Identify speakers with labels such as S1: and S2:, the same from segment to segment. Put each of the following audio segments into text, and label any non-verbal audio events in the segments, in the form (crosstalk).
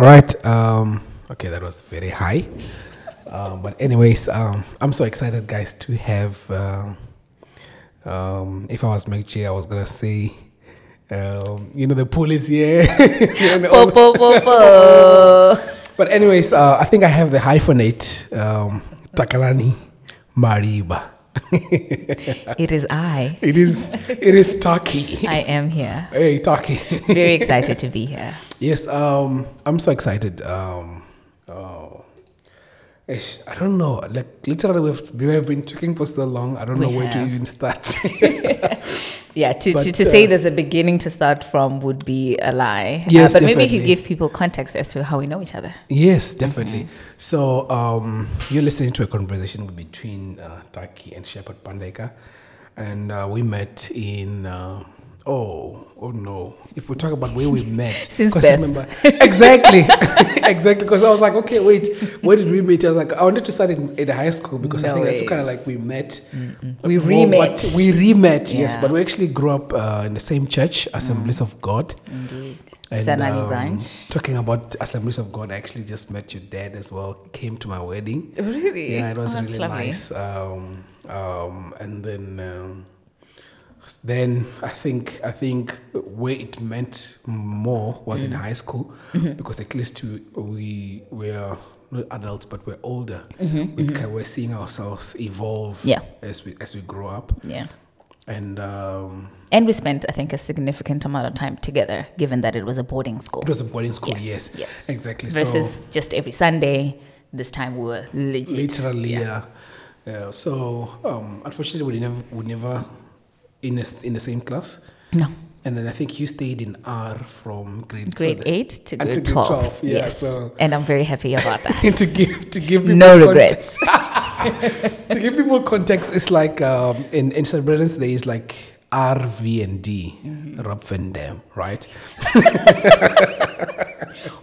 S1: All right. Um, okay, that was very high. Um, but anyways, um, I'm so excited, guys, to have. Um, um, if I was Meg I was gonna say, um, you know, the police here.
S2: Po, po, po, po.
S1: but anyways, uh, I think I have the hyphenate um, Takalani Malivha. (laughs)
S2: It is I.
S1: It is. It is Taki.
S2: I am here.
S1: Hey, Taki.
S2: Very excited to be here. (laughs)
S1: Yes, um, I'm so excited. Um, oh, I don't know. Like literally, we've we have been talking for so long. I don't
S2: We
S1: know where to even start. (laughs) (laughs)
S2: Yeah, to, to,
S1: But,
S2: to say
S1: uh,
S2: there's a beginning to start from would be a lie. Uh,
S1: Yes,
S2: but maybe you could give people context as to how we know each other.
S1: yes, definitely. So um, you're listening to a conversation between uh, Taki and Shepard Pandeka, and uh, we met in. Oh, oh no! If we talk about where we met, (laughs)
S2: Since
S1: I remember exactly, (laughs) exactly. Because I was like, okay, wait, where did we meet? I was like, I wanted to start in, in high school because I
S2: No
S1: think that's kind of like we met.
S2: We
S1: More,
S2: re-met.
S1: We re-met, yes. But we actually grew up uh, in the same church, Assemblies of God.
S2: Indeed.
S1: And,
S2: Zanani
S1: um,
S2: branch.
S1: Talking about Assemblies of God, I actually just met your dad as well. Came to my wedding.
S2: Really?
S1: Yeah, it was
S2: Oh,
S1: really
S2: lovely.
S1: nice. Um, um, and then, um, then I think I think where it meant more was
S2: Mm.
S1: in high school
S2: Mm-hmm.
S1: because at least we we were not adults but we're older.
S2: Mm-hmm,
S1: We ca- we're seeing ourselves evolve
S2: Yeah.
S1: as we as we grow up.
S2: Yeah.
S1: And um,
S2: And we spent, I think, a significant amount of time together, given that it was a boarding school.
S1: it was a boarding school. Yes,
S2: yes.
S1: exactly.
S2: Versus just every Sunday. This time we were legit.
S1: so literally, yeah. yeah. So um, unfortunately, we never we never in a, in the same class.
S2: No.
S1: And then I think you stayed in R from grade so
S2: Grade
S1: the-
S2: 8 to grade
S1: grade
S2: 12.
S1: 12, yeah,
S2: yes.
S1: so-
S2: And I'm very happy about that. (laughs)
S1: to give to give people
S2: no
S1: context-
S2: regrets. (laughs)
S1: to give people context, it's like um, in in St. Brendan's there is like R, V, and D,
S2: Mm-hmm.
S1: Rob Van Dam, right? (laughs)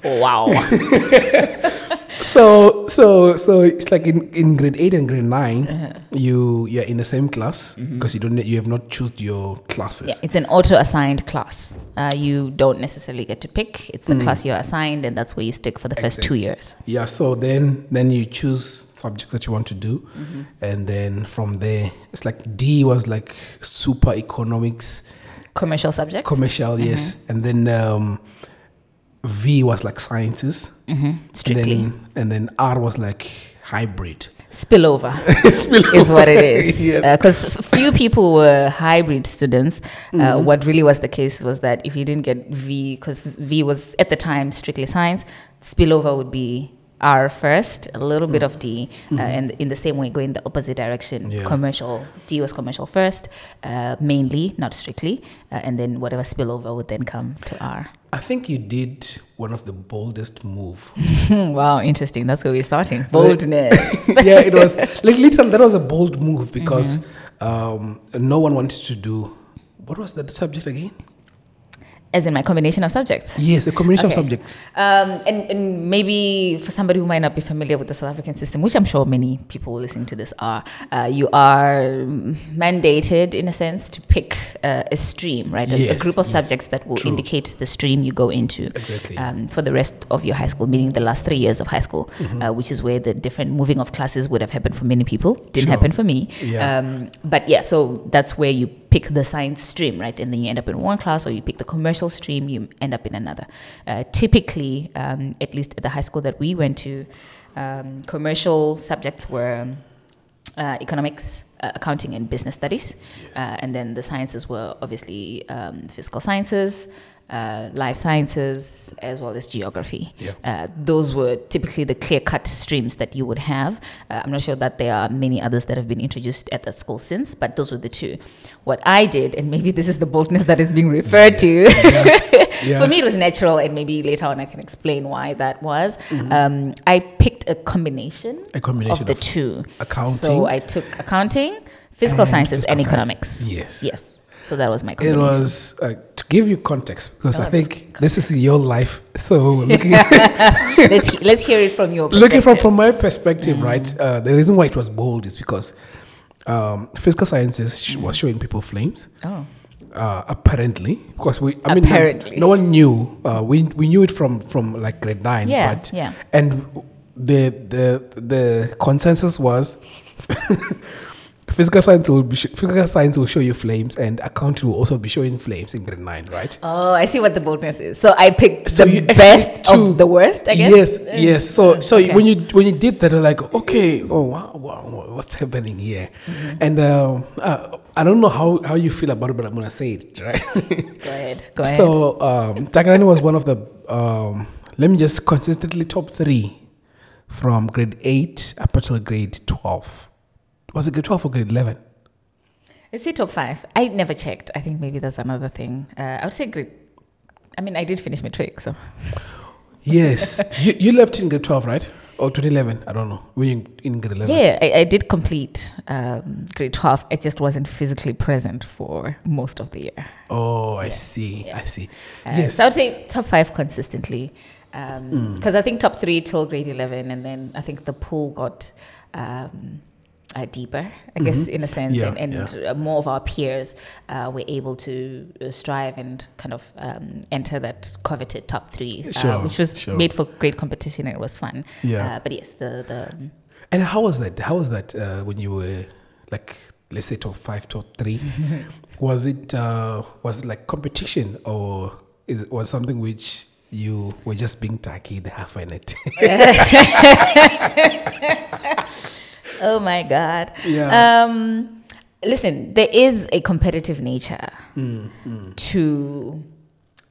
S2: wow. (laughs)
S1: So so so it's like in, in grade eight and grade 9
S2: Uh-huh.
S1: you you're in the same class because you don't you have not choose your classes.
S2: Mm-hmm. Yeah, it's an auto-assigned class. Uh, you don't necessarily get to pick. It's the
S1: Mm.
S2: class you're assigned, and that's where you stick for the first two years.
S1: Yeah, so then then you choose subjects that you want to do,
S2: Mm-hmm.
S1: and then from there it's like D was like super economics,
S2: Commercial subjects.
S1: commercial, yes,
S2: Mm-hmm.
S1: and then um, V was like sciences,
S2: hmm
S1: and
S2: Strictly
S1: then, and then R was like hybrid.
S2: spillover. (laughs)
S1: Spillover.
S2: is what it is. (laughs)
S1: yes.
S2: Because few people were hybrid students.
S1: Mm-hmm.
S2: Uh, what really was the case was that if you didn't get V, because V was at the time strictly science, spillover would be R first, a little bit of D, uh, and in the same way going the opposite direction.
S1: Mm-hmm. Yeah.
S2: Commercial D was commercial first, uh, mainly, not strictly, uh, and then whatever spillover would then come to R.
S1: I think you did one of the boldest move. (laughs)
S2: wow, interesting. That's where we're starting. Boldness. (laughs)
S1: yeah, it was (laughs) like literally that was a bold move because
S2: Mm-hmm.
S1: um, no one wanted to do. What was that subject again?
S2: As in my combination of subjects.
S1: Yes, a combination of subjects.
S2: Um, and, and maybe for somebody who might not be familiar with the South African system, which I'm sure many people listening to this are, uh, you are mandated, in a sense, to pick uh, a stream, right? A, a group of
S1: yes.
S2: subjects that will
S1: True.
S2: indicate the stream you go into
S1: Exactly.
S2: um, for the rest of your high school, meaning the last three years of high school,
S1: Mm-hmm.
S2: uh, which is where the different moving of classes would have happened for many people. Didn't
S1: Sure.
S2: happen for me.
S1: Yeah.
S2: Um, but yeah, so that's where you pick the science stream, right? And then you end up in one class, or you pick the commercial stream, you end up in another. Uh, typically, um, at least at the high school that we went to, um, commercial subjects were uh, economics, uh, accounting, and business studies. Uh, and then the sciences were obviously um, physical sciences, uh, life sciences, as well as geography.
S1: Yeah.
S2: Uh, those were typically the clear cut streams that you would have. Uh, I'm not sure that there are many others that have been introduced at that school since, but those were the two. What I did, and maybe this is the boldness that is being referred to. (laughs)
S1: Yeah.
S2: For me, it was natural, and maybe later on I can explain why that was.
S1: Mm-hmm.
S2: Um, I picked a combination,
S1: A combination
S2: of the
S1: of
S2: two.
S1: accounting
S2: So I took accounting, physical
S1: and
S2: sciences,
S1: physical
S2: and
S1: science.
S2: economics.
S1: Yes.
S2: Yes. So that was my
S1: It was to give you context because
S2: Oh,
S1: I think this is your life. (laughs) So looking (laughs) at,
S2: let's let's hear it from your (laughs)
S1: looking from from my perspective, right? Uh, the reason why it was bold is because um, physical sciences sh- was showing people flames.
S2: oh
S1: Uh, apparently, because we, I mean,
S2: Apparently.
S1: no one knew. Uh, we we knew it from from like grade nine.
S2: Yeah,
S1: but,
S2: yeah.
S1: And the the the consensus was physical science will be sh- physical science will show you flames, and accounting will also be showing flames in grade nine, right?
S2: Oh, I see what the boldness is. So I picked
S1: So
S2: the best
S1: two-
S2: of the worst, I guess.
S1: Yes, yes. So, so
S2: okay.
S1: when you when you did that, you're like, okay, oh wow, wow what's happening here?
S2: Mm-hmm.
S1: And um, uh, I don't know how, how you feel about it, but I'm gonna say it, right? (laughs)
S2: Go ahead. Go ahead.
S1: so, um, Takalani was one of the um, let me just consistently top three from grade eight up until grade twelve. Was it grade twelve or grade eleven?
S2: Let's say top five. I never checked. I think maybe that's another thing. Uh, I would say grade. I mean, I did finish matric, so
S1: Yes, (laughs) you, you left in grade twelve, right? Or 2011? I don't know. Were you in, in grade eleven?
S2: yeah, I, I did complete um, grade twelve. I just wasn't physically present for most of the year.
S1: Oh, I see. I see.
S2: Uh,
S1: yes.
S2: So I would say top five consistently.
S1: Mm.
S2: Because I think top three till grade 11, and then I think the pool got um, uh, deeper, I guess, in a sense,
S1: Mm-hmm. Yeah,
S2: and, and uh, more of our peers uh, were able to uh, strive and kind of um, enter that coveted top three, uh, which was
S1: sure.
S2: made for great competition and it was fun.
S1: Yeah.
S2: Uh, but yes, the, the
S1: And how was that? How was that uh, when you were like, let's say top five, top three? (laughs) was it uh, was it like competition or is it was something which you were just being tacky, the half in it?
S2: Oh my god.
S1: Yeah.
S2: Um, listen, there is a competitive nature
S1: Mm,
S2: to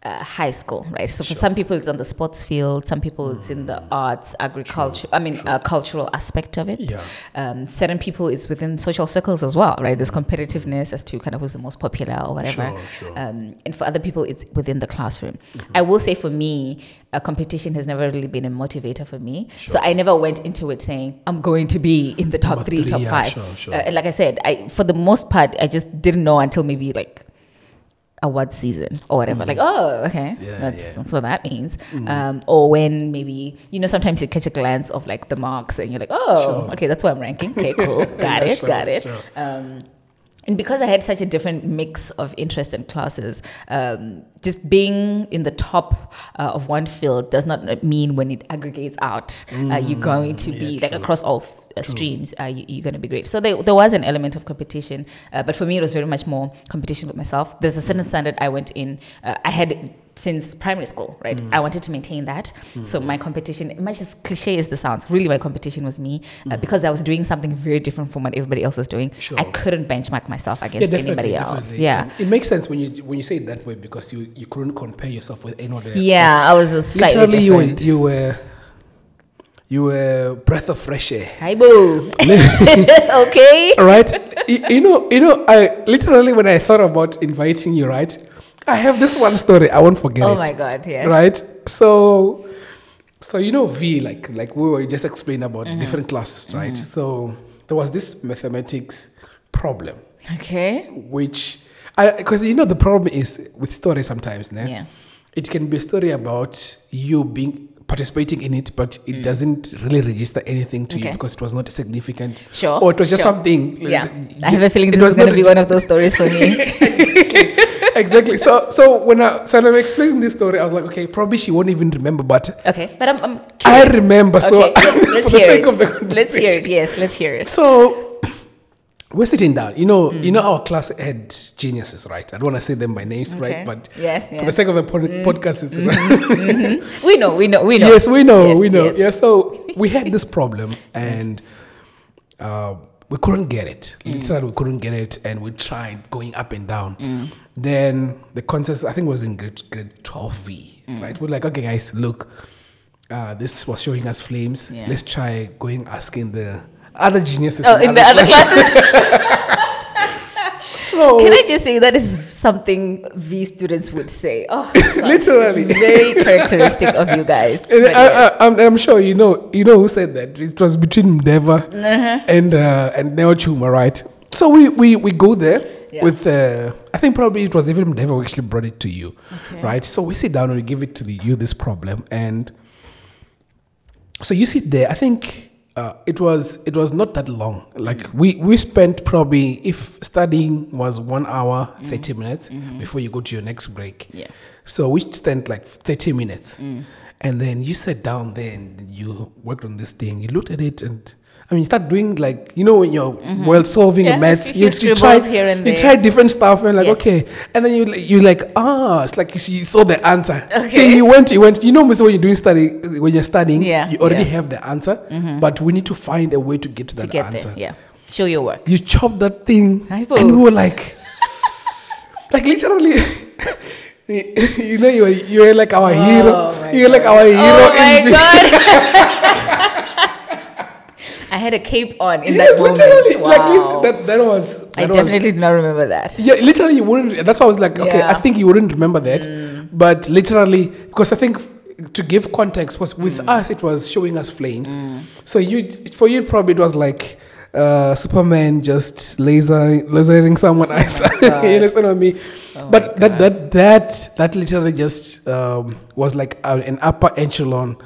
S2: uh, high school, right? So for some people, it's on the sports field. Some people, it's in the arts, agriculture. I mean, uh, cultural aspect of it.
S1: Yeah.
S2: Um, certain people, it's within social circles as well, right? There's competitiveness as to kind of who's the most popular or whatever.
S1: Sure, sure. Mm-hmm.
S2: Um, and for other people, it's within the classroom. I will say for me, a competition has never really been a motivator for me. Sure. So I never went into it saying I'm going to be in the top
S1: Number
S2: three,
S1: three,
S2: top
S1: yeah,
S2: five.
S1: sure, sure.
S2: Uh, and like I said, I for the most part, I just didn't know until maybe like award season or whatever. Like, oh, okay,
S1: Mm. Yeah,
S2: that's
S1: yeah. Mm.
S2: that's what that means. Um, or when maybe you know sometimes you catch a glance of like the marks and you're like, oh,
S1: Sure.
S2: okay, that's why I'm ranking. Okay, (laughs) cool, got
S1: Yeah,
S2: it,
S1: sure,
S2: got it.
S1: sure.
S2: Um, and because I had such a different mix of interest and classes, um, just being in the top uh, of one field does not mean when it aggregates out, uh, you're going to be like across all uh, streams, uh, you, you're going to be great. So there, there was an element of competition, uh, but for me, it was very much more competition with myself. There's a certain standard I went in, uh, I had since primary school, right? I wanted to maintain that. So my competition, much as cliche as this sounds, really my competition was me uh, because I was doing something very different from what everybody else was doing.
S1: Sure.
S2: I couldn't benchmark myself against
S1: definitely,
S2: anybody else.
S1: definitely.
S2: Yeah.
S1: And it makes sense when you when you say it that way because you, you couldn't compare yourself with anyone else.
S2: Yeah, I was a slightly
S1: Literally, you were, you were you were breath of fresh air.
S2: Hi, boo. (laughs) okay.
S1: right? you, know, you know. I literally when I thought about inviting you, right? I have this one story. I won't forget
S2: Oh
S1: it.
S2: my God, yes.
S1: Right? So, so you know, V like like we were just explaining about
S2: Mm-hmm.
S1: different classes, right? So there was this mathematics problem,
S2: Okay.
S1: which I because you know the problem is with stories sometimes, né?
S2: Yeah.
S1: It can be a story about you being participating in it, but it doesn't really register anything to
S2: Mm. Okay.
S1: you because it was not significant.
S2: Sure,
S1: Or it was just
S2: sure.
S1: something.
S2: Yeah.
S1: you-
S2: I have a feeling
S1: it
S2: this
S1: was
S2: is going to be one of those stories for me. (laughs)
S1: exactly. So, so when I so when I'm explaining this story, I was like, okay, probably she won't even remember, but
S2: okay. But I'm, I'm
S1: I remember. So,
S2: Okay, (laughs) let's
S1: for the
S2: hear
S1: sake
S2: it.
S1: of the
S2: Let's hear it. Yes, let's hear it.
S1: So we're sitting down. You know,
S2: Mm.
S1: you know our class had geniuses, right? I don't want to say them by names,
S2: Okay.
S1: right? But
S2: Yes,
S1: for.
S2: Mm.
S1: the sake of the pod- podcast, it's
S2: We know, we know, we know.
S1: Yes, we know,
S2: Yes,
S1: we know.
S2: yes.
S1: Yeah, so we had this problem (laughs) and uh, we couldn't get it.
S2: Mm.
S1: Literally, we couldn't get it, and we tried going up and down. Then the contest, I think, was in grade, grade 12V,
S2: Mm.
S1: right? We're like, okay, guys, look, uh, this was showing us flames.
S2: Yeah.
S1: Let's try going asking the other geniuses.
S2: Oh, in the other classes. (laughs)
S1: So,
S2: Can I just say that is something V students would say? Oh, (laughs)
S1: Literally.
S2: very characteristic of you guys.
S1: And I,
S2: yes.
S1: I, I'm, I'm sure you know you know who said that it was between Deva
S2: Uh-huh.
S1: and uh, and Neo Chuma, right? So we, we, we go there
S2: Yeah.
S1: with uh, I think probably it was even Deva who actually brought it to you,
S2: Okay.
S1: right? So we sit down and we give it to the, you this problem, and so you sit there. I think uh, it was it was not that long. Like we we spent probably if studying was one hour thirty mm. minutes mm-hmm. before you go to your next break.
S2: Yeah.
S1: So we spent like thirty minutes, mm. and then you sat down there and you worked on this thing. You looked at it and. I mean, you start doing like you know when you're well solving
S2: Yeah,
S1: maths, you, you try
S2: here and
S1: you
S2: there.
S1: try different stuff and like
S2: Yes.
S1: okay, and then you you like ah, it's like you saw the answer. So
S2: Okay.
S1: you went, you went. You know, when you're doing study, when you're studying,
S2: Yeah,
S1: you already
S2: yeah.
S1: have the answer, but we need to find a way to get to
S2: To
S1: that
S2: get
S1: answer.
S2: there. Yeah. Show your work.
S1: You chop that thing, and we were like, like literally. (laughs) you know, you were, you were like our hero.
S2: Oh my
S1: You're like our hero.
S2: Oh my
S1: in- (laughs)
S2: god. (laughs) I had a cape on in
S1: Yes,
S2: that moment.
S1: literally.
S2: Wow.
S1: Like that that was. That
S2: I
S1: was,
S2: definitely did not remember that.
S1: Yeah, literally, you wouldn't. That's why I was like, okay, I
S2: Yeah. Mm.
S1: think you wouldn't remember that. But literally, because I think to give context, was with
S2: Mm.
S1: us, it was showing us flames. So you, for you, probably it was like uh, Superman just laser lasering someone else. (laughs) you understand what I mean?
S2: Oh
S1: but that that that that literally just um, was like an upper echelon.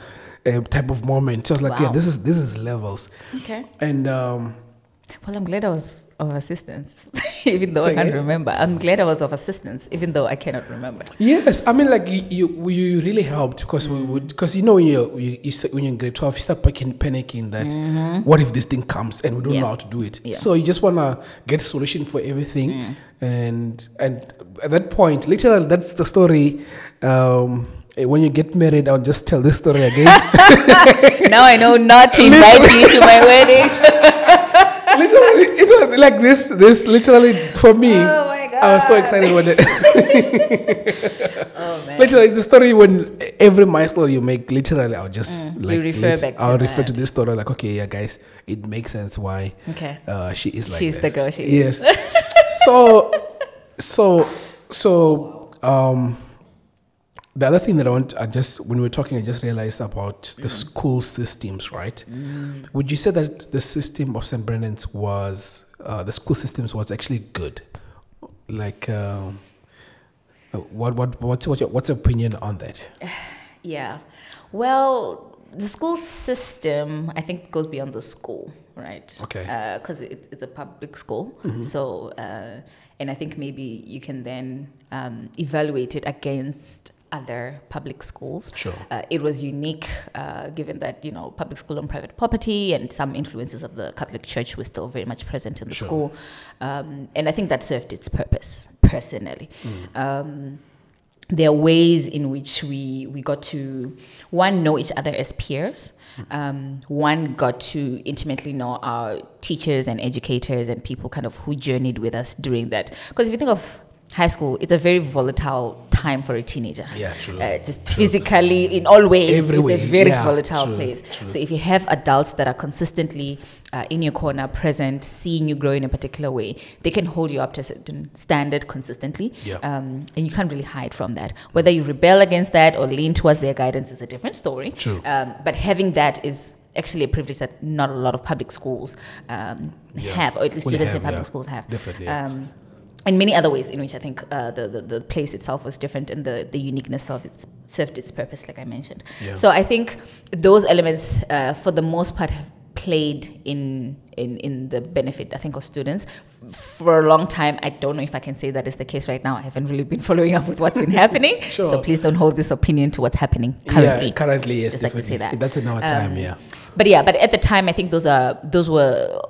S1: Uh, type of moment. So I was like, yeah, this is this is levels,
S2: Okay.
S1: and um,
S2: Well, I'm glad I was of assistance, (laughs) even though
S1: Say
S2: I can't
S1: again?
S2: remember. I'm glad I was of assistance, even though I cannot remember.
S1: Yes, I mean like you you, you really helped because we would because you know when you you, you when you're in grade twelve you start panicking, panicking that what if this thing comes and we don't
S2: Mm-hmm. Yeah.
S1: know how to do it.
S2: Yeah. Mm.
S1: So you just wanna get a solution for everything, and and at that point, literally that's the story. Um, when you get married, I'll just tell this story again. (laughs)
S2: now I know not to invite you to my wedding. (laughs)
S1: literally, it was like this. This literally for me.
S2: Oh my god!
S1: I was so excited when it. (laughs)
S2: Oh man.
S1: Literally, it's the story when every milestone you make, literally, I'll just
S2: Mm, you
S1: like
S2: refer back to
S1: I'll refer to this story like, okay, yeah, guys, it makes sense why
S2: Okay.
S1: uh, she is like
S2: She's the girl she
S1: yes. so, so, so, um, the other thing that I want, I just when we were talking, I just realized about the school systems, right? Would you say that the system of St. Brendan's was uh, the school systems was actually good? Like, um, uh, what, what, what's, what's your, what's your opinion on that? (sighs)
S2: Yeah. Well, the school system, I think, goes beyond the school, right?
S1: Okay.
S2: Because it, it's a public school. So, uh, and I think maybe you can then um, evaluate it against other public schools.
S1: Sure.
S2: Uh, it was unique uh, given that, you know, public school on private property and some influences of the Catholic Church were still very much present in the
S1: Sure.
S2: school. Um, and I think that served its purpose, personally. Um, there are ways in which we we got to one know each other as peers um, one got to intimately know our teachers and educators and people kind of who journeyed with us during that because if you think of high school it's a very volatile time for a teenager
S1: Yeah, true.
S2: uh, just physically in all ways
S1: Every
S2: it's
S1: way,
S2: a very
S1: yeah,
S2: volatile
S1: true,
S2: place
S1: true.
S2: so if you have adults that are consistently uh, in your corner present seeing you grow in a particular way they can hold you up to a certain standard consistently
S1: Yeah.
S2: um, and you can't really hide from that. Whether you rebel against that or lean towards their guidance is a different story.
S1: True.
S2: Um, but having that is actually a privilege that not a lot of public schools um,
S1: Yeah.
S2: have, or at least students in public
S1: yeah.
S2: schools have.
S1: Definitely.
S2: Um, and many other ways in which I think uh, the, the, the place itself was different and the, the uniqueness of it served its purpose, like I mentioned.
S1: Yeah.
S2: So I think those elements, uh, for the most part, have played in, in, in the benefit, I think, of students. For a long time, I don't know if I can say that is the case right now. I haven't really been (laughs) following up with what's been (laughs) happening.
S1: Sure.
S2: So please don't hold this opinion to what's happening currently.
S1: Yeah, currently, yes.
S2: Just like to say that.
S1: That's in our time,
S2: Um,
S1: yeah.
S2: But yeah, but at the time, I think those are those were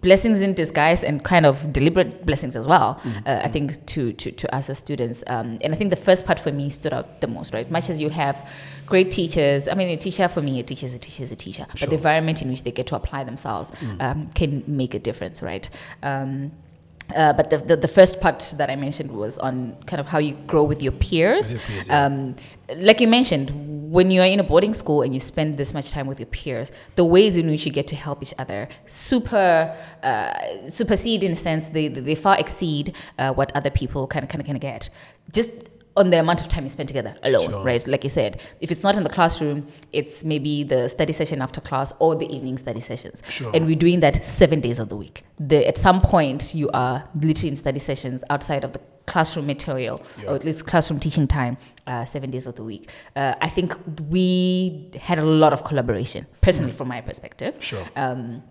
S2: blessings in disguise and kind of deliberate blessings as well.
S1: Mm-hmm.
S2: Uh, I think to, to to us as students, um, and I think the first part for me stood out the most. Right, much as you have great teachers. I mean, a teacher for me, a teacher is a teacher is a teacher. But
S1: Sure. Mm.
S2: the environment in which they get to apply themselves um, can make a difference. Right. Um, uh, but the, the, the first part that I mentioned was on kind of how you grow with your peers.
S1: Your peers, yeah.
S2: um, like you mentioned, when you are in a boarding school and you spend this much time with your peers, the ways in which you get to help each other super uh, supersede in a sense they, they far exceed uh, what other people kind of kind of of get. Just on the amount of time you spend together alone,
S1: Sure.
S2: right? Like you said, if it's not in the classroom, it's maybe the study session after class or the evening study sessions.
S1: Sure.
S2: And we're doing that seven days of the week. The, at some point, you are literally in study sessions outside of the classroom material or at least classroom teaching time uh, seven days of the week. Uh, I think we had a lot of collaboration, personally, from my perspective.
S1: Sure.
S2: Um,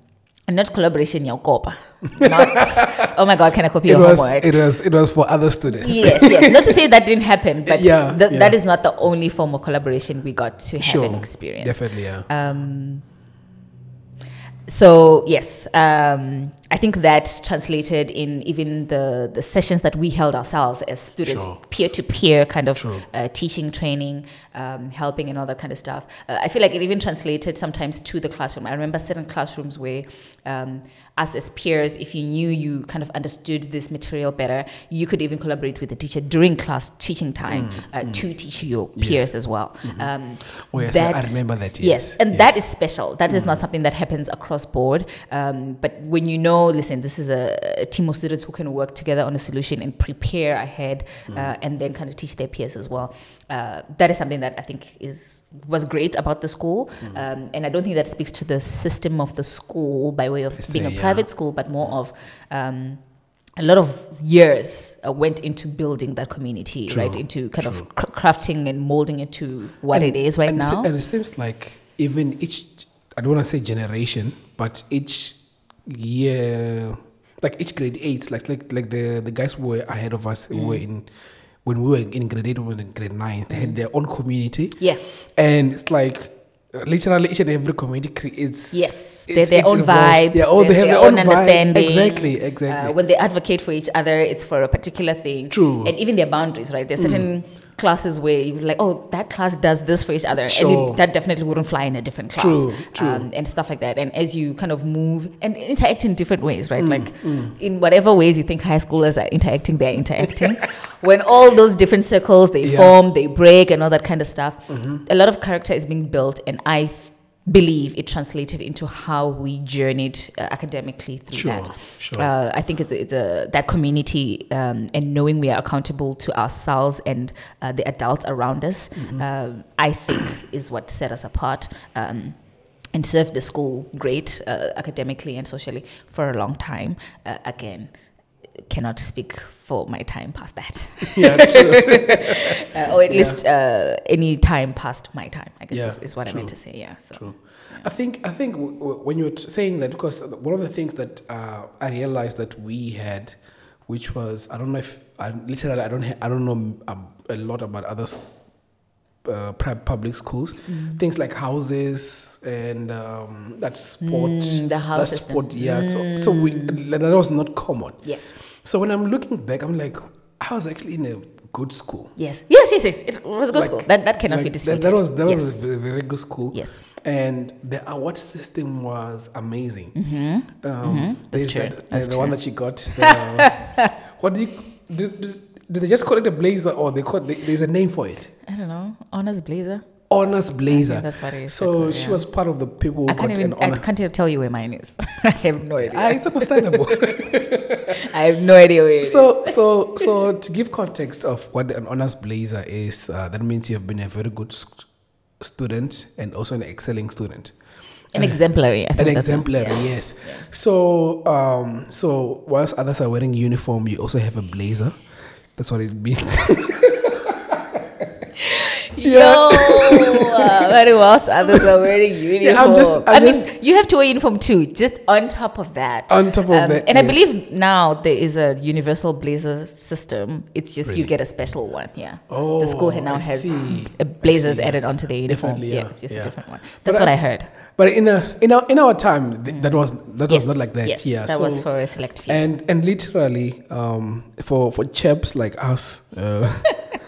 S2: and not collaboration, your copa. Not, (laughs) oh my God, can I copy
S1: It
S2: your
S1: was
S2: homework?
S1: it was it was for other students.
S2: yes, yes. (laughs) Not to say that didn't happen, but
S1: Yeah,
S2: th-
S1: yeah.
S2: that is not the only form of collaboration we got to have
S1: Sure.
S2: and experience.
S1: Definitely, yeah.
S2: Um, so yes, um, I think that translated in even the the sessions that we held ourselves as students, peer to peer kind of uh, teaching, training, um, helping, and all that kind of stuff. Uh, I feel like it even translated sometimes to the classroom. I remember certain classrooms where um, us as peers, if you knew you kind of understood this material better, you could even collaborate with the teacher during class teaching time uh, to teach your peers as well. Um,
S1: Oh, yes, I- I remember that, yes,
S2: and that
S1: yes.
S2: is special. That is not something that happens across board. Um, but when you know, listen, this is a, a team of students who can work together on a solution and prepare ahead, uh, and then kind of teach their peers as well. Uh, that is something that I think is was great about the school, um, and I don't think that speaks to the system of the school by way of being a
S1: yeah.
S2: private school, but more of. Um, a lot of years uh, went into building that community,
S1: True,
S2: right? Into kind
S1: true.
S2: of cr- crafting and molding it to what
S1: And-
S2: it is right
S1: and
S2: now.
S1: and it seems like even each, I don't want to say generation, but each year, like each grade eight, like like like the the guys who were ahead of us
S2: Mm.
S1: were in when we were in grade eight, we were in grade nine. They had their own community,
S2: yeah.
S1: and it's like. Literally, each and every community creates.
S2: Yes, their own vibe.
S1: Yeah, oh, they have
S2: their
S1: their own,
S2: own
S1: vibe.
S2: understanding.
S1: Exactly, exactly.
S2: Uh, when they advocate for each other, it's for a particular thing.
S1: True. Mm.
S2: And even their boundaries, right? There's certain classes where you're like, oh, that class does this for each other, and it, that definitely wouldn't fly in a different class.
S1: True, true.
S2: Um, and stuff like that. And as you kind of move and interact in different ways,
S1: Mm,
S2: right? like in whatever ways you think high schoolers are interacting, they're interacting. (laughs) when all those different circles they
S1: Yeah. Mm-hmm.
S2: form, they break, and all that kind of stuff, a lot of character is being built, and I. Th- believe it translated into how we journeyed uh, academically through
S1: Sure,
S2: that.
S1: sure.
S2: Uh, I think it's a, it's a that community um, and knowing we are accountable to ourselves and uh, the adults around us.
S1: Mm-hmm.
S2: um, I think is what set us apart. Um, and served the school great uh, academically and socially for a long time. Uh, again, cannot speak for my time past that, (laughs)
S1: yeah, true. (laughs)
S2: uh, or at
S1: Yeah.
S2: least uh, any time past my time. I guess
S1: Yeah,
S2: is, is what I meant to say. Yeah. So.
S1: True. I think I think w- w- when you're t- saying that, because one of the things that uh, I realized that we had, which was I don't know if I literally I don't ha- I don't know um, a lot about others. Uh, public schools,
S2: Mm.
S1: things like houses and um, that sport,
S2: Mm, the
S1: that
S2: house system.
S1: sport, yeah. So, so we that was not common.
S2: Yes.
S1: So when I'm looking back, I'm like, I was actually in a good school.
S2: Yes. Yes. Yes. Yes. It was a good
S1: Like-
S2: school. That that cannot be disputed.
S1: That, that was that
S2: yes.
S1: was a ve- very good school.
S2: Yes.
S1: And the award system was amazing. Mm-hmm. Um,
S2: That's true.
S1: that-
S2: That's
S1: the one that you got. (laughs) The, what do you do, do? Do they just call it a blazer, or they call it, there's a name for it?
S2: I don't know. Honors blazer.
S1: Honors blazer.
S2: that's what it is,
S1: So
S2: yeah.
S1: she was part of the people who
S2: I
S1: got
S2: can't even.
S1: an
S2: I can't even tell you where mine is. (laughs) I have no idea.
S1: Ah, it's understandable. (laughs)
S2: I have no idea where it is.
S1: so, so, so to give context of what an honors blazer is, uh, that means you have been a very good st- student and also an excelling student.
S2: An exemplary. I think
S1: An exemplary,
S2: Yeah.
S1: yes. So, um, so whilst others are wearing uniform, you also have a blazer. That's what it means.
S2: Yo, uh, very well. Others are wearing uniform.
S1: Yeah, I'm just-
S2: I
S1: I'm
S2: mean,
S1: just-
S2: you have to wear uniform too. Just on top of that.
S1: On top of that,
S2: and I believe now there is a universal blazer system. It's just you get a special one. Yeah.
S1: Oh,
S2: the school now
S1: I
S2: has blazers
S1: I see,
S2: added
S1: yeah.
S2: onto their uniform.
S1: Definitely, yeah,
S2: it's just
S1: yeah.
S2: a different one.
S1: But
S2: That's
S1: I
S2: what I
S1: f-
S2: heard.
S1: But in a in our in our time, th- that was that was not like that.
S2: yes,
S1: yeah,
S2: that
S1: so,
S2: was for a select few.
S1: and and literally um, for for chaps like us, uh,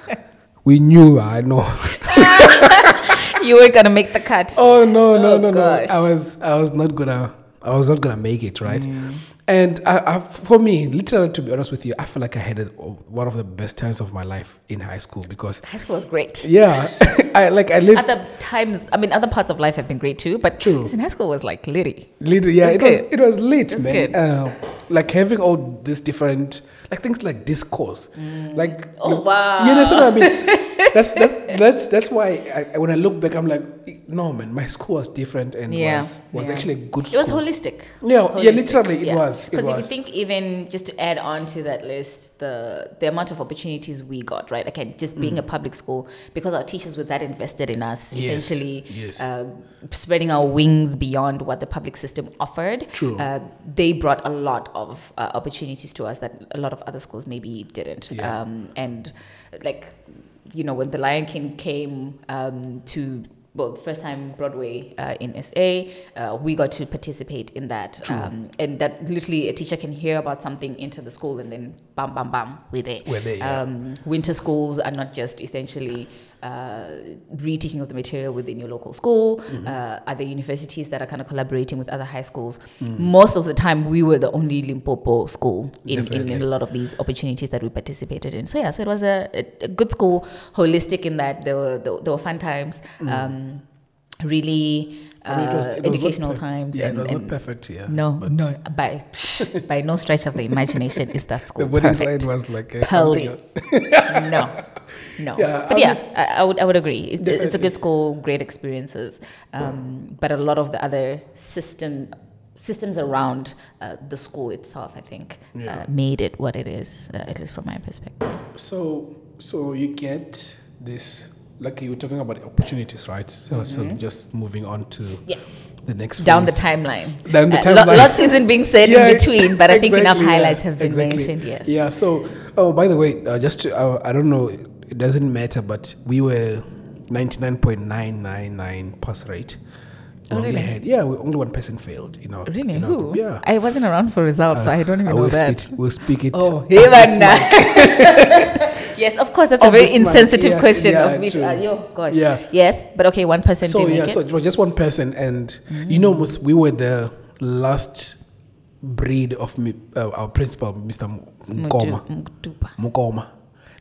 S1: (laughs) we knew. I know. (laughs)
S2: you were gonna make the cut.
S1: Oh no no
S2: Oh,
S1: no
S2: gosh.
S1: no! I was I was not gonna I was not gonna make it right.
S2: Mm.
S1: And I, I, for me, literally, to be honest with you, I feel like I had one of the best times of my life in high school because,
S2: High school was great.
S1: yeah, (laughs) I like I lived.
S2: Other times, I mean, other parts of life have been great too, but
S1: True.
S2: in high school was like litty.
S1: Lit- yeah, it
S2: That's
S1: was it was lit,
S2: That's
S1: man.
S2: good.
S1: Uh, like having all these different like things like discourse, like
S2: Oh, wow.
S1: you understand what I mean? (laughs) that's that's that's that's why I, when I look back, I'm like, no man, my school was different and
S2: Yeah,
S1: was was
S2: yeah.
S1: actually a good school.
S2: It was holistic.
S1: Yeah, yeah,
S2: Holistic,
S1: literally it
S2: yeah,
S1: was. Was.
S2: Because if you think, even just to add on to that list, the the amount of opportunities we got, right? Again, just being a public school, because our teachers were that invested in us,
S1: Mm. Yes,
S2: essentially
S1: yes.
S2: Uh, spreading our wings beyond what the public system offered.
S1: True.
S2: Uh, they brought a lot of uh, opportunities to us that a lot of other schools maybe didn't.
S1: Yeah.
S2: Um, and like, you know, when The Lion King came um, to well, first time Broadway uh, in SA, uh, we got to participate in that. Um, and that literally a teacher can hear about something into the school and then bam, bam, bam, we're there.
S1: We're there, yeah.
S2: Um, winter schools are not just essentially uh, reteaching of the material within your local school.
S1: Mm-hmm.
S2: Uh, other universities that are kind of collaborating with other high schools.
S1: Mm.
S2: Most of the time, we were the only Limpopo school in, in, in a lot of these opportunities that we participated in. So yeah, so it was a, a, good school, holistic in that there were there, there were fun times. Um, really uh,
S1: Mm. I mean, it was- it
S2: educational
S1: per-
S2: times.
S1: Yeah,
S2: and,
S1: it was not perfect. Yeah.
S2: no,
S1: but
S2: no, (laughs) by by no stretch of the imagination is that school
S1: The wedding
S2: perfect.
S1: slide was like uh, something
S2: Police.
S1: else. (laughs)
S2: no, no.
S1: Yeah,
S2: but
S1: I
S2: yeah, I, I would I would agree. It's, it's a good school, great experiences. Um, but a lot of the other system systems around uh, the school itself, I think,
S1: Yeah.
S2: uh, made it what it is, uh, at least from my perspective.
S1: So, so you get this, like you were talking about opportunities, right? So, so just moving on to
S2: Mm-hmm. Yeah.
S1: the next
S2: Down the timeline.
S1: Down the
S2: Uh, lo-
S1: timeline.
S2: lots isn't being said
S1: Yeah,
S2: in between, but I think enough
S1: exactly,
S2: highlights have been
S1: exactly.
S2: mentioned. Yes.
S1: Yeah. So, oh, by the way, uh, just to, uh, I don't know, it doesn't matter, but we were ninety nine point nine nine nine pass rate.
S2: Oh, really?
S1: had, yeah, we, only one person failed. You know.
S2: Really?
S1: in our
S2: Who?
S1: group. Yeah.
S2: I wasn't around for results, so I don't even
S1: I
S2: know that.
S1: speak. We'll speak it.
S2: Oh, even (laughs) yes, of course, that's a very insensitive
S1: yes,
S2: question
S1: yeah,
S2: of me. To, uh, yo, gosh.
S1: Yeah.
S2: Yes, but okay, one person
S1: so yeah, so
S2: it.
S1: was just one person, and you know, we were the last breed of uh, our principal, Mr. Mukoma. Mukoma.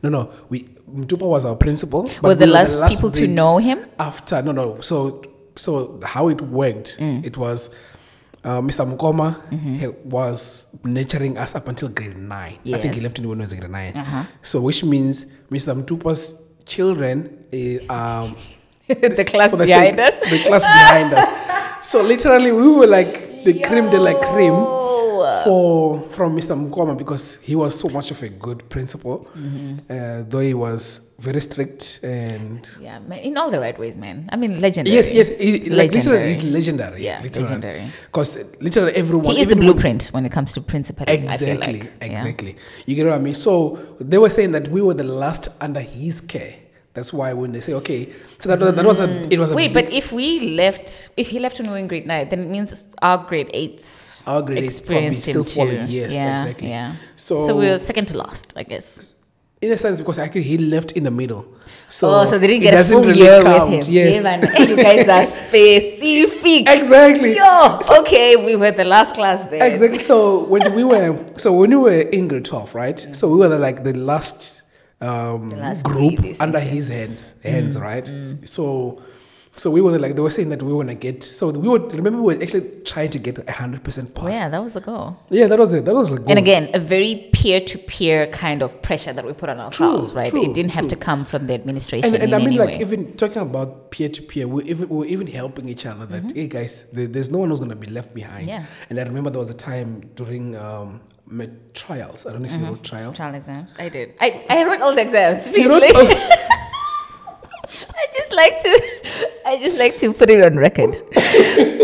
S1: No, no, we Mtupa was our principal. but
S2: Were the
S1: we
S2: last people to know him?
S1: After no, no. So, so how it worked?
S2: Mm.
S1: It was. Uh, Mr. Mukoma
S2: Mm-hmm.
S1: he was nurturing us up until grade nine. I think he left in when he was grade 9
S2: Uh-huh.
S1: So, which means Mr. Mtupa's children eh, um, (laughs)
S2: the class
S1: the
S2: behind us.
S1: The class behind us. (laughs) So literally, we were like the cream, de la creme For from Mr. Mukoma because he was so much of a good principal,
S2: Mm-hmm.
S1: uh, though he was very strict and.
S2: Yeah, in all the right ways, man. I mean, legendary.
S1: Yes, yes, he, like literally, he's legendary.
S2: Yeah, legendary.
S1: Because literally everyone.
S2: He is the
S1: even when-
S2: blueprint when it comes to principal.
S1: Exactly,
S2: I feel like. Yeah.
S1: exactly. You get what I mean? So they were saying that we were the last under his care. That's why when they say okay, so that, that was a mm. it was a
S2: Wait,
S1: big-
S2: but if we left, if he left when we were in grade nine, then it means our grade eights
S1: Our grade eights probably
S2: experienced
S1: still
S2: him too.
S1: following, yes,
S2: yeah,
S1: exactly.
S2: Yeah.
S1: So-
S2: so we were second to last, I guess.
S1: in a sense because actually he left in the middle. So
S2: oh, so they didn't get a full
S1: really
S2: year
S1: count.
S2: with him.
S1: Yes.
S2: Yeah. You guys are (laughs) specific.
S1: Exactly.
S2: Yo, okay, we were the last class there.
S1: Exactly. So when we were so when we were in grade twelve, right? So we were the, like the last um group under his hand hands, right? So so we were like they were saying that we want to get so we would remember we were actually trying to get a hundred percent pass.
S2: Yeah, that was the goal.
S1: Yeah, that was it. That was like
S2: And again, a very peer-to-peer kind of pressure that we put on ourselves, right?
S1: true,
S2: it didn't have to come from the administration
S1: and, and I mean, like
S2: way.
S1: even talking about peer to peer, we even we were even helping each other. That hey guys, there, there's no one who's gonna be left behind.
S2: Mm-hmm. Yeah.
S1: And I remember there was a time during um, my trials. I don't know if
S2: Mm-hmm.
S1: you wrote trials.
S2: Trial exams. I did. I, I wrote all the exams. Please, (laughs) I just like to I just like to put it on record.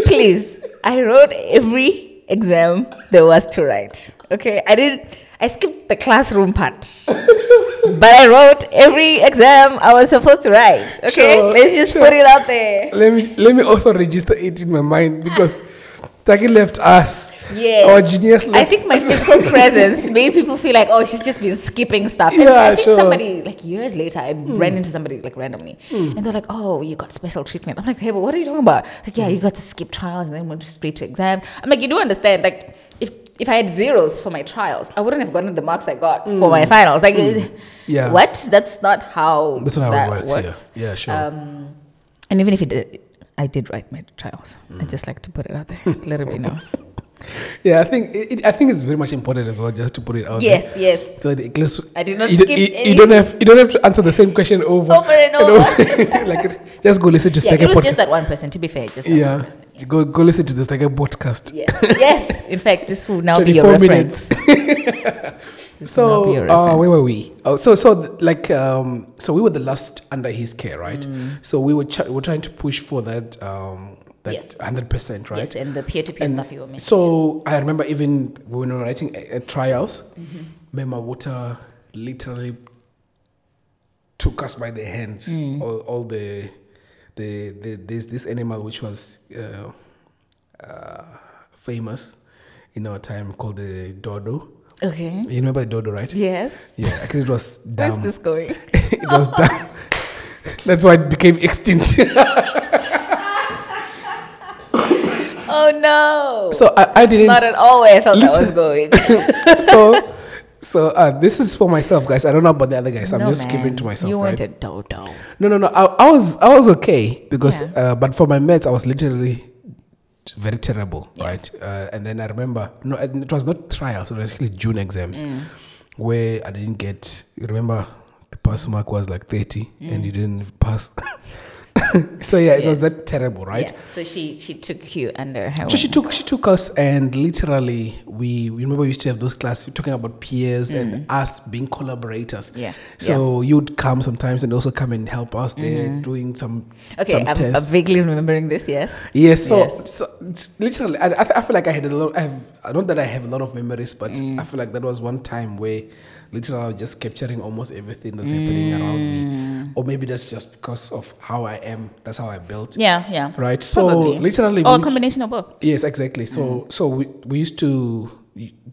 S2: Please. I wrote every exam there was to write. Okay. I didn't I skipped the classroom part. but I wrote every exam I was supposed to write. Okay.
S1: Sure,
S2: Let's just
S1: sure.
S2: put it out there.
S1: Let me let me also register it in my mind because Taki left us.
S2: Yes.
S1: Our genius
S2: I think my physical (laughs) presence made people feel like, oh, she's just been skipping stuff. And
S1: Yeah,
S2: I think
S1: sure.
S2: somebody, like years later, I hmm. ran into somebody like randomly, hmm. and they're like, oh, you got special treatment. I'm like, hey, but what are you talking about? Like, yeah, you hmm. got to skip trials and then went straight to exams. I'm like, you do understand, like, if if I had zeros for my trials, I wouldn't have gotten the marks I got for my finals. Like, (laughs)
S1: Yeah.
S2: what? That's not how.
S1: That's not how
S2: that
S1: it works.
S2: works.
S1: Yeah. Yeah. Sure.
S2: Um, and even if it did, I did write my trials. I just like to put it out there, (laughs) let it be known.
S1: Yeah, I think it, I think it's very much important as well, just to put it out
S2: Yes,
S1: there.
S2: yes.
S1: So that at least
S2: I did not
S1: you,
S2: skip
S1: you, you don't have you don't have to answer the same question over
S2: Over and
S1: you (laughs) know? like just go listen to
S2: Yeah,
S1: Stagger
S2: it was
S1: podcast.
S2: just that one person. To be fair, just one
S1: yeah, go go listen to the Stagger podcast.
S2: Yes, yes. In fact, this will now be your reference. (laughs) (laughs)
S1: So,
S2: your
S1: uh, where were we? Oh, so, so like, um, so we were the last under his care, right?
S2: Mm.
S1: So we were, ch- we were trying to push for that, um, that
S2: Yes.
S1: hundred percent, right?
S2: Yes, and the peer-to-peer stuff you were mentioning.
S1: so I remember even when we were writing uh, uh, trials,
S2: Mm-hmm.
S1: Mema Water literally took us by the hands.
S2: Mm.
S1: All, all the, the, the there's this animal which was uh, uh, famous in our time called the dodo.
S2: Okay.
S1: You remember the dodo, right?
S2: Yes.
S1: Yeah, I think it was (laughs) dumb.
S2: Where's this going? (laughs)
S1: it was dumb. (laughs) That's why it became extinct.
S2: Oh no!
S1: so I, I didn't.
S2: Not at all where I thought that was going. (laughs)
S1: so so uh, this is for myself, guys. I don't know about the other guys. I'm
S2: No,
S1: just keeping
S2: man.
S1: to myself,
S2: You
S1: right?
S2: a dodo.
S1: No, no, no. I, I was I was okay because,
S2: Yeah.
S1: uh, but for my mates, I was literally very terrible, right? Uh, and then I remember, no, and it was not trials. It was actually June exams
S2: Mm.
S1: where I didn't get. You remember, the pass mark was like thirty, and you didn't pass. (laughs) (laughs) so yeah, it was
S2: Mm.
S1: That terrible, right?
S2: Yeah. So she she took you under her.
S1: So she took she took us and literally we we remember we used to have those classes talking about peers and us being collaborators.
S2: Mm. Yeah,
S1: So you'd come sometimes and also come and help us there doing some
S2: Mm-hmm. Okay,
S1: some
S2: I'm, I'm vaguely remembering this. Yes.
S1: Yes, so,
S2: Yes.
S1: so literally, I, I, I feel like I had a lot. I have not that I have a lot of memories, but
S2: Mm.
S1: I feel like that was one time where literally I was just capturing almost everything that's happening around me,
S2: Mm.
S1: or maybe that's just because of how I am. That's how I built.
S2: Yeah. Yeah.
S1: Right. So
S2: Probably.
S1: literally,
S2: Or a combination of both.
S1: Yes, exactly. So so we, we used to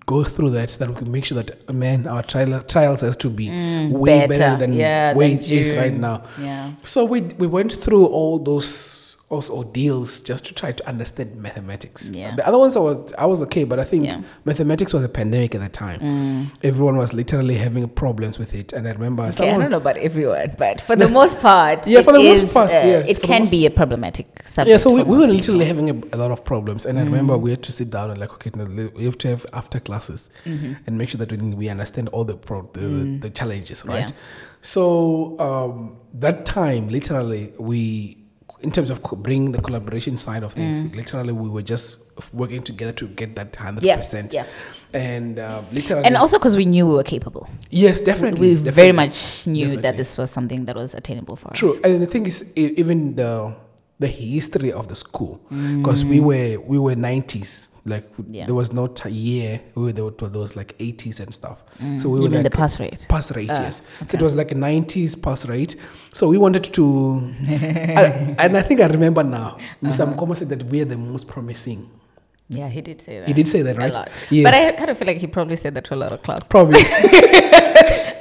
S1: go through that so that we could make sure that man our trial, trials has to be way better,
S2: Mm, better.
S1: than
S2: Yeah,
S1: way
S2: than
S1: it is right now.
S2: Yeah.
S1: So we we went through all those also ordeals just to try to understand mathematics.
S2: Yeah.
S1: The other ones I was I was okay, but I think
S2: Yeah. Mm.
S1: mathematics was a pandemic at the time. Everyone was literally having problems with it, and I remember
S2: Okay, I don't know about everyone, but for the most part,
S1: Yeah, for the most
S2: is,
S1: part,
S2: uh,
S1: yes,
S2: it can
S1: most-
S2: be a problematic subject.
S1: Yeah, so we, we were literally
S2: people.
S1: having a, a lot of problems, and I remember we had to sit down and like, okay, no, we have to have after classes and make sure that we, we understand all the pro, the, the, the challenges, right?
S2: Yeah.
S1: So um, that time, literally, we, in terms of co- bringing the collaboration side of things, literally, we were just working together to get that hundred
S2: Yeah,
S1: percent.
S2: yeah.
S1: And uh, literally,
S2: and also because we knew we were capable.
S1: yes, definitely,
S2: we
S1: definitely.
S2: very much knew
S1: Definitely.
S2: that this was something that was attainable for us.
S1: True, and the thing is, even the the history of the school, because we were we were nineties, like
S2: Yeah.
S1: there was not a year we were there, were- there was like eighties and stuff. So we were
S2: You mean
S1: like
S2: the pass rate?
S1: pass rate, yes. So it was like a nineties pass rate. So we wanted to, I- (laughs) and I think I remember now. Mr.
S2: Uh-huh.
S1: Mukoma said that we are the most promising.
S2: Yeah, he did say that.
S1: He did say that, right? Yes.
S2: But I kind of feel like he probably said that to a lot of class.
S1: Probably. (laughs)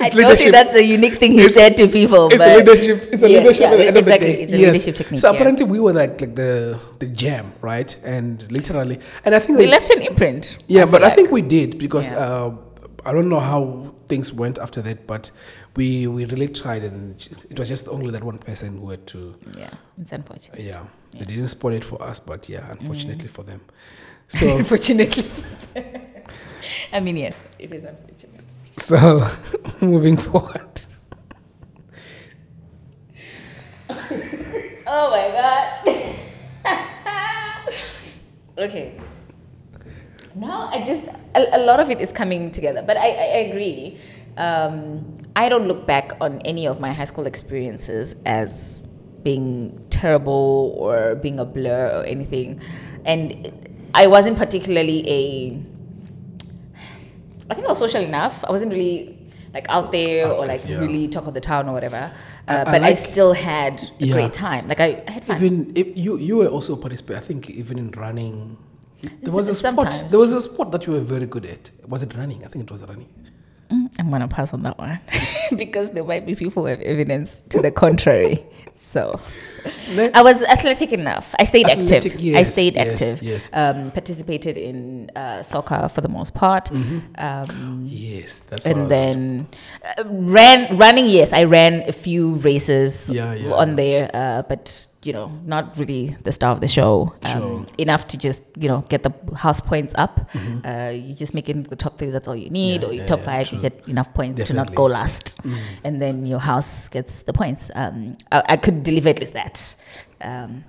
S2: I don't
S1: leadership.
S2: think that's a unique thing he
S1: It's-
S2: said to people.
S1: it's a leadership. It's a
S2: Yeah,
S1: leadership
S2: yeah,
S1: at the end
S2: exactly.
S1: of the day.
S2: It's a
S1: yes.
S2: leadership technique.
S1: So
S2: yeah.
S1: apparently we were like like the the jam, right? And literally, and I think
S2: we
S1: that-
S2: left an imprint.
S1: Yeah,
S2: feel
S1: but I think we did because uh, I don't know how things went after that, but we we really tried, and it was just only that one person who had to.
S2: yeah, it's unfortunate.
S1: Yeah, they didn't spoil it for us, but yeah, unfortunately for them. (laughs) So
S2: Unfortunately. (laughs) I mean, yes, it is unfortunate.
S1: So (laughs) moving forward.
S2: Oh my god. okay. Now I just a, a lot of it is coming together, but I, I agree. Um, I don't look back on any of my high school experiences as being terrible or being a blur or anything, and I wasn't particularly a. I think I was social enough. I wasn't really like out there or like
S1: yeah.
S2: really talk of the town or whatever. Uh,
S1: I
S2: but I
S1: like-
S2: still had a
S1: Yeah.
S2: great time. Like I, I had fun.
S1: Even if you you were also participate, I think even in running, there was a sport.
S2: Sometimes.
S1: There was a sport that you were very good at. Was it running? I think it was running.
S2: I'm gonna pass on that one (laughs) because there might be people who have evidence to the contrary. So I was athletic enough. I stayed
S1: Athletic,
S2: active. I stayed
S1: yes,
S2: active.
S1: yes.
S2: Um, participated in uh, soccer for the most part.
S1: Mm-hmm.
S2: Um,
S1: Yes, that's
S2: and then uh, ran running. Yes, I ran a few races
S1: Yeah, yeah,
S2: on
S1: yeah.
S2: there, uh, but you know, not really the star of the show. Um,
S1: Sure.
S2: Enough to just, you know, get the house points up. Uh, you just make it into the top three, that's all you need.
S1: Mm-hmm. Yeah,
S2: or your
S1: yeah,
S2: top five, you get enough points to not go last.
S1: Mm.
S2: And then your house gets the points. Um, I, I could deliver at least that. Um,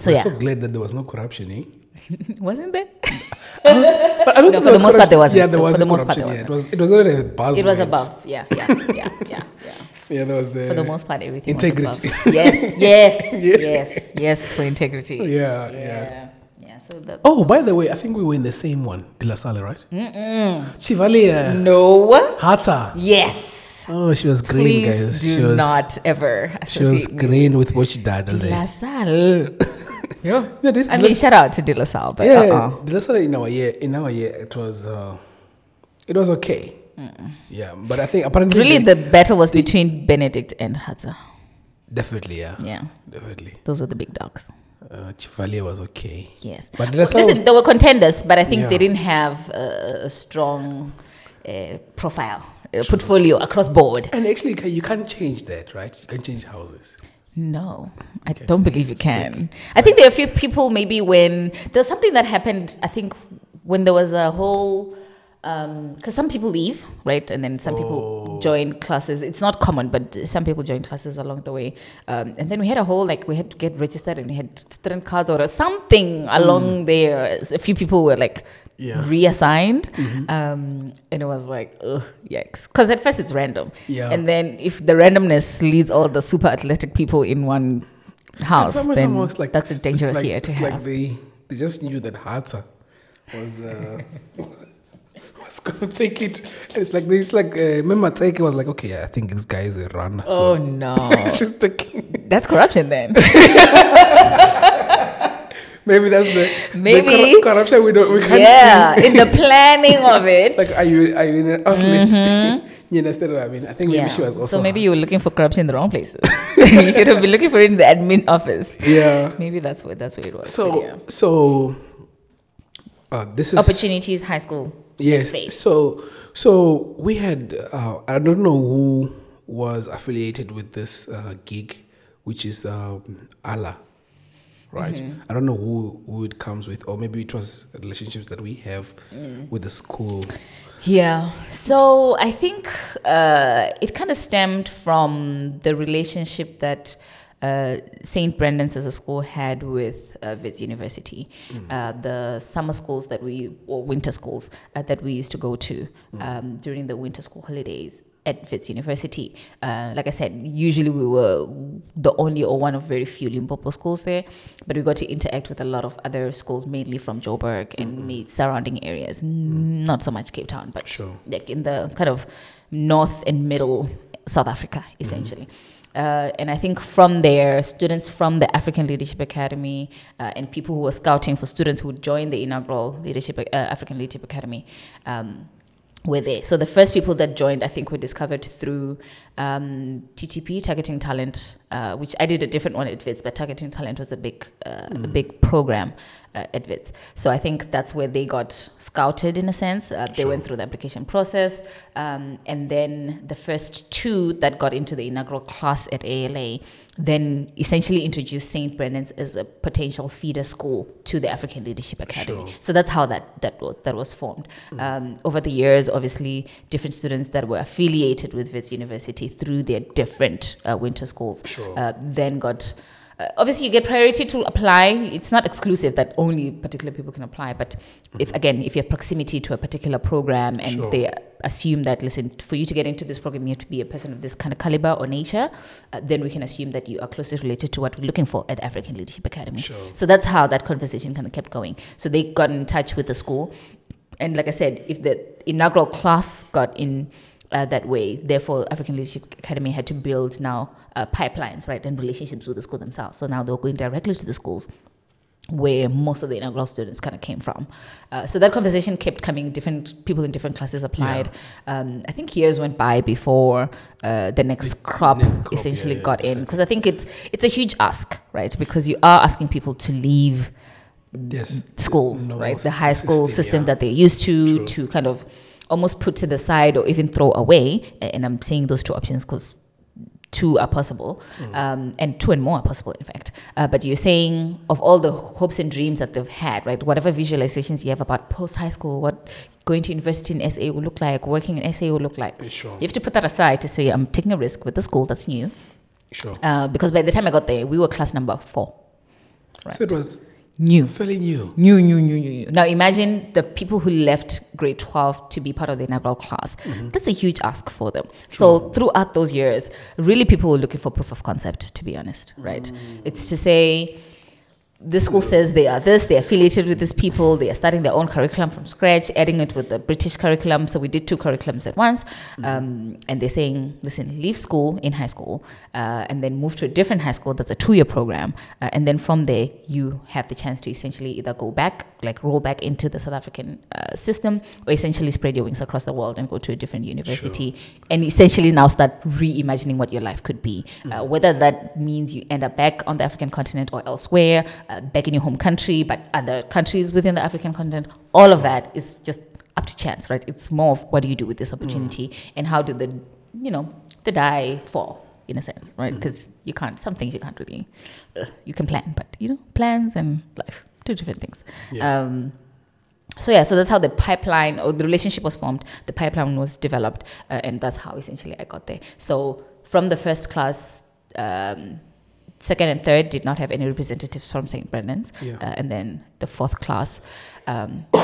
S2: so,
S1: I'm
S2: yeah.
S1: so glad that there was no corruption, eh? (laughs)
S2: Wasn't there?
S1: But I don't
S2: No,
S1: think
S2: for
S1: there
S2: the
S1: was
S2: most part, there wasn't.
S1: Yeah, there
S2: For
S1: was
S2: the most part, there
S1: yeah, it was. It was already the buzzword.
S2: It was above. Yeah, yeah, yeah, yeah, yeah.
S1: Yeah, there was the
S2: For the most part, everything
S1: integrity.
S2: was above. Yes, (laughs) yes,
S1: Yeah.
S2: yes, yes, for integrity.
S1: Yeah, yeah.
S2: yeah. Yeah, so that.
S1: Oh, by the way, I think we were in the same one, De La Salle, right? Mm-mm. Chevalier,
S2: No.
S1: Hata.
S2: Yes.
S1: Oh, she was green,
S2: Please
S1: guys.
S2: do
S1: she was,
S2: not ever
S1: She was green with what she did
S2: with De La. Salle. yeah.
S1: Yeah, this,
S2: I
S1: De
S2: mean, shout out to De La Salle, but
S1: yeah,
S2: uh-uh.
S1: De La Salle in our year, in our year, it was, uh, it was okay. Yeah, but I think apparently
S2: really
S1: they-
S2: the battle was between Benedict and Hadza.
S1: definitely, yeah,
S2: Yeah,
S1: definitely.
S2: those were the big dogs.
S1: Uh, Chevalier was okay.
S2: Yes.
S1: But De La Salle,
S2: Listen, they were contenders, but I think
S1: Yeah.
S2: they didn't have a, a strong uh, profile, uh, portfolio across board.
S1: and actually, you can't change that, right? You can change houses.
S2: No, I
S1: Okay.
S2: don't believe you can. I think there are a few people maybe when there's something that happened. I think when there was a whole. Because some people leave, right, and then some people
S1: Oh.
S2: join classes. It's not common, but some people join classes along the way. Um, and then we had a whole like we had to get registered, and we had student cards or something along there. A few people were like
S1: Mm. Yeah. Mm-hmm.
S2: reassigned, um, and it was like, ugh, yikes. Because at first it's random,
S1: Yeah.
S2: and then if the randomness leads all the super athletic people in one house, then
S1: like,
S2: that's a dangerous
S1: like,
S2: year to
S1: it's
S2: have.
S1: like they, they just knew that Hata was uh, (laughs) was gonna (laughs) take it. And it's like it's like uh, remember Teke was like, okay, I think this guy is a runner.
S2: oh
S1: So
S2: no, (laughs)
S1: she's taking.
S2: that's corruption then. (laughs)
S1: Maybe that's the the
S2: Maybe.
S1: corru- corruption we don't we can't
S2: yeah, in the planning of it.
S1: Like, are you are you in an outlet? you understand what I mean? I think maybe
S2: yeah.
S1: she was also.
S2: so maybe you were looking for corruption in the wrong places. you should have been looking for it in the admin office.
S1: yeah.
S2: Maybe that's what that's what it was.
S1: So
S2: yeah.
S1: so. Uh, this is
S2: opportunities, high school.
S1: Yes.
S2: space.
S1: So so we had uh, I don't know who was affiliated with this uh, gig, which is um, ALA, right?
S2: Mm-hmm.
S1: I don't know who who it comes with, or maybe it was relationships that we have
S2: Mm.
S1: with the school.
S2: Yeah. So I think uh, it kind of stemmed from the relationship that uh, St. Brendan's as a school had with uh, Wits University. Uh, the summer schools that we, or winter schools uh, that we used to go to um, during the winter school holidays at Wits University. Uh, like I said, usually we were the only or one of very few Limpopo schools there, but we got to interact with a lot of other schools, mainly from Joburg and maybe surrounding areas. N- Not so much Cape Town, but
S1: Sure.
S2: like in the kind of north and middle South Africa, essentially. Uh, and I think from there, students from the African Leadership Academy uh, and people who were scouting for students who would join the inaugural Leadership uh, African Leadership Academy um, were there. So the first people that joined, I think, were discovered through um, TTP, Targeting Talent, uh, which I did a different one at WITS, but Targeting Talent was a big, uh, a big program uh, WITS. So I think that's where they got scouted in a sense. Uh, they went through the application process, um, and then the first two that got into the inaugural class at ALA then essentially introduced St. Brendan's as a potential feeder school to the African Leadership Academy.
S1: Sure.
S2: So that's how that that was that was formed. Um, over the years, obviously, different students that were affiliated with Wits University through their different uh, winter schools
S1: Sure.
S2: uh, then got. Uh, obviously, you get priority to apply. It's not exclusive that only particular people can apply, but if again, if you have proximity to a particular program and
S1: Sure.
S2: they assume that listen, for you to get into this program, you have to be a person of this kind of caliber or nature, uh, then we can assume that you are closely related to what we're looking for at the African Leadership Academy.
S1: Sure.
S2: So that's how that conversation kind of kept going. So they got in touch with the school. And like I said, if the inaugural class got in uh, that way, therefore African Leadership Academy had to build now uh, pipelines, right, and relationships with the school themselves. So now they were going directly to the schools where most of the inaugural students kind of came from. Uh, so that conversation kept coming. Different people in different classes applied. Um, I think years went by before uh, the next crop
S1: next
S2: essentially
S1: yeah, yeah,
S2: got in because I think it's it's a huge ask, right? Because you are asking people to leave
S1: Yes.
S2: school,
S1: normal
S2: right? The high school system,
S1: yeah.
S2: that they're used to,
S1: True.
S2: to kind of almost put to the side or even throw away. And I'm saying those two options because two are possible, um, and two and more are possible, in fact. Uh, but you're saying of all the hopes and dreams that they've had, right? Whatever visualizations you have about post high school, what going to university in SA will look like, working in SA will look like.
S1: Sure.
S2: You have to put that aside to say, I'm taking a risk with the school that's new.
S1: Sure.
S2: Uh, because by the time I got there, we were class number four. Right.
S1: So it was
S2: New.
S1: fairly new.
S2: New, new, new, new, new. Now imagine the people who left grade 12 to be part of the inaugural class. Mm-hmm. That's a huge ask for them. So throughout those years, really people were looking for proof of concept, to be honest, right? Mm. It's to say, the school says they are this, they're affiliated with these people, they are starting their own curriculum from scratch, adding it with the British curriculum. So we did two curriculums at once. Um, and they're saying, listen, leave school in high school uh, and then move to a different high school that's a two year program. Uh, and then from there, you have the chance to essentially either go back, like roll back into the South African uh, system, or essentially spread your wings across the world and go to a different university and essentially now start reimagining what your life could be. Uh, whether that means you end up back on the African continent or elsewhere, uh, back in your home country, but other countries within the African continent, all of that is just up to chance, right? It's more of what do you do with this opportunity and how do the, you know, the die fall in a sense, right? Because you can't, some things you can't really, uh, you can plan, but you know, plans and life, two different things.
S1: Yeah.
S2: Um, so yeah, so that's how the pipeline or the relationship was formed. The pipeline was developed, uh, and that's how essentially I got there. So from the first class, um, second and third did not have any representatives from St. Brendan's,
S1: Yeah.
S2: uh, and then the fourth class. Um, (coughs)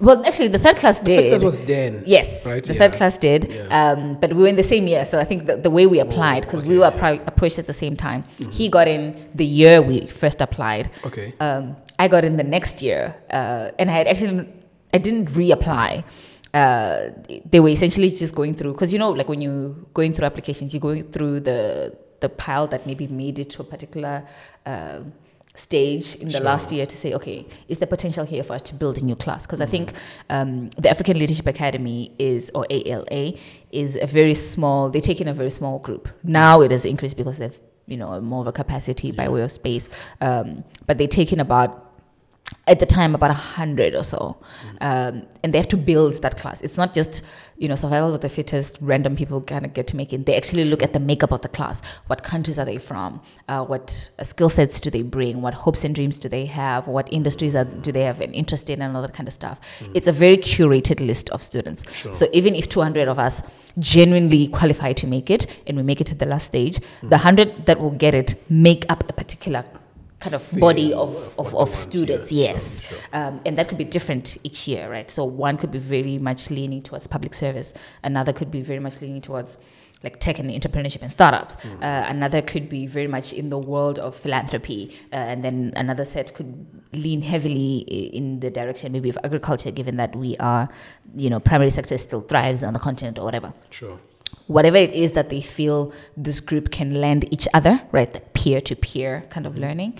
S2: well, actually, the third class
S1: I think
S2: did.
S1: that was Dan.
S2: Yes,
S1: Right,
S2: the
S1: yeah.
S2: third class did,
S1: Yeah.
S2: um, but we were in the same year. So I think the, the way we applied, because we
S1: okay,
S2: were
S1: yeah. Mm-hmm.
S2: appro- approached at the same time. He got in the year we first applied.
S1: Okay.
S2: Um, I got in the next year, uh, and I had actually I didn't reapply. Uh, they were essentially just going through because you know, like when you're going through applications, you're going through the the pile that maybe made it to a particular. Uh, stage in the last year to say okay is there potential here for us to build a new class? Because i think um, the african leadership academy is or ala is a very small they take in a very small group. Now it has increased because they've you know more of a capacity by way of space. Um, but they take in about at the time about a hundred or so, um, and they have to build that class. It's not just you know survival of the fittest. Random people kind of get to make it. They actually look at the makeup of the class. What countries are they from? Uh, what uh, skill sets do they bring? What hopes and dreams do they have? What industries are, do they have an interest in, and all that kind of stuff. It's a very curated list of students. So even if 200 of us genuinely qualify to make it, and we make it to the last stage, the hundred that will get it make up a particular kind of body of, of, of students, yes.
S1: sure, sure.
S2: Um, and that could be different each year, right? So one could be very much leaning towards public service, another could be very much leaning towards like tech and entrepreneurship and startups.
S1: Mm-hmm.
S2: Uh, another could be very much in the world of philanthropy, uh, and then another set could lean heavily in the direction maybe of agriculture, given that we are, you know, primary sector still thrives on the continent or whatever
S1: Sure.
S2: Whatever it is that they feel this group can lend each other, right? That peer to peer kind
S1: Mm-hmm.
S2: of learning,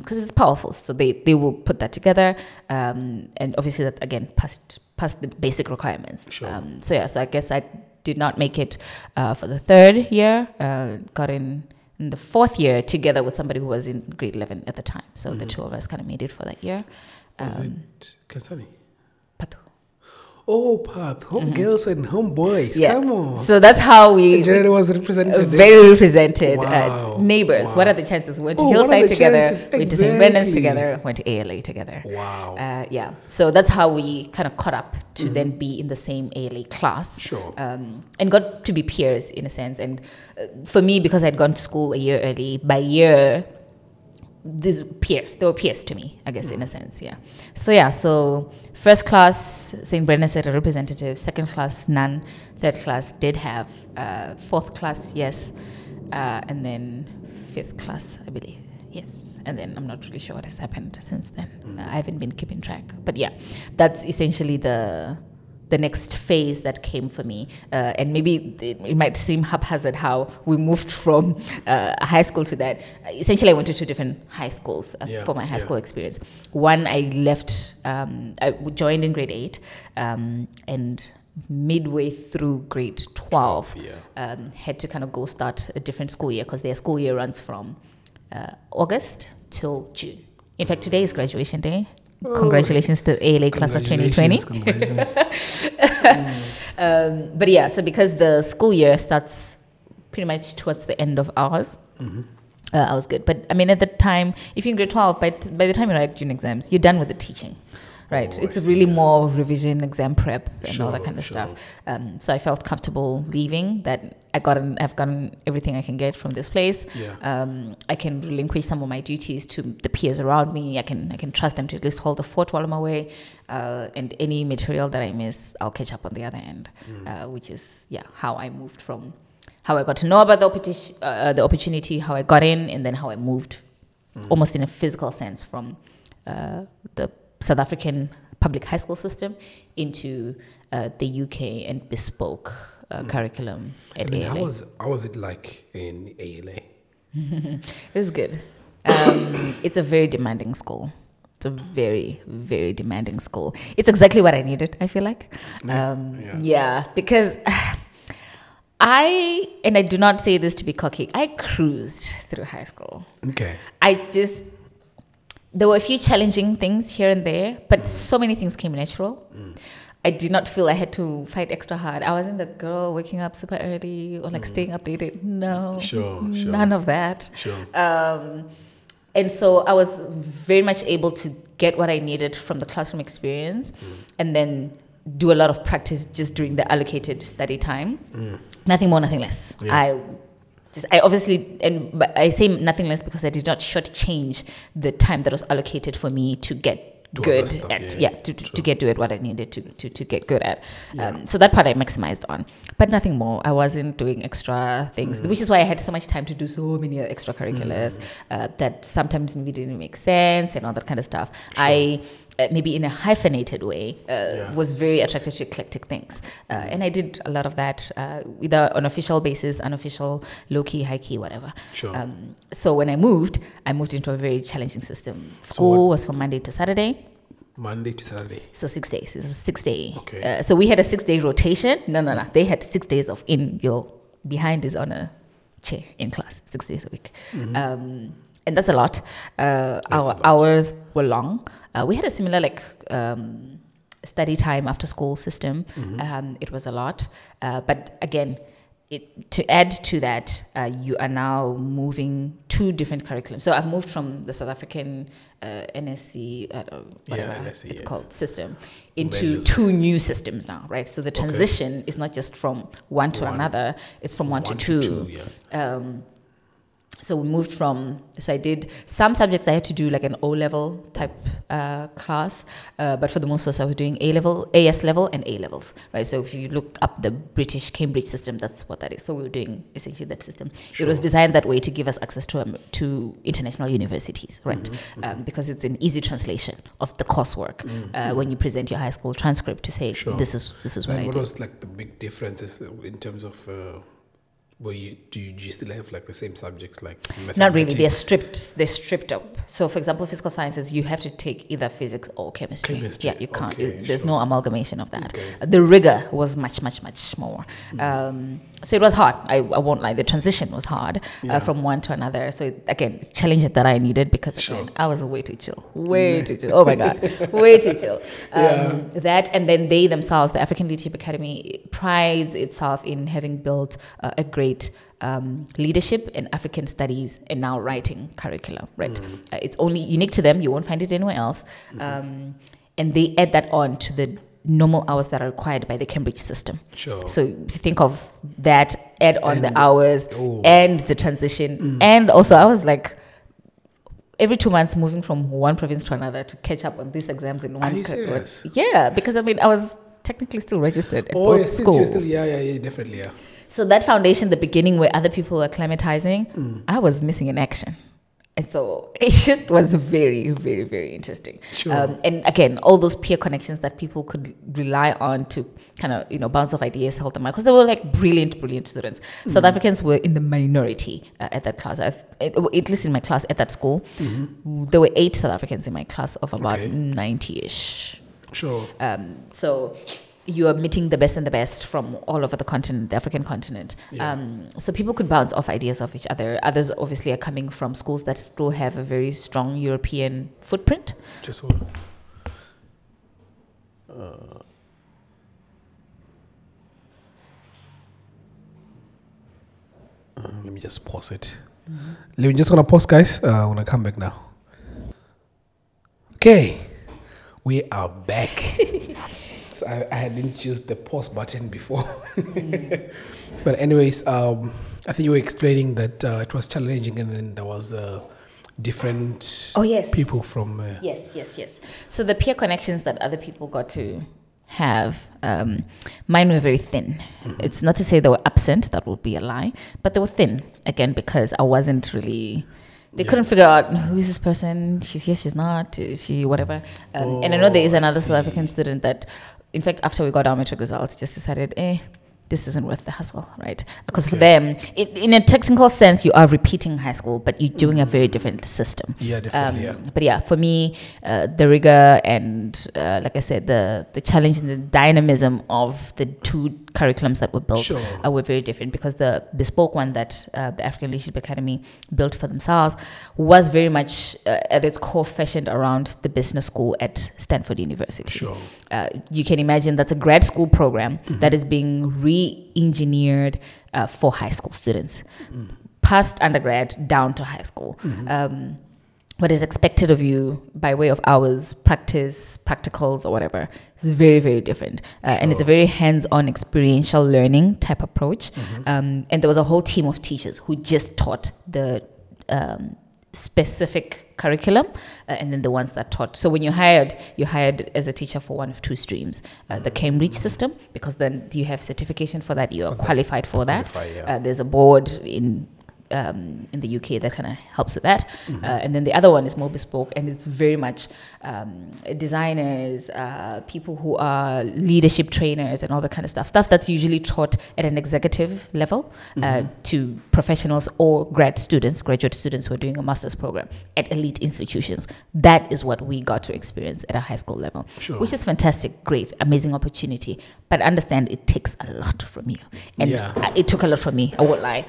S2: because it's powerful. So they, they will put that together, um, and obviously that again past past the basic requirements.
S1: Sure.
S2: Um, so yeah, so I guess I did not make it uh, for the third year. Uh, got in. In the fourth year, together with somebody who was in grade 11 at the time. So the two of us kind of made it for that year.
S1: Was
S2: Um,
S1: it Kasani? Oh, Path. Home girls and home boys.
S2: Mm-hmm. yeah.
S1: Come on.
S2: So that's how we,
S1: Jared was represented.
S2: Uh, very represented.
S1: Wow.
S2: Uh, neighbors. What are the chances? We went to
S1: Oh,
S2: Hillside together.
S1: chances?
S2: Went to St. Brendan's together. Went to ALA together.
S1: Wow.
S2: Uh, yeah. So that's how we kind of caught up to then be in the same ALA class.
S1: Mm-hmm. Sure.
S2: Um, and got to be peers in a sense. And uh, for me, because I'd gone to school a year early, by year, these peers, they were peers to me, I guess, in a sense, yeah. So yeah, so first class, St. Brendan's said a representative. Second class, none. Third class did have. Uh, fourth class, yes. Uh, and then fifth class, I believe. Yes, and then I'm not really sure what has happened since then. Uh, I haven't been keeping track, but yeah, that's essentially the the next phase that came for me. Uh, and maybe it, it might seem haphazard how we moved from uh, high school to that. Essentially, I went to two different high schools uh,
S1: Yeah,
S2: for my high
S1: yeah.
S2: school experience. One, I left, um, I joined in grade eight, um, and midway through grade 12,
S1: 12, yeah.
S2: um, had to kind of go start a different school year because their school year runs from uh, August till June. In fact, today is graduation day. Congratulations to ALA class of 2020.
S1: Congratulations, congratulations. (laughs)
S2: Um, but yeah, so because the school year starts pretty much towards the end of ours. Uh, I was good, but I mean, at the time, if you're in grade twelve, by t- by the time you write June exams, you're done with the teaching, right?
S1: Oh,
S2: it's really more revision, exam prep, and all that kind of
S1: sure.
S2: stuff. Um, so I felt comfortable leaving. That I gotten, I've gotten everything I can get from this place.
S1: Yeah.
S2: Um, I can relinquish some of my duties to the peers around me. I can I can trust them to at least hold the fort while I'm away. Uh, and any material that I miss, I'll catch up on the other end,
S1: Mm.
S2: uh, which is yeah how I moved from how I got to know about the, opportu- uh, the opportunity, how I got in, and then how I moved
S1: Mm.
S2: almost in a physical sense from uh, the South African public high school system into uh, the UK and bespoke uh, curriculum at
S1: Mm. And then how was how was it like in ALA? (laughs)
S2: It was good. Um, it's a very demanding school. It's a very, very demanding school. It's exactly what I needed, I feel like. Um,
S1: yeah.
S2: yeah, because (sighs) I, and I do not say this to be cocky, I cruised through high school.
S1: Okay.
S2: I just, there were a few challenging things here and there, but
S1: Mm.
S2: so many things came natural. I did not feel I had to fight extra hard. I wasn't the girl waking up super early or like staying updated. No,
S1: Mm. Sure, sure.
S2: none of that.
S1: Sure.
S2: Um, and so I was very much able to get what I needed from the classroom experience and then do a lot of practice just during the allocated study time. Nothing more, nothing less.
S1: Mm. Yeah.
S2: I I obviously, and but I say nothing less because I did not shortchange the time that was allocated for me to get
S1: Do
S2: good
S1: stuff,
S2: at,
S1: yeah,
S2: yeah, to, to, to get to it what I needed to, to, to get good at. Um, so that part I maximized on, but nothing more. I wasn't doing extra things,
S1: Mm.
S2: which is why I had so much time to do so many extracurriculars uh, that sometimes maybe didn't make sense and all that kind of stuff. I uh, maybe in a hyphenated way uh,
S1: Yeah.
S2: was very attracted to eclectic things, uh, and I did a lot of that, uh, either on official basis, unofficial, low key, high key, whatever.
S1: Sure.
S2: Um, so when I moved, I moved into a very challenging system. School was from Monday to Saturday.
S1: Monday to Saturday.
S2: So six days. It's a six day.
S1: Okay.
S2: Uh, so we had a six day rotation. No, no, no. They had six days of in your behind is on a chair in class, six days a week. Um, and that's a lot. Uh, our
S1: Mm-hmm. a lot.
S2: hours were long. Uh, we had a similar like um, study time after school system.
S1: Mm-hmm.
S2: Um, it was a lot. Uh, but again, it, to add to that, uh, you are now moving two different curriculums. So I've moved from the South African uh, NSC, uh, whatever
S1: NSC,
S2: it's
S1: yes.
S2: called system, into two new systems now, right? So the transition is not just from one to
S1: One.
S2: another; it's from one,
S1: One
S2: to
S1: to
S2: two.
S1: two, yeah.
S2: Um, so we moved from so i did some subjects i had to do like an o level type uh, class uh, but for the most part i was doing a level as level and a levels right? So if you look up the british cambridge system that's what that is. So we were doing essentially that system. It was designed that way to give us access to um, to international universities right?
S1: Mm-hmm,
S2: Um, because it's an easy translation of the coursework uh, when you present your high school transcript to say
S1: Sure.
S2: this is this is what
S1: And
S2: i
S1: what
S2: did
S1: was like the big differences in terms of where you do you, do you still have like the same subjects like
S2: Not really. They're stripped. They're stripped up. So, for example, physical sciences, you have to take either physics or chemistry.
S1: Chemistry,
S2: Yeah, you can't.
S1: okay,
S2: there's
S1: sure.
S2: no amalgamation of that.
S1: Okay.
S2: The rigor was much, much, much more.
S1: Mm.
S2: Um, so it was hard. I, I won't lie. The transition was hard
S1: Yeah.
S2: uh, from one to another. So it, again, it's challenge that I needed because again,
S1: Sure.
S2: I was way too chill. Way too chill. Oh my god, (laughs) way too chill. Um, That and then they themselves, the African Leadership Academy, prides itself in having built uh, a great um, leadership and African studies and now writing curriculum. Right, uh, it's only unique to them. You won't find it anywhere else. Um, and they add that on to the normal hours that are required by the Cambridge system.
S1: Sure.
S2: So if you think of that, add on the hours
S1: oh.
S2: and the transition, and also I was like. Every two months, moving from one province to another to catch up on these exams in one.
S1: you
S2: co-
S1: serious?
S2: Yeah, because I mean, I was technically still registered at
S1: oh,
S2: both
S1: yes,
S2: schools.
S1: still, yeah, yeah, yeah, definitely, yeah.
S2: So that foundation, the beginning where other people were acclimatizing,
S1: Mm.
S2: I was missing in action. And so (laughs) it just was very, very, very interesting.
S1: Sure.
S2: Um, and again, all those peer connections that people could rely on to kind of, you know, bounce off ideas, help them out. Because they were like brilliant, brilliant students. South
S1: Mm.
S2: Africans were in the minority uh, at that class. I, at at least in my class at that school, there were eight South Africans in my class of about
S1: Mm-hmm. Okay.
S2: 90 ish.
S1: Sure.
S2: Um, so you are meeting the best and the best from all over the continent, the African continent.
S1: Yeah.
S2: Um, so people could bounce off ideas of each other. Others obviously are coming from schools that still have a very strong European footprint.
S1: Just hold on. Uh, let me just pause it. Let me just gonna pause, guys. Uh, I'm gonna come back now. Okay, we are back. (laughs) so I, I didn't use the pause button before. (laughs) but anyways, um, I think you were explaining that uh, it was challenging, and then there was uh, different
S2: Oh, yes.
S1: people from. Uh,
S2: Yes, yes, yes. So the peer connections that other people got to have, um, mine were very thin. It's not to say they were absent, that would be a lie, but they were thin, again, because I wasn't really. They couldn't figure out who is this person. She's here, she's not. Is she whatever? Um, and I know there is
S1: Oh,
S2: another South. African student that, in fact, after we got our metric results, just decided, eh, this isn't worth the hustle, right? Because for them, it, in a technical sense, you are repeating high school, but you're doing a very different system.
S1: Yeah, definitely.
S2: Um, But yeah, for me, uh, the rigor and, uh, like I said, the the challenge and the dynamism of the two curriculums that were built
S1: Sure.
S2: uh, were very different because the bespoke one that uh, the African Leadership Academy built for themselves was very much uh, at its core fashioned around the business school at Stanford University.
S1: Sure.
S2: Uh, you can imagine that's a grad school program that is being re-engineered uh, for high school students, past undergrad down to high school. Um, what is expected of you by way of hours, practice, practicals, or whatever is very, very different. Uh, And it's a very hands on experiential learning type approach. Um, and there was a whole team of teachers who just taught the um, specific curriculum uh, and then the ones that taught. So when you hired, you hired as a teacher for one of two streams uh, the Cambridge system, because then you have certification for that, you are qualified for that.
S1: Yeah.
S2: Uh, there's a board in um, in the UK that kind of helps with that. Uh, and then the other one is more bespoke, and it's very much um, designers, uh, people who are leadership trainers, and all that kind of stuff. Stuff that's usually taught at an executive level uh, to professionals or grad students, graduate students who are doing a master's program at elite institutions. That is what we got to experience at a high school level,
S1: Sure.
S2: which is fantastic, great, amazing opportunity. But understand it takes a lot from you, and
S1: Yeah.
S2: uh, it took a lot from me. I won't lie.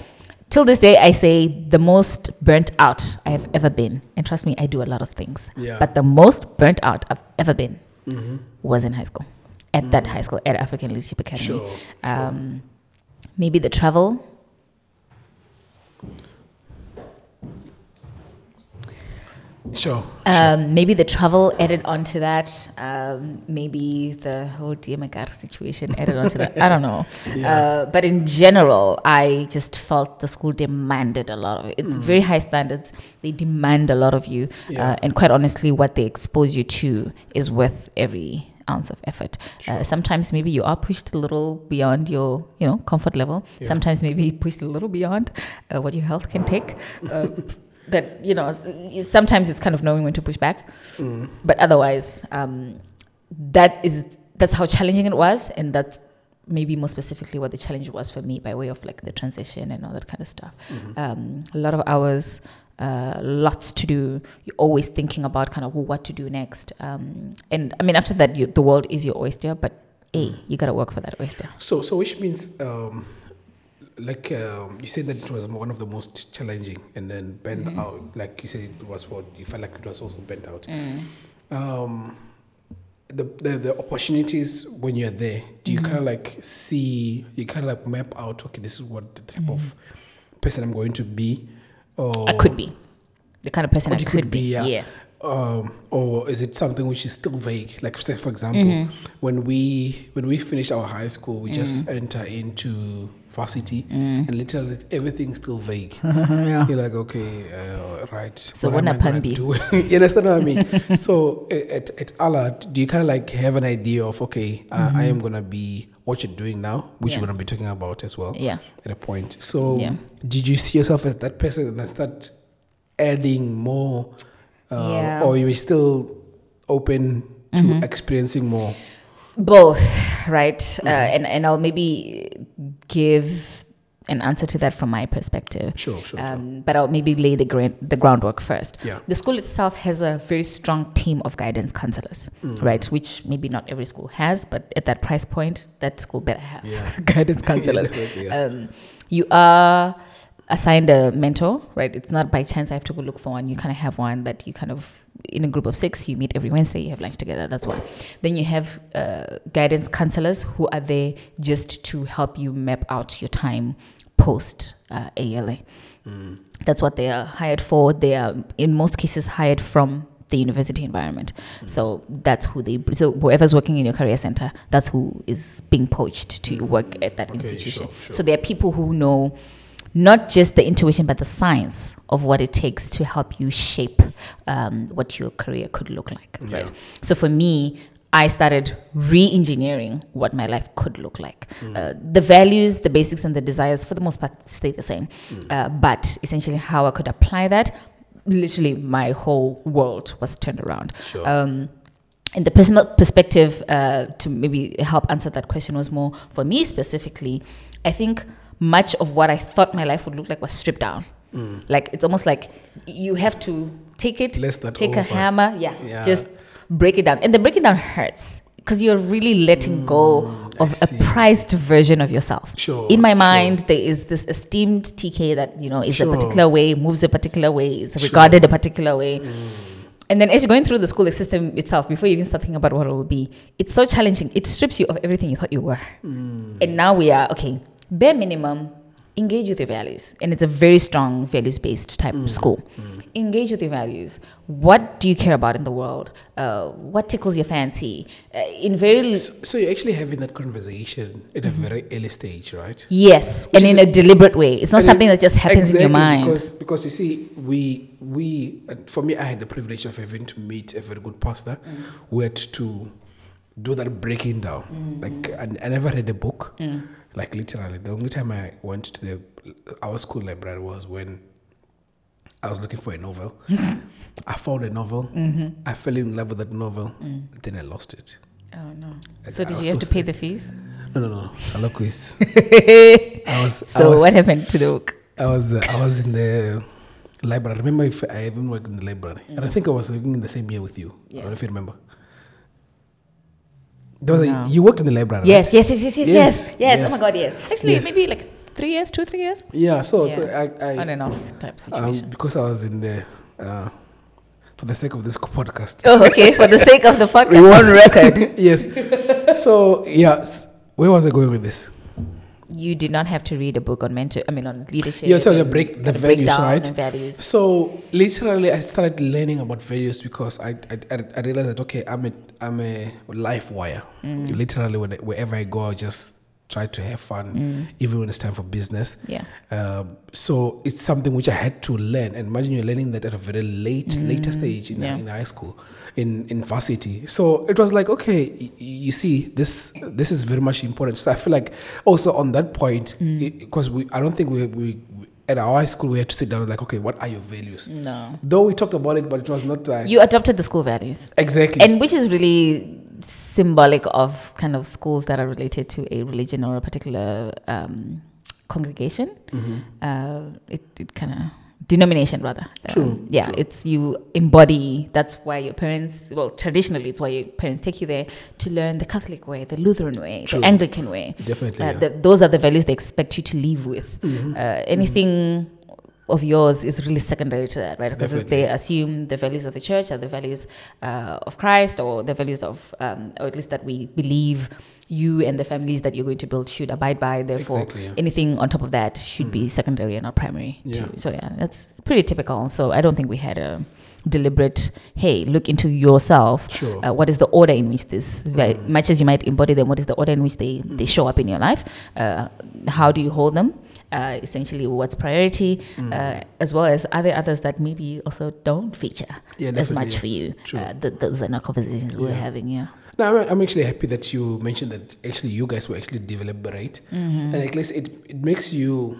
S2: Till this day, I say the most burnt out I have ever been, and trust me, I do a lot of things.
S1: Yeah.
S2: But the most burnt out I've ever been
S1: Mhm.
S2: was in high school, at that high school, at African Leadership Academy.
S1: Sure. sure.
S2: Um, maybe the travel.
S1: Sure.
S2: Um, maybe the travel added onto that. Um, maybe the whole DMAGAR situation added onto that. I don't know. (laughs)
S1: Yeah.
S2: Uh, but in general, I just felt the school demanded a lot of it. It's very high standards. They demand a lot of you.
S1: Yeah.
S2: Uh, and quite honestly, what they expose you to is worth every ounce of effort. Uh, sometimes maybe you are pushed a little beyond your, you know, comfort level.
S1: Yeah.
S2: Sometimes maybe pushed a little beyond uh, what your health can take. Uh, but you know, sometimes it's kind of knowing when to push back.
S1: Mm.
S2: But otherwise, um, that is that's how challenging it was, and that's maybe more specifically what the challenge was for me by way of like the transition and all that kind of stuff.
S1: Mm-hmm.
S2: Um, a lot of hours, uh, lots to do. You're always thinking about kind of what to do next. Um, and I mean, after that, you, the world is your oyster, but hey, you gotta work for that oyster.
S1: So, so which means, um, like um, you said that it was one of the most challenging, and then bent
S2: Mm-hmm.
S1: out. Like you said, it was what you felt like it was also bent out.
S2: Mm.
S1: Um, the, the the opportunities when you're there, do you
S2: Mm-hmm.
S1: kind of like see? You kind of like map out. Okay, this is what the type of person I'm going to be. Or
S2: Mm-hmm. I could be the kind of person I could,
S1: could
S2: be.
S1: be, yeah.
S2: yeah.
S1: um, or is it something which is still vague? Like, say, for example,
S2: Mm-hmm.
S1: when we when we finish our high school, we
S2: Mm.
S1: just enter into varsity, and literally everything's still vague. (laughs)
S2: yeah.
S1: You're like, okay, uh, right.
S2: So
S1: what
S2: what
S1: am I gonna do? (laughs) you understand what I mean? (laughs) so at at Allard, do you kind of like have an idea of okay, uh, I am gonna be what you're doing now, which
S2: Yeah.
S1: you're gonna be talking about as well
S2: Yeah.
S1: at a point. So
S2: Yeah.
S1: did you see yourself as that person and then start adding more, uh,
S2: Yeah.
S1: or you were still open to
S2: Mm-hmm.
S1: experiencing more?
S2: both right uh, and and i'll maybe give an answer to that from my perspective
S1: Sure, sure,
S2: um, but i'll maybe lay the, gra- the groundwork first
S1: Yeah.
S2: the school itself has a very strong team of guidance counselors
S1: Mm.
S2: right which maybe not every school has but at that price point that school better have
S1: Yeah. (laughs)
S2: guidance (laughs) counselors
S1: yeah.
S2: um, you are assigned a mentor, right? It's not by chance I have to go look for one. You kind of have one that you kind of, in a group of six, you meet every Wednesday, you have lunch together. That's one. Then you have uh, guidance counselors who are there just to help you map out your time post uh, ALA. That's what they are hired for. They are, in most cases, hired from the university environment. So that's who they. So whoever's working in your career center, that's who is being poached to work at that
S1: Okay,
S2: institution.
S1: sure, sure.
S2: So there are people who know not just the intuition, but the science of what it takes to help you shape um, what your career could look like.
S1: Yeah.
S2: Right. So for me, I started re-engineering what my life could look like. Uh, the values, the basics, and the desires, for the most part, stay the same. Uh, but essentially, how I could apply that, literally, my whole world was turned around.
S1: Sure.
S2: Um, and the personal perspective uh, to maybe help answer that question was more for me specifically. I think much of what I thought my life would look like was stripped down. Like it's almost like you have to take it, take a hammer, yeah,
S1: Yeah.
S2: just break it down. And the breaking down hurts because you're really letting go of a prized version of yourself.
S1: Sure,
S2: In my
S1: sure.
S2: mind, there is this esteemed TK that you know is
S1: Sure.
S2: a particular way, moves a particular way, is regarded a particular way. And then as you're going through the school system itself, before you even start thinking about what it will be, it's so challenging. It strips you of everything you thought you were. And now we are, okay, bare minimum, engage with your values. And it's a very strong values based type of school. Engage with your values. What do you care about in the world? Uh, what tickles your fancy? Uh, in very,
S1: So, so you're actually having that conversation at a very early stage, right?
S2: yes,
S1: Which
S2: and in a deliberate way. It's not something
S1: it-
S2: that just happens in your
S1: exactly,
S2: mind.
S1: Because, because you see, we, we, and for me, I had the privilege of having to meet a very good pastor
S2: Mm.
S1: who had to do that breaking down.
S2: Mm.
S1: Like, I, I never read a book. Like, literally, the only time I went to the our school library was when I was looking for a novel. (laughs) I found a novel.
S2: Mm-hmm.
S1: I fell in love with that novel.
S2: Mm.
S1: Then I lost it.
S2: Oh, no.
S1: And
S2: So
S1: I
S2: did
S1: was
S2: you have to pay
S1: sad.
S2: the fees?
S1: No, no, no. Sherlock quiz. (laughs) I was. I
S2: So
S1: was,
S2: what happened to the book?
S1: I was uh, I was in the library. I remember if I even worked in the library, and I think I was working in the same year with you. Yeah. I
S2: Mm.
S1: Don't know if you remember. There was
S2: No.
S1: a, you worked in the library. right?
S2: Yes, yes, yes, yes, yes, yes,
S1: Yes,
S2: yes. Oh my God, yes. Actually,
S1: Yes.
S2: maybe like three years, two, three years.
S1: Yeah. So so I, I
S2: On and off type
S1: um,
S2: situation.
S1: because I was in the uh, for the sake of this podcast.
S2: oh, okay. For the sake of the (laughs) podcast, on record, (laughs)
S1: yes. So yeah, s- where was I going with this?
S2: You did not have to read a book on mentor. I mean, on leadership.
S1: Yeah, so the break the values, right?
S2: values.
S1: So literally, I started learning about values because I I, I, realized that okay, I'm a I'm a life wire.
S2: Mm.
S1: Literally, when wherever I go, I just try to have fun,
S2: Mm.
S1: even when it's time for business.
S2: Yeah.
S1: Um, so it's something which I had to learn. And imagine you're learning that at a very late, later stage in,
S2: Mm. yeah.
S1: in high school, in, in varsity. So it was like, okay, y- you see, this this is very much important. So I feel like also on that point,
S2: Mm.
S1: because we I don't think we, we, we at our high school we had to sit down and like, okay, what are your values?
S2: No.
S1: Though we talked about it, but it was not like
S2: You adopted the school values.
S1: exactly.
S2: And which is really symbolic of kind of schools that are related to a religion or a particular um, congregation.
S1: Mm-hmm.
S2: Uh, it it kind of denomination rather.
S1: True,
S2: Um, yeah,
S1: true.
S2: it's you embody. That's why your parents. Well, traditionally, it's why your parents take you there to learn the Catholic way, the Lutheran way,
S1: True.
S2: the Anglican way.
S1: Definitely,
S2: Uh,
S1: yeah.
S2: the, those are the values they expect you to live with.
S1: Mm-hmm.
S2: Uh, anything of yours is really secondary to that, right? Because they assume the values of the church are the values uh, of Christ, or the values of, um, or at least that we believe you and the families that you're going to build should abide by. Therefore,
S1: Exactly, yeah.
S2: anything on top of that should be secondary and not primary.
S1: Yeah.
S2: Too. So yeah, that's pretty typical. So I don't think we had a deliberate hey look into yourself
S1: Sure.
S2: uh, what is the order in which this va- much as you might embody them what is the order in which they, they show up in your life uh, how do you hold them uh, essentially what's priority uh, as well as other others that maybe also don't feature
S1: Yeah,
S2: as much
S1: yeah.
S2: for you uh, th- those are not conversations we we're having yeah
S1: No, I'm, I'm actually happy that you mentioned that actually you guys were actually deliberate,
S2: Mm-hmm.
S1: and at least it it makes you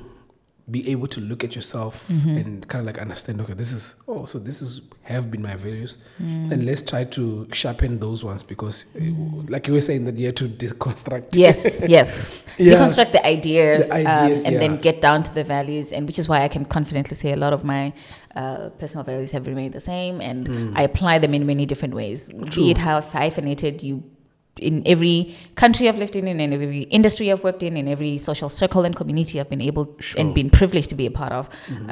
S1: be able to look at yourself
S2: Mm-hmm.
S1: and kind of like understand. Okay, this is oh, so this is have been my values,
S2: Mm.
S1: and let's try to sharpen those ones because, uh, like you were saying, that you have to deconstruct.
S2: yes (laughs) yes
S1: Yeah.
S2: deconstruct the ideas,
S1: The ideas,
S2: um, and
S1: yeah.
S2: then get down to the values and which is why i can confidently say a lot of my uh, personal values have remained the same and i apply them in many different ways.
S1: True.
S2: be it how hyphenated you in every country I've lived in, in every industry I've worked in, in every social circle and community I've been able
S1: Sure. Mm-hmm.
S2: and been privileged to be a part of,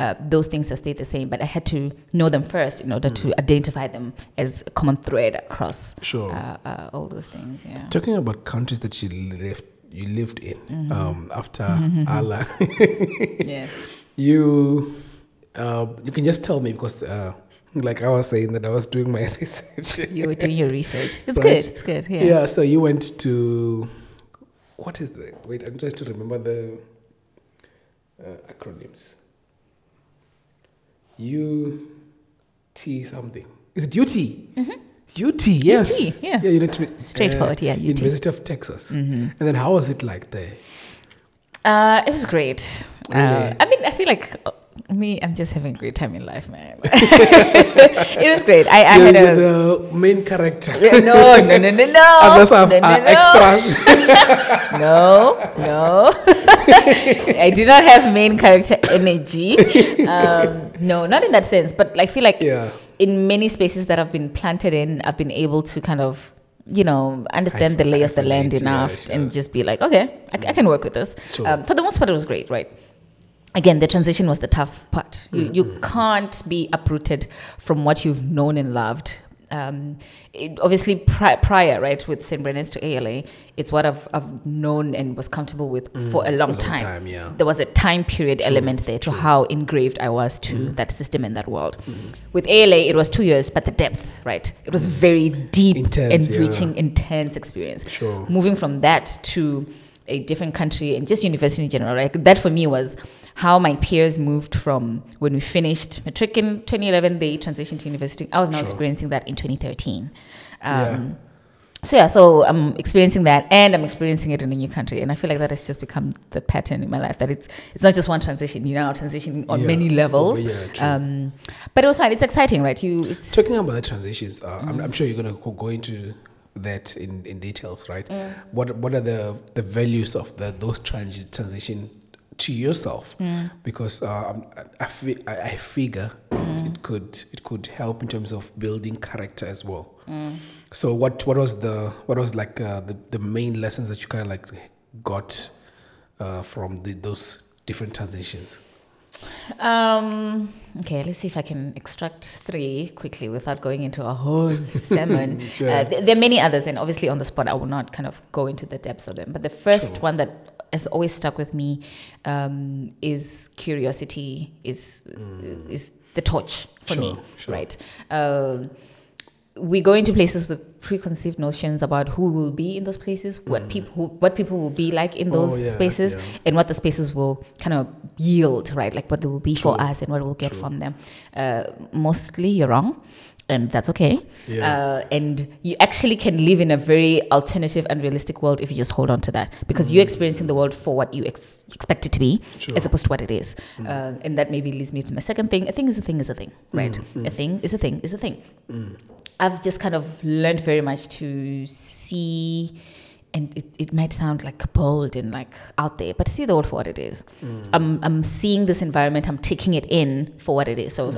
S2: uh, those things have stayed the same. But I had to know them first in order to identify them as a common thread across
S1: Sure.
S2: uh, uh, all those things. Yeah.
S1: Talking about countries that you left you lived in
S2: Mm-hmm.
S1: um, after ALA. (laughs)
S2: yes. (laughs)
S1: you uh, you can just tell me because uh, like I was saying that I was doing my (laughs) research.
S2: You were doing your research. It's
S1: Right.
S2: good. It's good. Yeah.
S1: yeah. So you went to what is the wait? I'm trying to remember the uh, acronyms. U T something. Is it UT? UT, yes.
S2: yeah.
S1: Yeah, United,
S2: Mm-hmm. Straightforward, yeah, UT.
S1: University of Texas.
S2: Mm-hmm.
S1: And then how was it like there?
S2: Uh, it was great. Uh,
S1: Really?
S2: I mean, I feel like uh, me, I'm just having a great time in life, man. (laughs) it was great. I, I had a.
S1: the main character.
S2: No, no, no, no, no.
S1: Others are,
S2: no, no,
S1: are
S2: no.
S1: extras. (laughs)
S2: No, no. (laughs) I do not have main character energy. Um, no, not in that sense. But I feel like
S1: yeah.
S2: in many spaces that I've been planted in, I've been able to kind of, you know, understand
S1: I
S2: the lay of the land
S1: yeah,
S2: enough
S1: sure.
S2: and just be like, okay, I, I can work with this.
S1: Sure.
S2: Um, for the most part, it was great, right? Again, the transition was the tough part. You,
S1: Mm,
S2: you can't be uprooted from what you've known and loved. Um, it, obviously, pri- prior, right, with St. Brendan's to ALA, it's what I've, I've known and was comfortable with for a long,
S1: Mm, long
S2: time.
S1: time, yeah.
S2: There was a time period element there to how engraved I was to
S1: Mm.
S2: that system and that world. With ALA, it was two years, but the depth, right? It was very deep,
S1: Intense, yeah.
S2: enriching, intense experience.
S1: Sure.
S2: Moving from that to a different country and just university in general, like That for me was how my peers moved from when we finished matric in 2011, they transitioned to university. I was now
S1: Sure.
S2: experiencing that in 2013.
S1: Yeah.
S2: Um, so yeah, so I'm experiencing that, and I'm experiencing it in a new country, and I feel like that has just become the pattern in my life. That it's it's not just one transition; you're now transitioning on
S1: Yeah.
S2: many levels.
S1: Yeah, true.
S2: um, but it was fine. It's exciting, right? You, it's
S1: Talking about the transitions, uh,
S2: Mm.
S1: I'm, I'm sure you're going to go into that in, in details, right?
S2: Mm.
S1: What what are the the values of the those transi- transition to yourself?
S2: Mm.
S1: Because uh, I, I, I figure
S2: Mm.
S1: it, it could it could help in terms of building character as well.
S2: Mm.
S1: So what what was the what was like uh, the the main lessons that you kind of like got uh, from the, those different transitions?
S2: Um, okay, let's see if I can extract three quickly without going into a whole (laughs) sermon.
S1: Sure.
S2: uh, th- there are many others, and obviously on the spot, I will not kind of go into the depths of them. But the first
S1: Sure.
S2: one that has always stuck with me um, is curiosity, is, is, is the torch for me,
S1: Mm. Sure, sure.
S2: right? Um we go into places with preconceived notions about who will be in those places, what people who, what people will be like in
S1: Mm. Oh,
S2: those
S1: yeah,
S2: spaces,
S1: yeah.
S2: and what the spaces will kind of yield, right? Like what they will be for us and what we'll get
S1: true.
S2: from them. Uh, mostly you're wrong, and that's okay.
S1: Yeah.
S2: Uh, and you actually can live in a very alternative and realistic world if you just hold on to that, because you're experiencing the world for what you ex- expect it to be,
S1: Mm. Sure. Mm.
S2: as opposed to what it is. Uh, and that maybe leads me to my second thing. A thing is a thing is a thing, right? A thing is a thing is a thing. I've just kind of learned very much to see, and it, it might sound like bold and like out there, but see the world for what it is. I'm, I'm seeing this environment, I'm taking it in for what it is. So,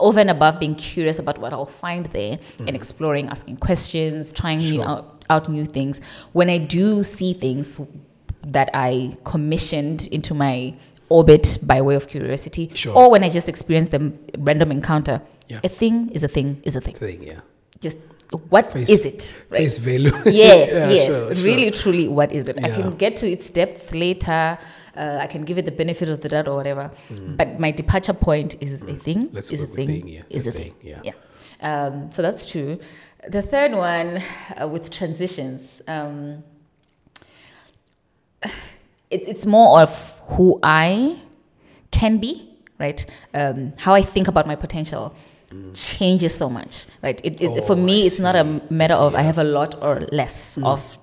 S2: over and above being curious about what I'll find there and mm-hmm. exploring, asking questions, trying new out, out new things, when I do see things that I commissioned into my orbit by way of curiosity,
S1: Sure.
S2: or when I just experience them random encounter,
S1: Yeah.
S2: a thing is a thing is a thing
S1: Thing, yeah.
S2: just what is
S1: Face-
S2: it right
S1: Face value. (laughs)
S2: yes
S1: Yeah,
S2: yes
S1: sure, sure.
S2: really truly what is it i can get to its depth later uh, i can give it the benefit of the doubt or whatever. But my departure point is a thing
S1: Mm. Let's
S2: is a thing,
S1: thing, yeah.
S2: Is
S1: a
S2: thing,
S1: thing, yeah.
S2: yeah. Um, so that's true the third one uh, with transitions um, (sighs) it, it's more of who i can be right? Um, how i think about my potential changes so much right? It, it, for
S1: Mm. Oh,
S2: me
S1: I
S2: it's not a matter
S1: I
S2: of
S1: see,
S2: i have a lot or less of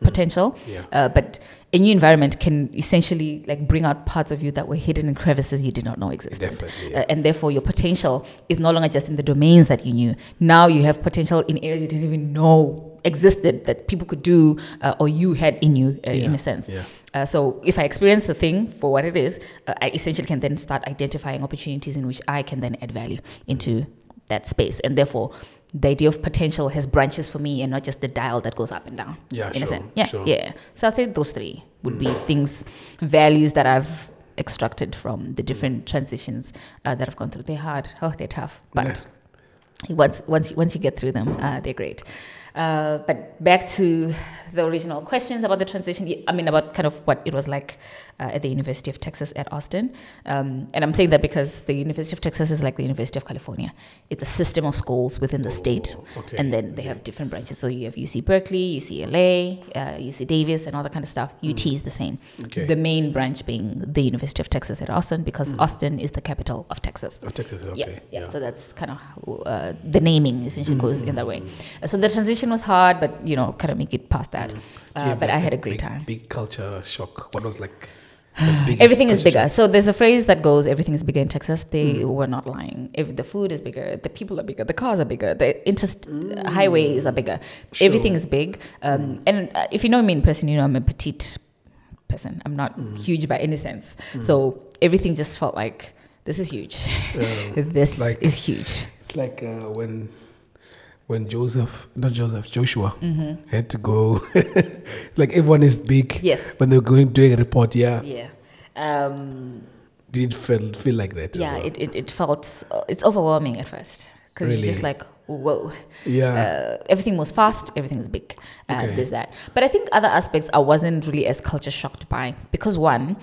S2: potential
S1: Yeah.
S2: uh, but a new environment can essentially like bring out parts of you that were hidden in crevices you did not know existed.
S1: Definitely,
S2: Uh, and therefore your potential is no longer just in the domains that you knew. Now you have potential in areas you didn't even know existed that people could do uh, or you had in you uh, in a sense.
S1: yeah.
S2: uh, so if I experience the thing for what it is, uh, I essentially can then start identifying opportunities in which I can then add value into that space, and therefore the idea of potential has branches for me and not just the dial that goes up and down.
S1: Yeah,
S2: in
S1: sure.
S2: Yeah,
S1: sure.
S2: yeah. So I'd say those three would be things, values that I've extracted from the different transitions uh, that I've gone through. They're hard. Oh, they're tough, but once once once you get through them, uh, they're great. Uh, but back to the original questions about the transition. I mean, about kind of what it was like uh, at the University of Texas at Austin. Um, and I'm saying that because the University of Texas is like the University of California. It's a system of schools within the state,
S1: Oh, okay.
S2: and then they have different branches. So you have UC Berkeley, UCLA, uh, UC Davis, and all that kind of stuff. UT is the same.
S1: Mm. Okay.
S2: The main branch being the University of Texas at Austin, because Austin is the capital of Texas.
S1: Oh, Texas,
S2: Yeah,
S1: okay.
S2: yeah, So that's kind of uh, the naming essentially goes in that way. Uh, So the transition was hard, but you know, kind of make it past that.
S1: You
S2: Uh,
S1: have,
S2: but I had a
S1: big-
S2: great time.
S1: Big culture shock. What was like
S2: Everything is bigger. So there's a phrase that goes, "Everything is bigger in Texas." They
S1: Mm.
S2: were not lying. If the food is bigger, the people are bigger, the cars are bigger, the interst- highways are bigger.
S1: Sure.
S2: Everything is big. Um, And uh, if you know me in person, you know I'm a petite person. I'm not
S1: Mm.
S2: huge by any sense. So everything just felt like this is huge. (laughs) This
S1: like-
S2: is huge.
S1: It's like uh, when when Joseph, not Joseph, Joshua had to go. (laughs) like everyone is big.
S2: Mm-hmm. Yes.
S1: When they're going doing a report, yeah,
S2: Yeah. Um,
S1: did it feel feel like that? as
S2: yeah,
S1: well?
S2: it, it, it felt, it's overwhelming at first. Because
S1: Really?
S2: you're just like, whoa.
S1: yeah.
S2: Uh, everything was fast, everything is big. Uh,
S1: Okay.
S2: There's that. But I think other aspects I wasn't really as culture shocked by. Because one,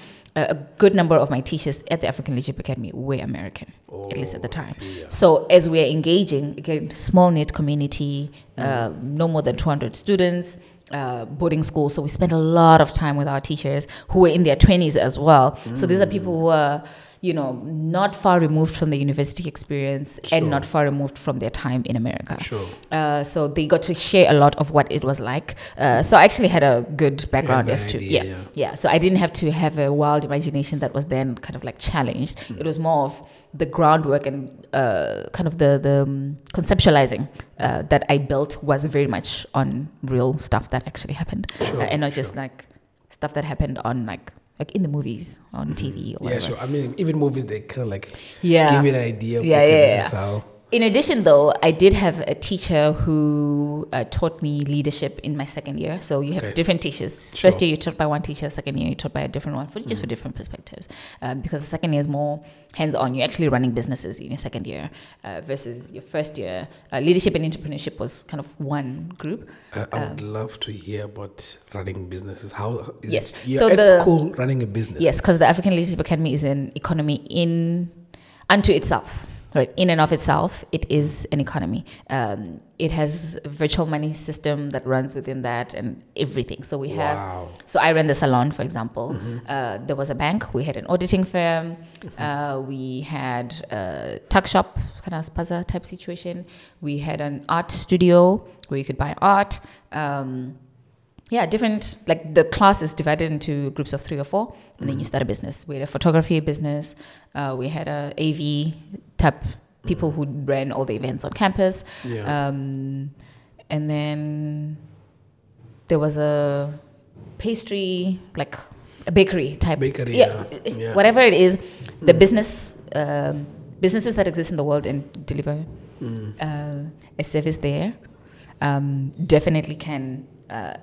S2: a good number of my teachers at the African Leadership Academy were American, at least at the
S1: Oh,
S2: time.
S1: see, yeah.
S2: So as we're engaging, again, small knit community,
S1: Mm.
S2: uh, no more than 200 students, uh, boarding school. So we spent a lot of time with our teachers who were in their 20s as well. So these are people who are, you know, not far removed from the university experience
S1: Sure.
S2: and not far removed from their time in America.
S1: Sure.
S2: Uh, so they got to share a lot of what it was like. Uh, so I actually had a good background as to yeah,
S1: yeah.
S2: yeah. So I didn't have to have a wild imagination that was then kind of like challenged.
S1: Hmm.
S2: It was more of the groundwork and uh, kind of the the um, conceptualizing uh, that I built was very much on real stuff that actually happened,
S1: Sure,
S2: uh, and not just like stuff that happened on like like in the movies on TV or
S1: Mm-hmm. Yeah, sure. I mean, even movies they kind of like
S2: Yeah.
S1: give you an idea of
S2: Yeah,
S1: okay,
S2: yeah,
S1: this
S2: yeah. In addition, though, I did have a teacher who uh, taught me leadership in my second year. So you have
S1: Okay.
S2: different teachers.
S1: Sure.
S2: First year, you're taught by one teacher. Second year, you're taught by a different one, for just for different perspectives. Um, because the second year is more hands-on. You're actually running businesses in your second year uh, versus your first year. Uh, leadership and entrepreneurship was kind of one group.
S1: Uh, I would love to hear about running businesses. How is
S2: Yes.
S1: it? You're
S2: So
S1: at
S2: the-
S1: school running a business.
S2: Yes, because the African Leadership Academy is an economy in unto itself. Right, in and of itself, it is an economy. Um, it has a virtual money system that runs within that and everything. So we have.
S1: Wow.
S2: So I ran the salon, for example. Uh, there was a bank. We had an auditing firm. Uh, we had a tuck shop, kind of spaza type situation. We had an art studio where you could buy art. Um, yeah, different. Like the class is divided into groups of three or four, and then you start a business. We had a photography business. Uh, we had a AV type people who ran all the events on campus.
S1: Yeah.
S2: Um, and then there was a pastry, like a bakery type.
S1: Bakery,
S2: yeah,
S1: yeah, yeah.
S2: Whatever it is, the business um, businesses that exist in the world and deliver
S1: Mm.
S2: uh, a service there um, definitely can. Uh,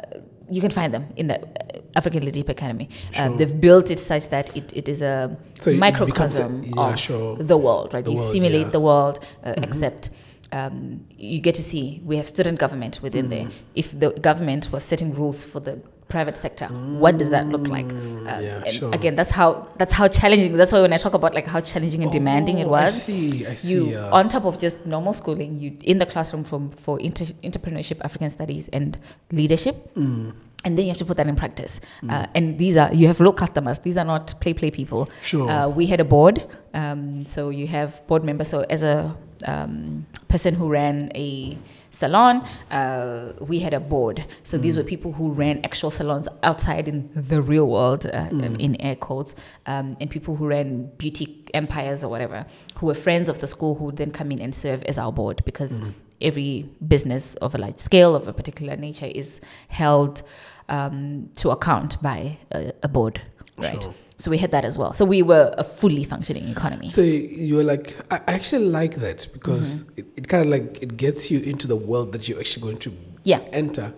S2: you can find them in the uh, African Leadership Academy. Uh,
S1: Sure.
S2: they've built it such that it, it is a
S1: So it becomes a-
S2: microcosm
S1: yeah,
S2: of
S1: sure.
S2: the world, right?
S1: The
S2: you
S1: world,
S2: simulate
S1: yeah. Mm-hmm.
S2: the world, uh, except um, you get to see we have student government within there.
S1: Mm.
S2: If the government was setting rules for the private sector, what does that look like? Um,
S1: yeah,
S2: and
S1: sure.
S2: Again, that's how that's how challenging. That's why when I talk about like how challenging and demanding it
S1: Oh, I
S2: was,
S1: see. I see.
S2: you
S1: uh,
S2: on top of just normal schooling, you in the classroom from for inter, entrepreneurship, African studies, and leadership.
S1: mm,
S2: And then you have to put that in practice. Uh, and these are, you have real customers. These are not play, play people.
S1: Sure.
S2: Uh, we had a board. Um, so you have board members. So as a um, person who ran a salon, uh, we had a board. So these were people who ran actual salons outside in the real world, uh, in air quotes, um, and people who ran beauty empires or whatever, who were friends of the school who would then come in and serve as our board because every business of a large scale of a particular nature is held um, to account by a, a board, right?
S1: Sure.
S2: So we had that as well. So we were a fully functioning economy.
S1: So you were like, I actually like that because
S2: Mm-hmm.
S1: it, it kind of like it gets you into the world that you're actually going to
S2: Yeah. Mm-hmm.
S1: enter.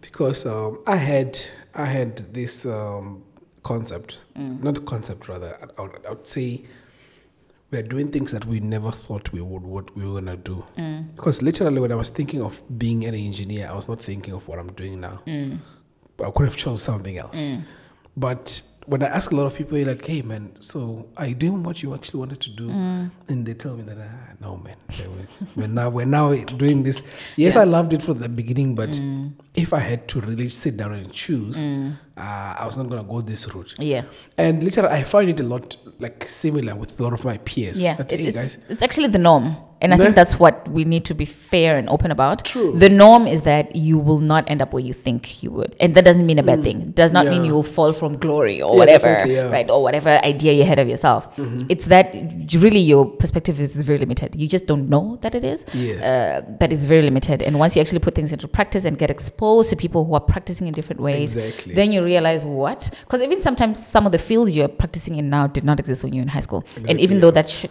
S1: Because um, I had I had this um, concept,
S2: Mm.
S1: not concept rather. I, I, would, I would say we are doing things that we never thought we would what we were gonna do.
S2: Mm.
S1: Because literally, when I was thinking of being an engineer, I was not thinking of what I'm doing now. I could have chosen something else. But when I ask a lot of people, you're like, "Hey, man, so are you doing what you actually wanted to do?" Mm. And they tell me that, ah, "No, man, we're, we're now we're now doing this." Yes, I loved it from the beginning, but mm. if I had to really sit down and choose, mm. Uh, I was not gonna go this route.
S2: Yeah.
S1: And literally, I find it a lot like similar with a lot of my peers.
S2: Yeah, it's,
S1: hey,
S2: it's, it's actually the norm. And I think that's what we need to be fair and open about.
S1: True.
S2: The norm is that you will not end up where you think you would. And that doesn't mean a bad thing. It does not mean
S1: Mm.
S2: You will fall from glory or
S1: Yeah,
S2: whatever,
S1: yeah. Mm-hmm.
S2: right? Or whatever idea you had of yourself. It's that really your perspective is very limited. You just don't know that it is.
S1: Yes.
S2: Uh, that is very limited. And once you actually put things into practice and get exposed to people who are practicing in different ways,
S1: Exactly.
S2: then you realize what? Because even sometimes some of the fields you're practicing in now did not exist when you were in high school. and even though that sh-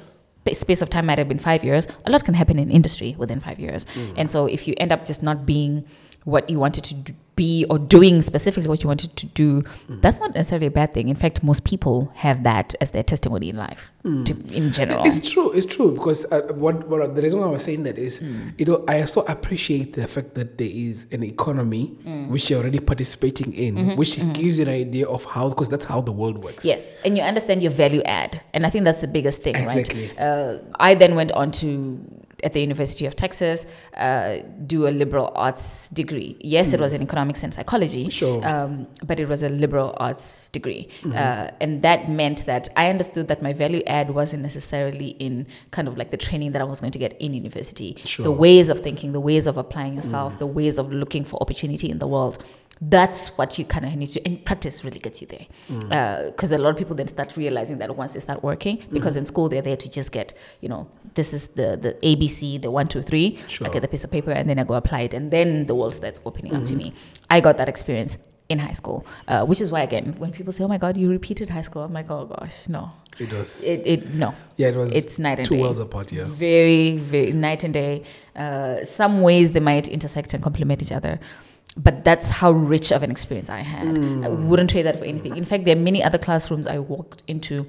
S2: space of time might have been five years, a lot can happen in industry within five years.
S1: Mm.
S2: And so if you end up just not being what you wanted to d- be or doing specifically what you wanted to do,
S1: Mm.
S2: that's not necessarily a bad thing. In fact, most people have that as their testimony in life, to, in general.
S1: Mm. It's true. It's true because uh, what, what the reason why I was saying that is,
S2: Hmm.
S1: you know, I also appreciate the fact that there is an economy
S2: Hmm.
S1: which you're already participating in,
S2: Mm-hmm,
S1: which gives you an idea of how because that's how the world works.
S2: Yes, and you understand your value add, and I think that's the biggest thing,
S1: Exactly.
S2: right? Uh, I then went on to at the University of Texas uh, do a liberal arts degree. Yes, it was in economics and psychology,
S1: Mm. Sure. Mm-hmm.
S2: um, but it was a liberal arts degree, uh, and that meant that I understood that my value add wasn't necessarily in kind of like the training that I was going to get in university,
S1: Sure.
S2: the ways of thinking, the ways of applying yourself, the ways of looking for opportunity in the world. That's what you kind of need to, and practice really gets you there. Because a lot of people then start realizing that once they start working, because in school they're there to just get, you know, this is the the ABC, the one, two, three.
S1: Sure.
S2: I get the piece of paper and then I go apply it, and then the world starts opening up to me. I got that experience in high school, uh, which is why again, when people say, "Oh my God, you repeated high school," I'm like, "Oh gosh, no."
S1: It was.
S2: It, it no.
S1: yeah, it was.
S2: it's night and
S1: two
S2: day.
S1: worlds apart. Yeah.
S2: Very, very night and day. Uh, some ways they might intersect and complement each other. But that's how rich of an experience I had. I wouldn't trade that for anything. In fact, there are many other classrooms I walked into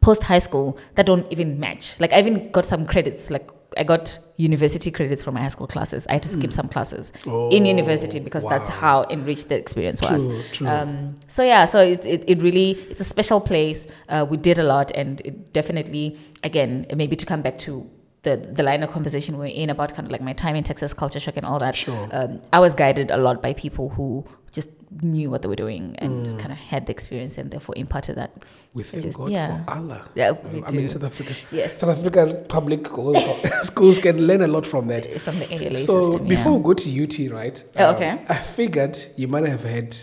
S2: post high school that don't even match. Like I even got some credits. Like I got university credits from my high school classes. I had to skip some classes in
S1: Oh,
S2: university because that's
S1: wow.
S2: how enriched the experience was.
S1: True, true.
S2: Um, so yeah, so it, it, it really it's a special place. Uh, we did a lot, and it definitely again maybe to come back to the the line of conversation we're in about kind of like my time in Texas, culture shock, and all that.
S1: Sure.
S2: Um, I was guided a lot by people who just knew what they were doing and
S1: Mm.
S2: kind of had the experience and therefore imparted that.
S1: we thank
S2: just-
S1: God
S2: yeah.
S1: for Allah.
S2: Yeah,
S1: I-
S2: we
S1: I mean. South Africa.
S2: Yes.
S1: South Africa public schools, (laughs) schools can learn a lot from that.
S2: From the ALA
S1: So
S2: system.
S1: before
S2: yeah.
S1: we go to UT, right? um,
S2: Oh, okay.
S1: I figured you might have had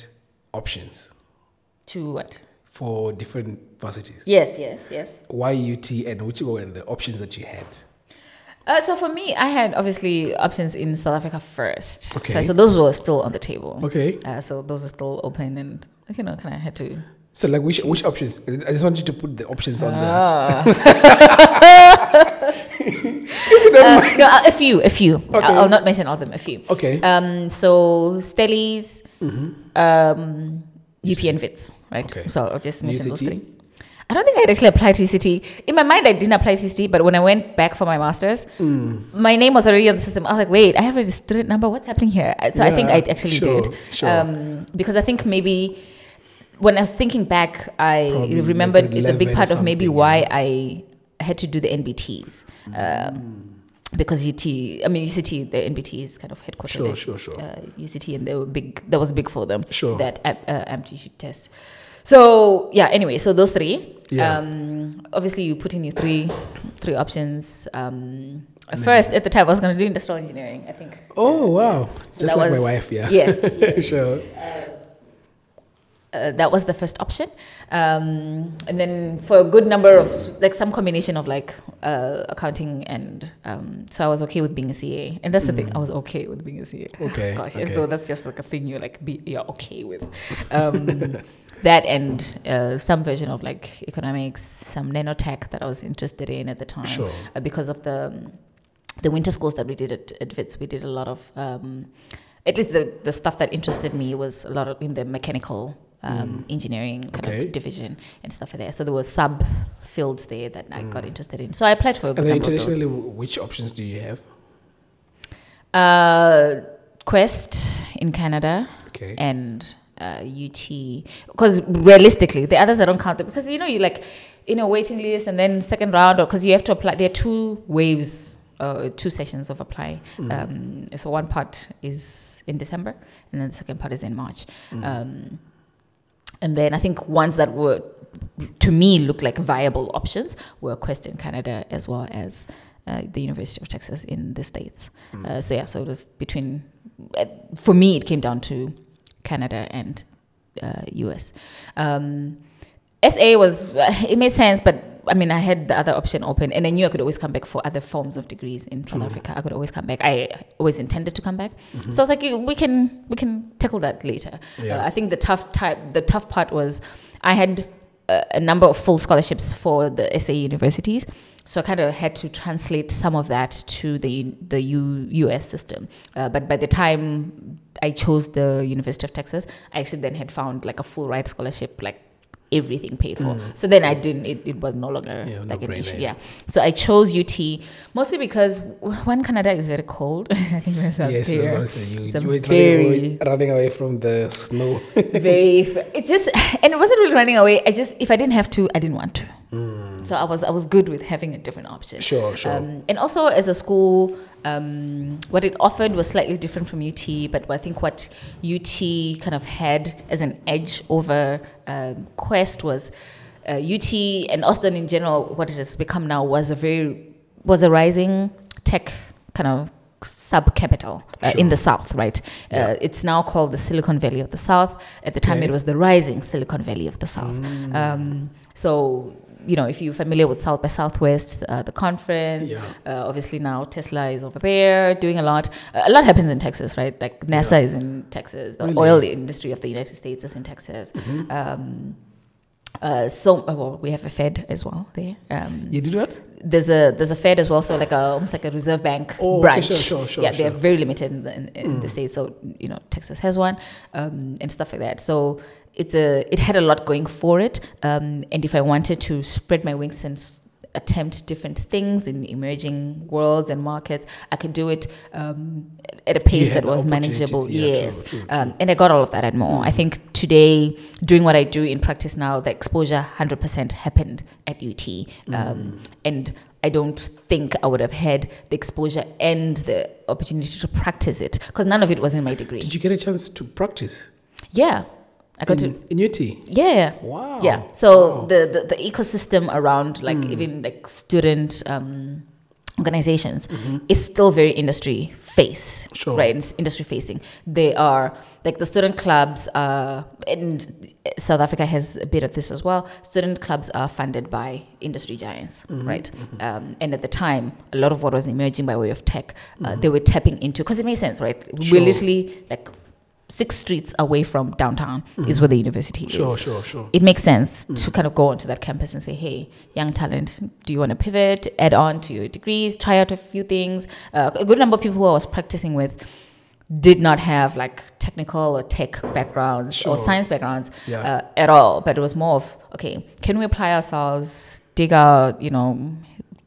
S1: options
S2: to what?
S1: for different varsities.
S2: Yes, yes, yes.
S1: Why UT and which were the options that you had?
S2: Uh, so for me, I had obviously options in South Africa first.
S1: Okay.
S2: So, so those were still on the table.
S1: Okay.
S2: Uh, so those are still open, and you know, kind of had to.
S1: So like which which options? I just want you to put the options on there.
S2: Ah. (laughs) Uh, no, a few, a few.
S1: Okay.
S2: I'll, I'll not mention all of them. A few.
S1: Okay.
S2: Um, so Stellies, um, UP and Wits, right?
S1: Okay.
S2: So I'll just mention those three. I don't think I'd actually applied to UCT. In my mind, I didn't apply to UCT, but when I went back for my master's,
S1: Mm.
S2: my name was already on the system. I was like, wait, I have a student number. What's happening here? So I think I actually
S1: sure,
S2: did.
S1: sure.
S2: Um, because I think maybe when I was thinking back, I
S1: Probably
S2: remembered it's a big part of maybe why
S1: yeah.
S2: I had to do the NBTs. Um, because UT, I mean UCT, the NBT is kind of headquartered
S1: Sure,
S2: at,
S1: sure, sure.
S2: uh, UCT, and they were big. That was big for them.
S1: Sure.
S2: That uh, aptitude test. So yeah. Anyway, so those three.
S1: Yeah.
S2: Um, obviously, you put in your three, three options. Um, first, at the time, I was going to do industrial engineering. I think.
S1: Oh wow.
S2: So
S1: Just like my wife, yeah.
S2: Yes. (laughs)
S1: sure.
S2: uh, that was the first option um, and then for a good number of like some combination of like uh, accounting and um, so i was okay with being a ca and that's the thing i was okay with being a ca
S1: Okay, (laughs)
S2: gosh as though that's just like a thing you're like be, you're okay with um, (laughs) that and uh, some version of like economics some nanotech that i was interested in at the time
S1: Sure.
S2: uh, because of the the winter schools that we did at, at Wits, we did a lot of, um, at least the, the stuff that interested me was a lot of in the mechanical um, engineering kind
S1: Mm. Okay.
S2: of division and stuff like that. So there were sub fields there that I got interested in. So I applied for a good
S1: Mm. And then
S2: number of those.
S1: internationally, which options do you have?
S2: Uh, Quest in Canada
S1: Okay.
S2: and uh, UT. Because realistically, the others I don't count them because you know you like in a waiting list and then second round or because you have to apply. There are two waves, uh, two sessions of applying. Um, so one part is in December and then the second part is in March. Um, and then I think ones that were to me look like viable options were Quest in Canada as well as uh, the University of Texas in the States. Uh, so yeah, so it was between, uh, for me, it came down to Canada and uh, US. Um, SA was, it made sense, but I mean, I had the other option open and I knew I could always come back for other forms of degrees in South Africa. I could always come back. I always intended to come back. So I was like, we can, we can tackle that later.
S1: Yeah.
S2: Uh, I think the tough type, the tough part was I had a, a number of full scholarships for the SA universities, so I kind of had to translate some of that to the the U, US system. Uh, but by the time I chose the University of Texas, I actually then had found like a full ride scholarship, like everything paid for. So then I didn't. It, it was no longer
S1: Mm. Yeah,
S2: like an
S1: no-brainer,
S2: issue.
S1: yeah.
S2: So I chose UT mostly because when Canada is very cold, (laughs) I think that's up
S1: yes,
S2: there.
S1: that's what. You, you were running
S2: very-
S1: away, running away from the snow.
S2: very (laughs) it's just and it wasn't really running away i just if i didn't have to i didn't want to so i was i was good with having a different option
S1: Sure, sure.
S2: um, and also as a school um, what it offered was slightly different from ut but i think what ut kind of had as an edge over uh, quest was uh, ut and austin in general what it has become now was a very was a rising tech kind of sub capital uh, in the south right
S1: Yeah.
S2: uh, it's now called the silicon valley of the south at the time
S1: Okay.
S2: it was the rising silicon valley of the south
S1: Mm.
S2: um, so you know if you're familiar with south by southwest uh, the conference
S1: Yeah.
S2: uh, obviously now tesla is over there doing a lot a lot happens in texas right like nasa
S1: Yeah.
S2: is in texas the
S1: Really?
S2: oil industry of the united states is in texas
S1: Mm-hmm.
S2: um, uh, so uh, well we have a fed as well there um,
S1: you did what?
S2: there's a there's a Fed as well, so like a almost like a reserve bank
S1: Oh, okay, sure, sure, sure,
S2: yeah, they're very limited in the, in, in the states. So you know, Texas has one, um, and stuff like that. So it's a it had a lot going for it. Um, and if I wanted to spread my wings and attempt different things in emerging worlds and markets, I could do it um, at a pace that was manageable.
S1: yeah, true,
S2: yes,
S1: true,
S2: Um, and I got all of that and more. I think today, doing what I do in practice now, the exposure 100% happened at UT. Um, And I don't think I would have had the exposure and the opportunity to practice it because none of it was in my degree.
S1: Did you get a chance to practice
S2: yeah, I got to.
S1: in, in UT?
S2: Yeah.
S1: Wow.
S2: Yeah. So
S1: Wow.
S2: the, the the ecosystem around like even like student um, organizations is still very industry face,
S1: Sure.
S2: right? It's industry facing. They are like the student clubs, uh, and South Africa has a bit of this as well. Student clubs are funded by industry giants, right? Um, and at the time, a lot of what was emerging by way of tech, uh, they were tapping into because it made sense, right?
S1: Sure.
S2: We're literally like six streets away from downtown is where the university
S1: Sure,
S2: is
S1: sure, sure. Sure.
S2: It makes sense to kind of go onto that campus and say, hey, young talent, do you want to pivot, add on to your degrees, try out a few things? Uh, a good number of people who I was practicing with did not have like technical or tech backgrounds
S1: Sure.
S2: or science backgrounds
S1: Yeah.
S2: uh, at all, but it was more of, okay, can we apply ourselves, dig out, you know,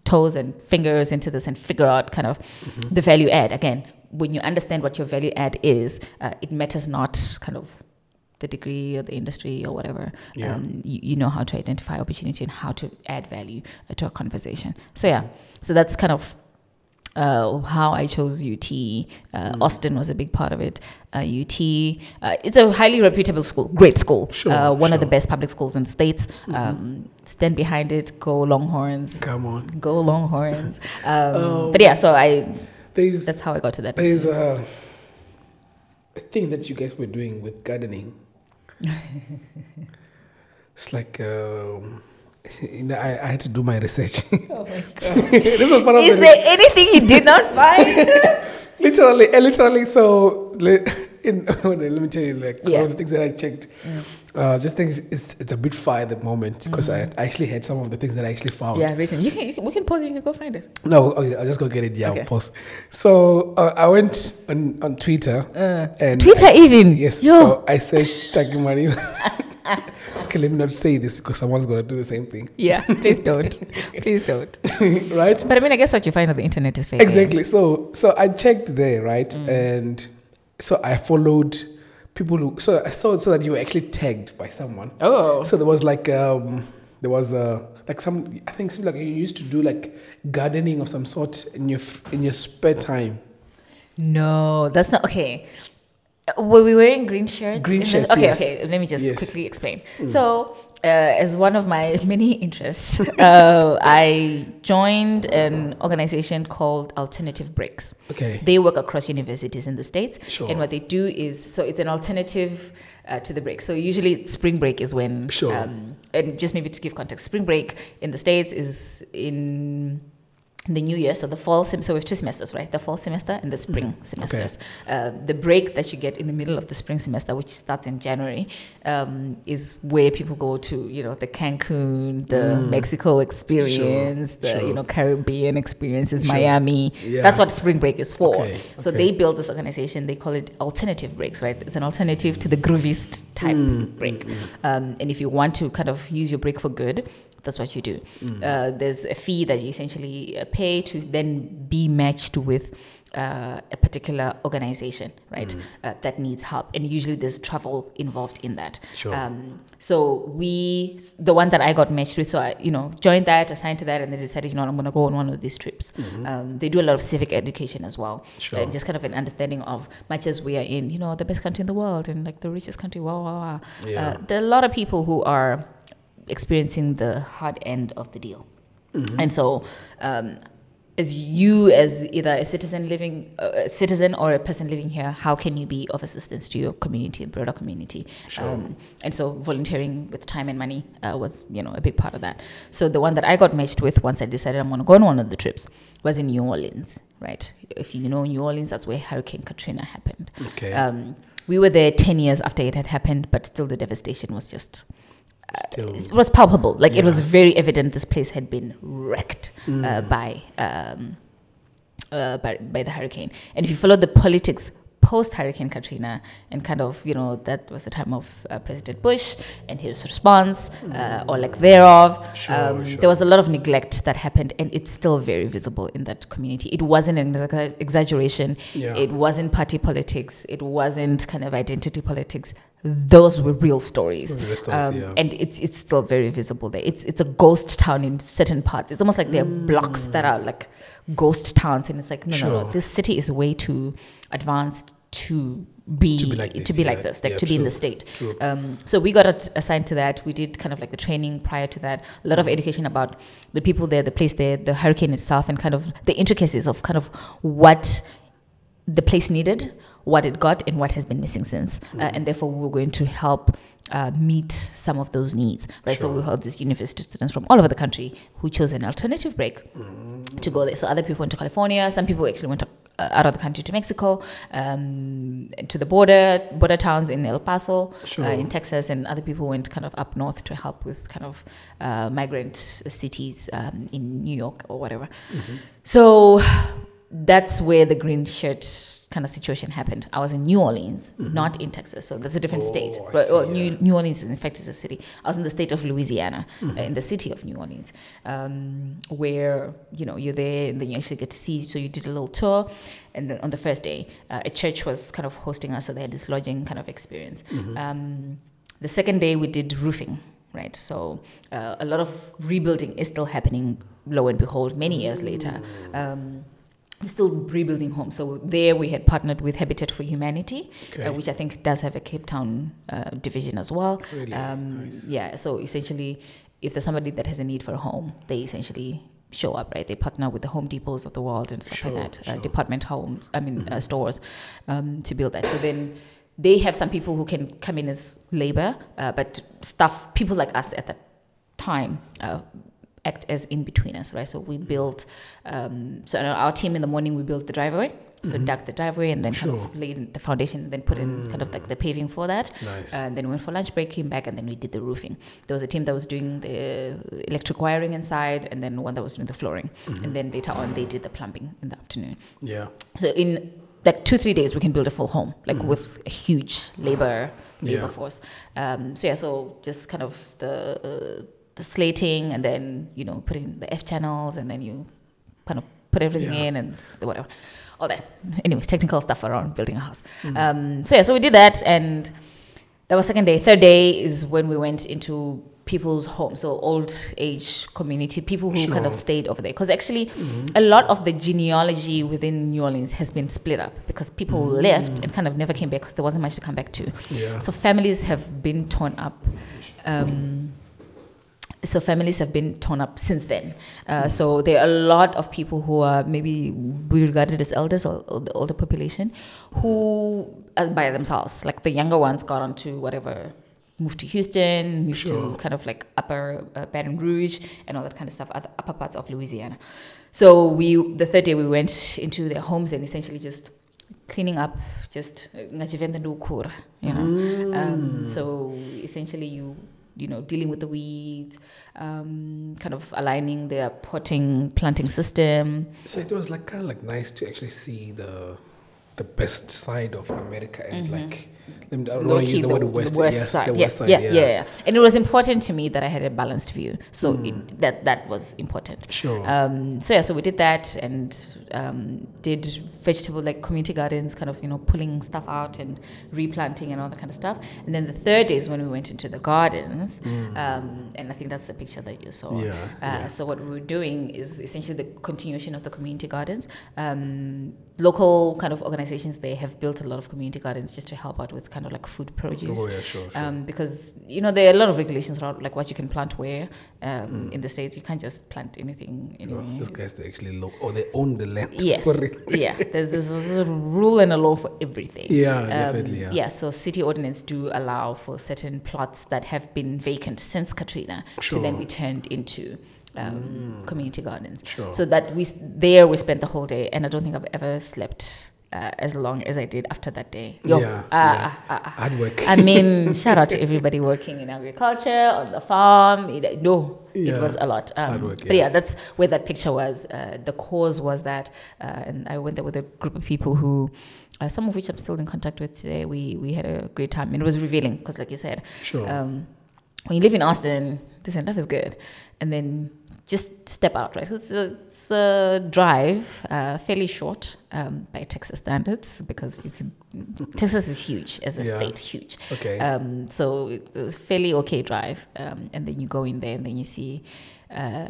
S2: toes and fingers into this and figure out kind of
S1: Mm-hmm.
S2: the value add? Again, when you understand what your value add is, uh, it matters not kind of the degree or the industry or whatever.
S1: Yeah.
S2: Um, you, you know how to identify opportunity and how to add value uh, to a conversation. So yeah, so that's kind of uh, how I chose UT. Uh,
S1: Mm.
S2: Austin was a big part of it. Uh, UT, uh, it's a highly reputable school, great school.
S1: Sure,
S2: uh, one of the best public schools in the states. Um, stand behind it. Go Longhorns.
S1: Come on.
S2: Go Longhorns. (laughs) Um,
S1: Oh.
S2: but yeah, so I
S1: There's
S2: that's how I got to that.
S1: there's a, a thing that you guys were doing with gardening. (laughs) it's like um, (laughs) I, I had to do my research.
S2: Oh my god! (laughs)
S1: this was part of
S2: Is
S1: the
S2: there anything you did not find?
S1: literally, eh, literally. So in, (laughs) let me tell you, like
S2: Yeah.
S1: one of the things that I checked, uh, just things it's, it's a bit far at the moment because I, I actually had some of the things that I actually found.
S2: Yeah, written. You can, you can we can pause. it, You can go find it.
S1: No, okay, I'll just go get it. Yeah,
S2: Okay.
S1: I'll pause. So uh, I went on, on Twitter and
S2: Uh, Twitter
S1: I-
S2: even.
S1: Yes.
S2: Yo.
S1: So I searched Takimari. okay, let me not say this because someone's gonna do the same thing,
S2: Yeah, please don't. please don't. (laughs)
S1: right?
S2: But I mean, I guess what you find on the internet is fake.
S1: Exactly. So so I checked there, right?
S2: Mm.
S1: And so I followed people who so I saw so that you were actually tagged by someone.
S2: Oh.
S1: So there was like um there was uh like some I think it seemed like you used to do like gardening of some sort in your in your spare time.
S2: No, that's not okay. Uh, Were we wearing green shirts?
S1: Green
S2: in the-
S1: shirts,
S2: Okay,
S1: yes.
S2: okay. Let me just
S1: Yes.
S2: quickly explain. So, uh, as one of my (laughs) many interests, uh, I joined an organization called Alternative Breaks.
S1: Okay.
S2: They work across universities in the states,
S1: Sure.
S2: and what they do is so it's an alternative uh, to the break. So usually spring break is when,
S1: Sure.
S2: um, and just maybe to give context, spring break in the states is in the new year, so the fall sem- so we have two semesters, right? The fall semester and the spring semesters. Uh, the break that you get in the middle of the spring semester, which starts in January, um, is where people go to, you know, the Cancun, the Mexico experience, the
S1: sure.
S2: you know Caribbean experiences,
S1: Sure.
S2: Miami.
S1: Yeah.
S2: That's what spring break is for.
S1: Okay,
S2: So
S1: okay.
S2: they build this organization. They call it alternative breaks, right? It's an alternative to the groovist type
S1: Mm,
S2: break. Um, and if you want to kind of use your break for good, that's what you do.
S1: Mm.
S2: Uh, there's a fee that you essentially uh, pay to then be matched with uh, a particular organization, right?
S1: Mm.
S2: Uh, that needs help, and usually there's travel involved in that.
S1: Sure.
S2: Um, so we, the one that I got matched with, so I, you know, joined that, assigned to that, and then decided, you know, I'm going to go on one of these trips. Um, they do a lot of civic education as well,
S1: Mm-hmm. Sure.
S2: and just kind of an understanding of much as we are in, you know, the best country in the world and like the richest country, wow, wow, wow.
S1: Yeah.
S2: Uh, there are a lot of people who are experiencing the hard end of the deal.
S1: Mm-hmm.
S2: And so, um, as you, as either a citizen living, uh, a citizen or a person living here, how can you be of assistance to your community, the broader community? Um, and so, volunteering with time and money uh, was, you know, a big part of that. So, the one that I got matched with once I decided I'm going to go on one of the trips was in New Orleans, right? If you know New Orleans, that's where Hurricane Katrina happened.
S1: Okay.
S2: Um, we were there 10 years after it had happened, but still the devastation was just
S1: Still.
S2: it was palpable. Like it was very evident this place had been wrecked uh,
S1: Mm.
S2: by, um, uh, by by the hurricane. And if you follow the politics post Hurricane Katrina, and kind of you know that was the time of uh, President Bush and his response uh, or lack thereof.
S1: Mm. Sure,
S2: um,
S1: sure.
S2: There was a lot of neglect that happened, and it's still very visible in that community. It wasn't an exa- exaggeration.
S1: Yeah.
S2: It wasn't party politics. It wasn't kind of identity politics. Those were real stories.
S1: Real stories,
S2: Um,
S1: yeah.
S2: and it's it's still very visible there. It's it's a ghost town in certain parts. It's almost like there are blocks that are like ghost towns, and it's like no, no, no. This city is way too advanced to be
S1: To be like this,
S2: to be like this, like
S1: Yeah,
S2: to be in the state. Um, so we got at- assigned to that. We did kind of like the training prior to that. A lot of education about the people there, the place there, the hurricane itself, and kind of the intricacies of kind of what the place needed, what it got, and what has been missing since.
S1: Mm.
S2: Uh, and therefore, we were going to help uh, meet some of those needs. Right. So we held these university students from all over the country who chose an alternative break to go there. So other people went to California. Some people actually went to, uh, out of the country to Mexico, um, to the border border towns in El Paso,
S1: Sure.
S2: uh, in Texas, and other people went kind of up north to help with kind of uh, migrant cities um, in New York or whatever.
S1: Mm-hmm.
S2: So that's where the green shirt kind of situation happened. I was in New Orleans, not in Texas, so that's a different state.
S1: Mm-hmm. Oh, I
S2: But,
S1: see,
S2: New,
S1: yeah.
S2: New Orleans is in fact is a city. I was in the state of Louisiana,
S1: Mm-hmm.
S2: uh, in the city of New Orleans, um, where you know you're there and then you actually get to see. So you did a little tour, and then on the first day, uh, a church was kind of hosting us, so they had this lodging kind of experience.
S1: Mm-hmm.
S2: Um, the second day we did roofing. Right, so uh, a lot of rebuilding is still happening. Lo and behold, many years later, um, still rebuilding homes. So there we had partnered with Habitat for Humanity,
S1: Okay.
S2: uh, which I think does have a Cape Town uh, division as well.
S1: Really?
S2: Um,
S1: Nice.
S2: Yeah. So essentially, if there's somebody that has a need for a home, they essentially show up, right? They partner with the Home Depots of the world and stuff
S1: Sure,
S2: like that, uh,
S1: sure. Mm-hmm.
S2: department homes, I mean uh, stores, um, to build that. So then. They have some people who can come in as labor, uh, but staff, people like us at that time, uh, act as in between us, right? So we built, um, so our team in the morning we built the driveway. So dug the driveway and then kind of laid the foundation, and then put in kind of like the paving for that.
S1: Nice.
S2: Uh, and then we went for lunch break, came back, and then we did the roofing. There was a team that was doing the electric wiring inside, and then one that was doing the flooring. And then later on, they did the plumbing in the afternoon.
S1: yeah.
S2: So in like two three days, we can build a full home, like with a huge labor labor
S1: Yeah.
S2: force. Um, so yeah, so just kind of the uh, the slating, and then you know putting the F channels, and then you kind of put everything
S1: Yeah.
S2: in and whatever, all that. Anyways, technical stuff around building a house.
S1: Mm-hmm.
S2: Um, so yeah, so we did that, and that was second day. Third day is when we went into people's homes, so old age community, people who kind of stayed over there. Because actually, a lot of the genealogy within New Orleans has been split up because people left and kind of never came back because there wasn't much to come back to.
S1: Yeah.
S2: So families have been torn up. Um, so families have been torn up since then. Uh, so there are a lot of people who are maybe we regarded as elders or, or the older population who are by themselves. Like the younger ones got onto whatever, moved to Houston, moved
S1: Sure.
S2: to kind of like upper uh, Baton Rouge and all that kind of stuff, other upper parts of Louisiana. So we the third day we went into their homes and essentially just cleaning up, just uh, you know. Um, so essentially you you know dealing with the weeds, um, kind of aligning their potting planting system.
S1: So it was like kind of like nice to actually see the the best side of America and like let me- I don't want to use
S2: Mm-hmm.
S1: The word west.
S2: west
S1: yes,
S2: side.
S1: the
S2: yeah,
S1: west side.
S2: yeah,
S1: Yeah,
S2: yeah, yeah. And it was important to me that I had a balanced view. So it, that that was important.
S1: Sure.
S2: Um, so yeah, so we did that and um, did vegetable like community gardens, kind of you know pulling stuff out and replanting and all that kind of stuff. And then the third day is when we went into the gardens, um, and I think that's the picture that you saw.
S1: Mm. Yeah,
S2: Uh,
S1: yeah.
S2: So what we were doing is essentially the continuation of the community gardens. Um, local kind of organizations they have built a lot of community gardens just to help out with kind of like food produce
S1: Oh yeah, sure, sure.
S2: um, because you know there are a lot of regulations around like what you can plant where um, in the states you can't just plant anything
S1: You know, these guys they actually look or they own the land
S2: Yes, (laughs)
S1: for it.
S2: yeah. There's, there's a rule and a law for everything.
S1: Yeah,
S2: Um,
S1: definitely. Yeah.
S2: so city ordinance do allow for certain plots that have been vacant since Katrina to then be turned into um, community gardens.
S1: Sure.
S2: So that we there we spent the whole day, and I don't think I've ever slept uh, as long as I did after that day. Yo,
S1: Yeah,
S2: ah,
S1: yeah.
S2: ah, ah, ah.
S1: Hard work.
S2: I mean, (laughs) shout out to everybody working in agriculture on the farm. It, no,
S1: Yeah,
S2: it was a lot. Um,
S1: it's hard work,
S2: But
S1: yeah.
S2: yeah, that's where that picture was. Uh, the cause was that, uh, and I went there with a group of people who, uh, some of which I'm still in contact with today. We we had a great time, and it was revealing because, like you said,
S1: Sure.
S2: um, when you live in Austin, listen, life is good, and then just step out, right? It's a, it's a drive, uh, fairly short um, by Texas standards, because you can. Texas is huge as a
S1: Yeah.
S2: state, huge.
S1: okay.
S2: Um, so it's a fairly okay drive, um, and then you go in there, and then you see uh,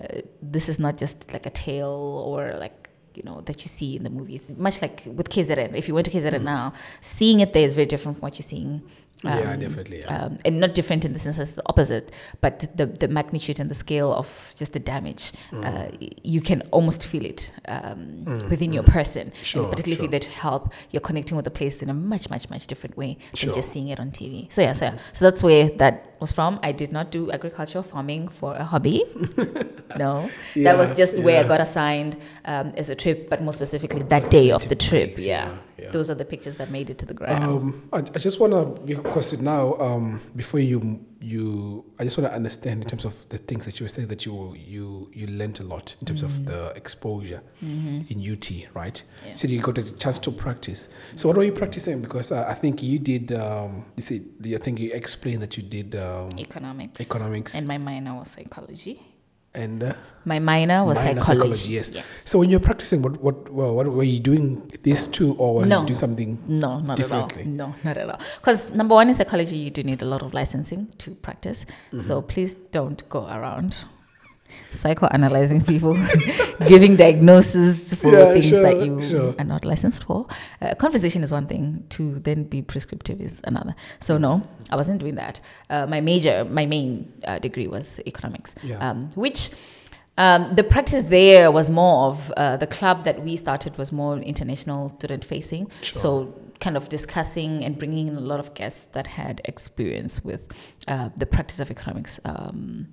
S2: this is not just like a tale or like you know that you see in the movies. Much like with KZN, if you went to KZN now, seeing it there is very different from what you're seeing.
S1: Mm. yeah,
S2: um,
S1: definitely. Yeah.
S2: Um, and not different in the sense as the opposite, but the, the magnitude and the scale of just the damage,
S1: Mm.
S2: uh, you can almost feel it um, within your person.
S1: Sure,
S2: and particularly if
S1: sure.
S2: you're there to help, you're connecting with the place in a much, much, much different way
S1: Sure.
S2: than just seeing it on TV. So yeah, so yeah. so that's where that was from. I did not do agricultural farming for a hobby. (laughs) no, that was
S1: Yeah,
S2: just where I got assigned um, as a trip, but more specifically that day of the trip.
S1: place,
S2: Yeah.
S1: yeah, yeah.
S2: those are the pictures that made it to the ground.
S1: Um, I, I just want to because now um, before you you I just want to understand in terms of the things that you were saying that you you you learned a lot in terms of the exposure in UT, right?
S2: Yeah.
S1: So you got a chance to practice. So what were you practicing? Because I, I think you did. Um, you see, I think you explained that you did um,
S2: economics.
S1: economics
S2: And my minor was psychology.
S1: And. Uh,
S2: My minor was
S1: minor
S2: psychology.
S1: yes. So when you're practicing, what what well, what were you doing this two, or were
S2: No.
S1: you doing something?
S2: No, not
S1: Differently.
S2: at all. No, not at all. Because number one in psychology, you do need a lot of licensing to practice.
S1: Mm-hmm.
S2: So please don't go around psychoanalyzing people, (laughs) giving diagnoses for
S1: Yeah,
S2: things
S1: sure,
S2: that you
S1: sure.
S2: are not licensed for. Uh, conversation is one thing. To then be prescriptive is another. So no, I wasn't doing that. Uh, my major, my main uh, degree was economics,
S1: Yeah.
S2: um, which. Um, the practice there was more of uh, the club that we started was more international student facing.
S1: Sure.
S2: So, kind of discussing and bringing in a lot of guests that had experience with uh, the practice of economics. Um,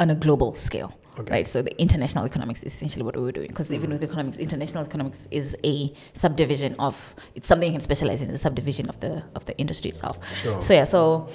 S2: on a global scale.
S1: Okay.
S2: Right, so the international economics is essentially what we were doing. Because even mm. with economics, international economics is a subdivision of it's something you can specialize in. It's a subdivision of the of the industry itself.
S1: Sure.
S2: So yeah, so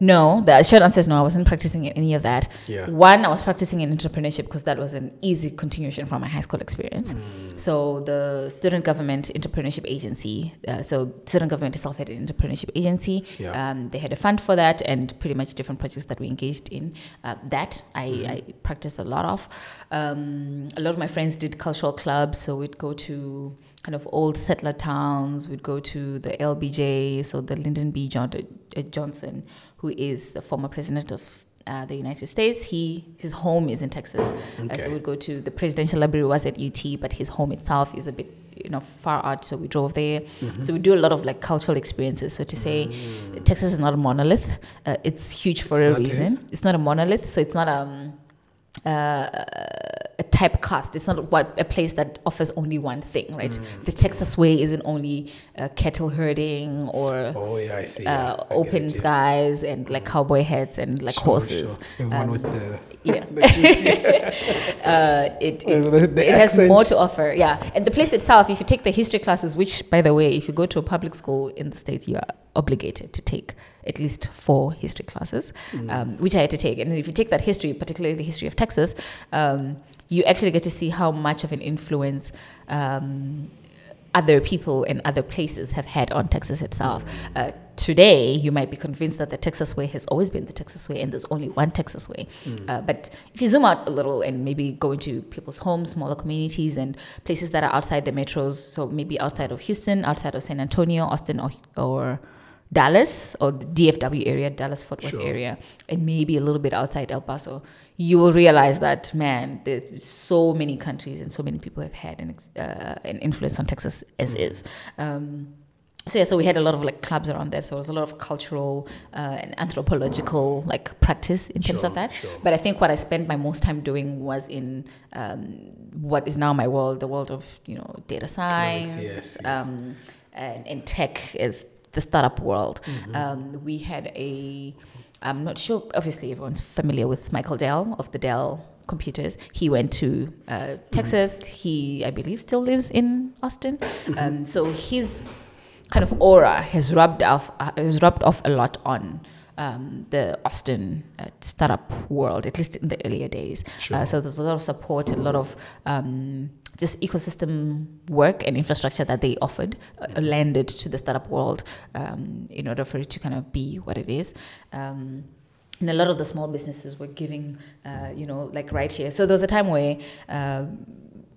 S2: no, the short answer is no. I wasn't practicing any of that.
S1: Yeah.
S2: One, I was practicing in entrepreneurship because that was an easy continuation from my high school experience.
S1: Mm.
S2: So the student government entrepreneurship agency. Uh, so student government itself had an entrepreneurship agency.
S1: Yeah.
S2: Um, they had a fund for that, and pretty much different projects that we engaged in. Uh, that I,
S1: Mm-hmm.
S2: I practiced a lot of. Um, a lot of my friends did cultural clubs, so we'd go to kind of old settler towns. We'd go to the LBJ, so the Lyndon B. John, uh, Johnson, who is the former president of uh, the United States. He his home is in Texas, uh, so we'd go to the presidential library was at UT, but his home itself is a bit you know far out. So we drove there. So we do a lot of like cultural experiences. So to say, Texas is not a monolith. Uh, it's huge for
S1: It's
S2: a
S1: eh?
S2: reason. It's not a monolith. So it's not um a typecast. It's not what a place that offers only one thing, right?
S1: Mm.
S2: The Texas way isn't only uh, cattle herding or
S1: Oh yeah, I see.
S2: uh, open
S1: it, yeah.
S2: skies and like cowboy hats and like
S1: Sure,
S2: horses.
S1: sure. Everyone
S2: Um,
S1: with the
S2: Yeah. (laughs)
S1: the (laughs)
S2: uh, it it,
S1: Uh, the- the
S2: it has more to offer. Yeah, and the place itself, if you take the history classes, which by the way, if you go to a public school in the states, you are obligated to take at least four history classes,
S1: Mm.
S2: um, which I had to take. And if you take that history, particularly the history of Texas, um, you actually get to see how much of an influence. Um, other people and other places have had on Texas itself. Uh, today, you might be convinced that the Texas way has always been the Texas way and there's only one Texas way. Uh, but if you zoom out a little and maybe go into people's homes, smaller communities, and places that are outside the metros, so maybe outside of Houston, outside of San Antonio, Austin, or, or Dallas, or the DFW area, Dallas Fort Worth
S1: Sure.
S2: area, and maybe a little bit outside El Paso, you will realize that man, there's so many countries and so many people have had an, uh, an influence on Texas as is. Um, so yeah, so we had a lot of like clubs around there. So it was a lot of cultural uh, and anthropological like practice in terms
S1: Sure,
S2: of that.
S1: sure.
S2: But I think what I spent my most time doing was in um, what is now my world, the world of you know data science,
S1: yes, yes.
S2: Um, and, and tech is the startup world.
S1: Mm-hmm.
S2: Um, we had a, I'm not sure, obviously everyone's familiar with Michael Dell of the Dell computers. He went to uh, Texas. He, I believe, still lives in Austin. Um, so his kind of aura has rubbed off, uh, has rubbed off a lot on um, the Austin uh, startup world, at least in the earlier days.
S1: Sure.
S2: Uh, so there's a lot of support, a lot of um, just ecosystem work and infrastructure that they offered uh, landed to the startup world um, in order for it to kind of be what it is. Um, and a lot of the small businesses were giving, uh, you know, like right here. So there was a time where uh,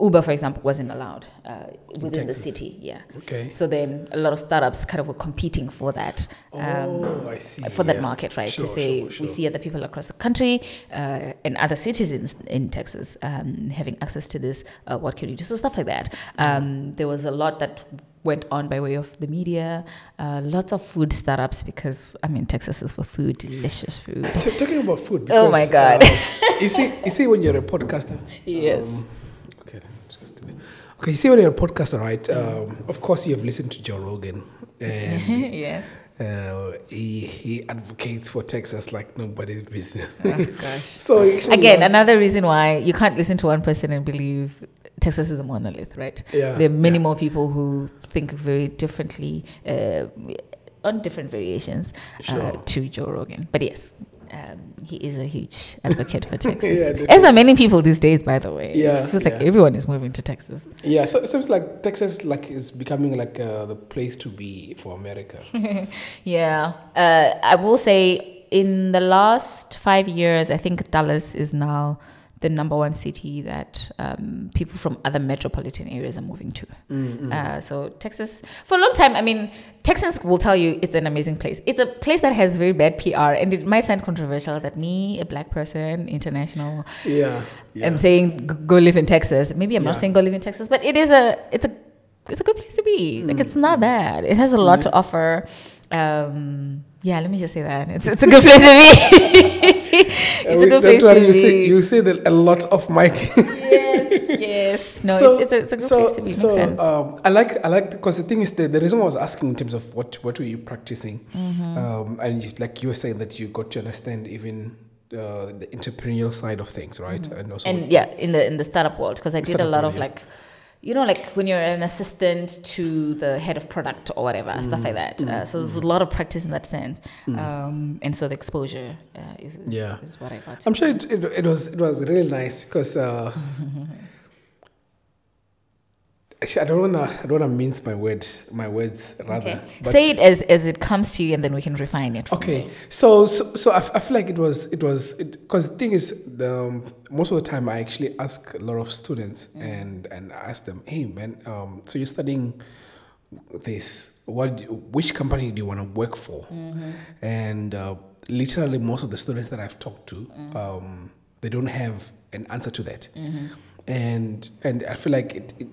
S2: Uber, for example, wasn't allowed uh, within the city. Yeah.
S1: Okay.
S2: So then a lot of startups kind of were competing for that. um,
S1: oh, I see.
S2: for that
S1: yeah.
S2: market, right?
S1: Sure,
S2: to say
S1: sure, sure.
S2: we see other people across the country uh, and other citizens in Texas um, having access to this. Uh, what can we do? So stuff like that.
S1: Mm-hmm.
S2: Um, there was a lot that went on by way of the media. Uh, lots of food startups because I mean Texas is for food, delicious food.
S1: T- talking about food.
S2: Oh my God.
S1: uh, (laughs) you see, you see, when you're a podcaster.
S2: Yes.
S1: um, okay. just a minute. Okay. You see, when you're a podcaster, right? Um, of course, you have listened to Joe Rogan, and (laughs)
S2: yes.
S1: uh, he he advocates for Texas like nobody's business.
S2: Oh, gosh. (laughs)
S1: so
S2: Again,
S1: learn-
S2: another reason why you can't listen to one person and believe Texas is a monolith, right?
S1: Yeah,
S2: there are many
S1: yeah.
S2: more people who think very differently uh, on different variations uh, to Joe Rogan. But yes, um, he is a huge advocate for (laughs) Texas.
S1: Yeah,
S2: As are many people these days, by the way.
S1: Yeah,
S2: it feels like everyone is moving to Texas.
S1: Yeah, so it seems like Texas like is becoming like uh, the place to be for America. (laughs)
S2: Yeah, uh, I will say in the last five years, I think Dallas is now the number one city that um, people from other metropolitan areas are moving to.
S1: Mm,
S2: Uh, so Texas, for a long time, I mean, Texans will tell you it's an amazing place. It's a place that has very bad PR, and it might sound controversial that me, a black person, international,
S1: Yeah, yeah.
S2: am saying go live in Texas. Maybe I'm not saying go live in Texas, but it is a it's a it's a good place to be. Like it's not bad. It has a lot to offer. Um, yeah, let me just say that it's it's a good place to be. (laughs) it's a good place to
S1: you
S2: be.
S1: Say, you say a lot of Mike.
S2: yes, yes. (laughs) No, it's, it's, a, it's a good
S1: so,
S2: place to be. Makes
S1: so,
S2: sense.
S1: Um, I like, I like, because the thing is, the, the reason I was asking in terms of what, what were you practicing,
S2: Mm-hmm.
S1: um, and you, like you were saying that you got to understand even uh, the entrepreneurial side of things, right? And also,
S2: Mm-hmm. and yeah in the in the startup world because i did a lot of
S1: yeah.
S2: like you know like when you're an assistant to the head of product or whatever stuff like that. uh, so there's a lot of practice in that sense. Um, and so the exposure uh, is, is,
S1: Yeah.
S2: is what i got
S1: I'm sure it, it, it was it was really nice because uh, (laughs) actually I don't wanna I don't wanna mince my word my words rather.
S2: okay.
S1: but-
S2: say it as as it comes to you and then we can refine it
S1: Okay,
S2: there.
S1: so so, so I, f- I feel like it was it was because the thing is the um, most of the time I actually ask a lot of students and and ask them, hey man, um, so you're studying this, what which company do you want to work for? And uh, literally most of the students that I've talked to, um, they don't have an answer to that, and and I feel like it, it,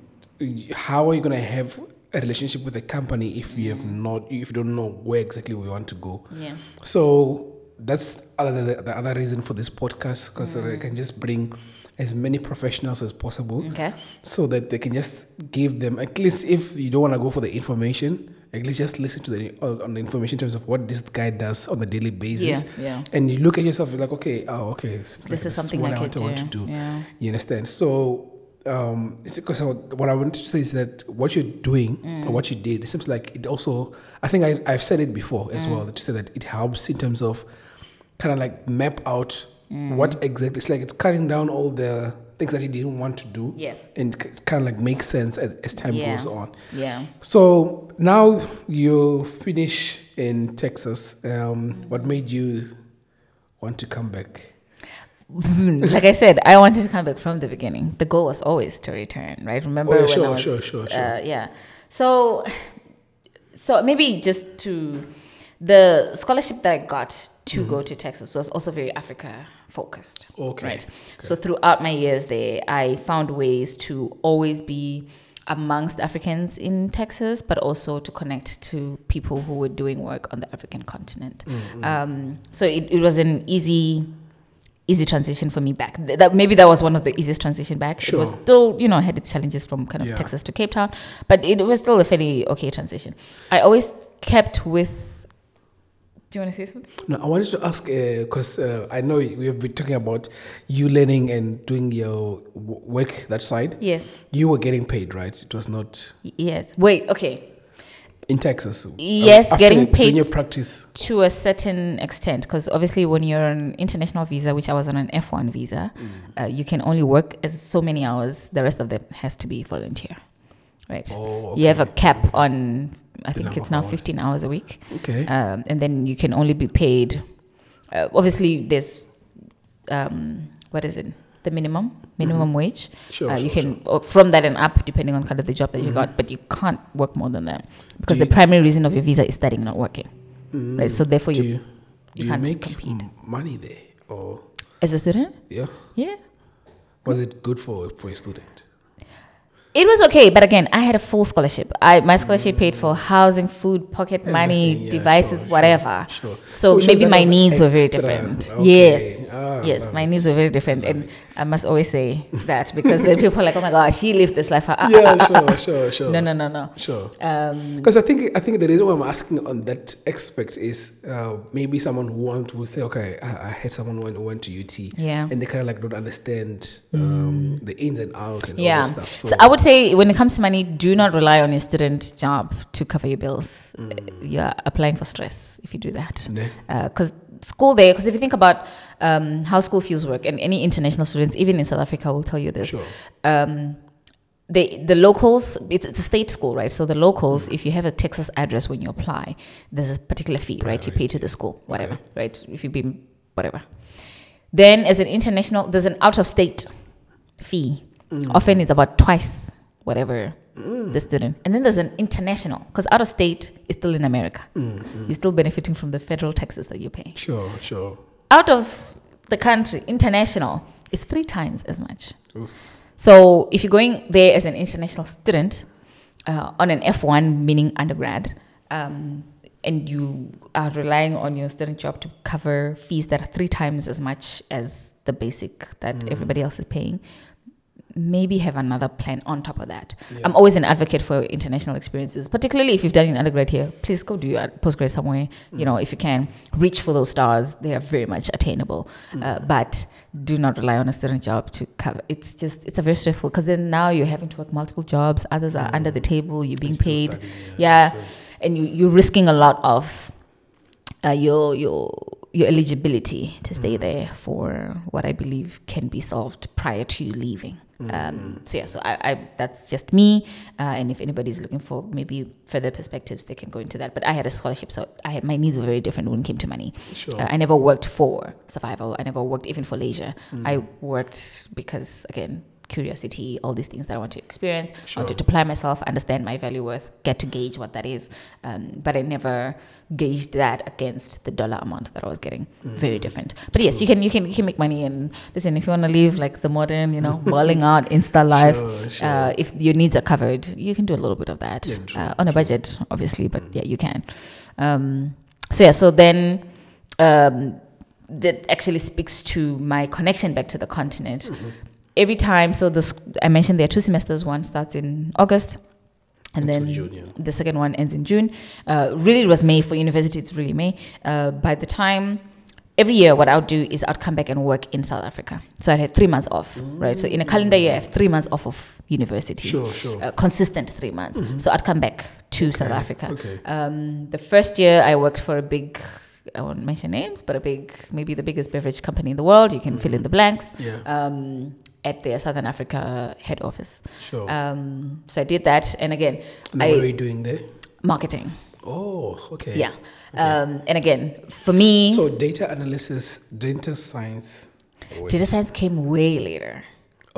S1: how are you gonna have a relationship with a company if you have not if you don't know where exactly we want to go?
S2: Yeah.
S1: So that's other, the other reason for this podcast because I can just bring as many professionals as possible
S2: okay.
S1: so that they can just give them at least if you don't want to go for the information at least just listen to the uh, on the information in terms of what this guy does on a daily basis.
S2: Yeah yeah.
S1: And you look at yourself you're like okay oh okay seems like
S2: this is something
S1: what
S2: i
S1: want, I want to
S2: do
S1: do.
S2: Yeah.
S1: You understand? So, um, it's because I, what I want to say is that what you're doing
S2: Mm.
S1: or what you did, it seems like it also, I think I, I've said it before
S2: Mm.
S1: as well, to say that it helps in terms of kind of like map out
S2: Mm.
S1: what exactly, it's like it's cutting down all the things that you didn't want to do.
S2: Yeah.
S1: And it's kind of like makes sense as, as time
S2: Yeah.
S1: goes on.
S2: yeah
S1: So now you finish in Texas. Um, what made you want to come back? (laughs)
S2: like I said, I wanted to come back from the beginning. The goal was always to return, right? Remember
S1: Oh, yeah,
S2: when
S1: sure,
S2: I was,
S1: sure, sure, sure.
S2: Uh, yeah. So, so maybe just to the scholarship that I got to
S1: Mm-hmm.
S2: go to Texas was also very Africa focused.
S1: Okay.
S2: Right. So throughout my years there, I found ways to always be amongst Africans in Texas, but also to connect to people who were doing work on the African continent.
S1: Mm-hmm.
S2: Um, so it, it was an easy easy transition for me back. Th- That maybe that was one of the easiest transition back. It was still, you know, had its challenges from kind of
S1: Yeah.
S2: Texas to Cape Town, but it was still a fairly okay transition. I always kept with. Do you want to say something?
S1: No, I wanted to ask because uh, I know we have been talking about you learning and doing your w- work that side.
S2: Yes.
S1: You were getting paid, right? It was not
S2: Yes. Wait. Okay.
S1: In Texas.
S2: Yes, getting paid-
S1: your practice.
S2: to a certain extent because obviously when you're on international visa which i was on an f1 visa
S1: Mm.
S2: uh, you can only work as so many hours the rest of them has to be volunteer right
S1: Oh,
S2: you have a cap on i think it's now
S1: hours.
S2: 15 hours a week
S1: Okay.
S2: um, and then you can only be paid uh, obviously there's um, what is it the minimum minimum wage
S1: Mm-hmm. Sure,
S2: uh, you can or from that and up depending on kind of the job that you got but you can't work more than that because
S1: Do
S2: the
S1: you-
S2: primary reason of your visa is studying not working right so therefore you,
S1: you
S2: you can't
S1: make
S2: compete.
S1: money there? Or,
S2: as a student
S1: yeah?
S2: yeah
S1: Was it good for, for a student?
S2: It was okay but again i had a full scholarship i my scholarship paid for housing food pocket money
S1: yeah,
S2: devices
S1: sure,
S2: whatever
S1: Sure. sure.
S2: so,
S1: which
S2: maybe my needs were very different
S1: Okay.
S2: yes
S1: Ah,
S2: yes my needs were very different and
S1: it.
S2: i must always say that because then people are like oh my god she lived this life Ah, ah, ah,
S1: Yeah,
S2: ah, (laughs) ah,
S1: sure, sure, sure.
S2: no no no no
S1: Sure.
S2: um
S1: Because I think I think the reason why I'm asking on that aspect is uh, maybe someone who want to say, okay, I, I had someone who went, to UT,
S2: Yeah.
S1: and they kind of like don't understand um, the ins and outs and
S2: yeah
S1: all that stuff. So,
S2: so i would say when it comes to money do not rely on your student job to cover your bills. Uh, you're applying for stress if you do that. Because school there because if you think about um, how school fees work and any international students even in south africa will tell you this.
S1: Sure,
S2: um, they, the locals it's, it's a state school right? So the locals if you have a texas address when you apply there's a particular fee right? You pay to the school whatever right? If you've been whatever. Then as an international there's an out of state fee often it's about twice whatever the student. And then there's an international because out of state is still in america. You're still benefiting from the federal taxes that you pay
S1: sure, sure.
S2: out of the country, international, is three times as much. So if you're going there as an international student uh, on an F1, meaning undergrad, um, and you are relying on your student job to cover fees that are three times as much as the basic that everybody else is paying, maybe have another plan on top of that. I'm always an advocate for international experiences, particularly if you've done your undergrad here. Please go do your postgrad somewhere. You know, if you can, reach for those stars. They are very much attainable, uh, but do not rely on a student job to cover. It's just it's a very stressful because then now you're having to work multiple jobs. Others are under the table. You're being paid.
S1: studying,
S2: Yeah,
S1: true.
S2: and you, you're risking a lot of uh, your your your eligibility to stay there for what I believe can be solved prior to you leaving. Um, so yeah, so I, I that's just me. Uh, and if anybody's looking for maybe further perspectives, they can go into that. But I had a scholarship, so I had my needs were very different when it came to money.
S1: Sure.
S2: Uh, I never worked for survival. I never worked even for leisure. I worked because again curiosity, all these things that I want to experience. I
S1: Sure.
S2: wanted to apply myself, understand my value worth, get to gauge what that is. Um, but I never gauged that against the dollar amount that I was getting. Very different. But yes, you can you can you can make money and listen if you want to live like the modern, you know, (laughs) balling out Insta life.
S1: Sure, sure.
S2: Uh, if your needs are covered, you can do a little bit of that
S1: Yeah, true,
S2: uh, on a budget, obviously. But yeah, you can. Um, so yeah, so then um, that actually speaks to my connection back to the continent.
S1: Mm-hmm.
S2: Every time, so this I mentioned there are two semesters. One starts in August, and
S1: Until
S2: then
S1: June, yeah.
S2: the second one ends in June. Uh, really, it was May for university. It's really May. Uh, by the time every year, what I would do is I'd come back and work in South Africa. So I had three months off, right? So in a calendar year, I have three months off of university.
S1: Sure, sure.
S2: Uh, consistent three months. So I'd come back to South Africa.
S1: okay.
S2: Um, the first year, I worked for a big. I won't mention names, but a big, maybe the biggest beverage company in the world. You can fill in the blanks.
S1: Yeah,
S2: Um, at their Southern Africa head office.
S1: sure.
S2: Um, so I did that, and again,
S1: and what
S2: I-
S1: are you doing there?
S2: marketing.
S1: Oh, okay.
S2: Yeah. Um, and again, for me,
S1: So data analysis, data science.
S2: data science came way later.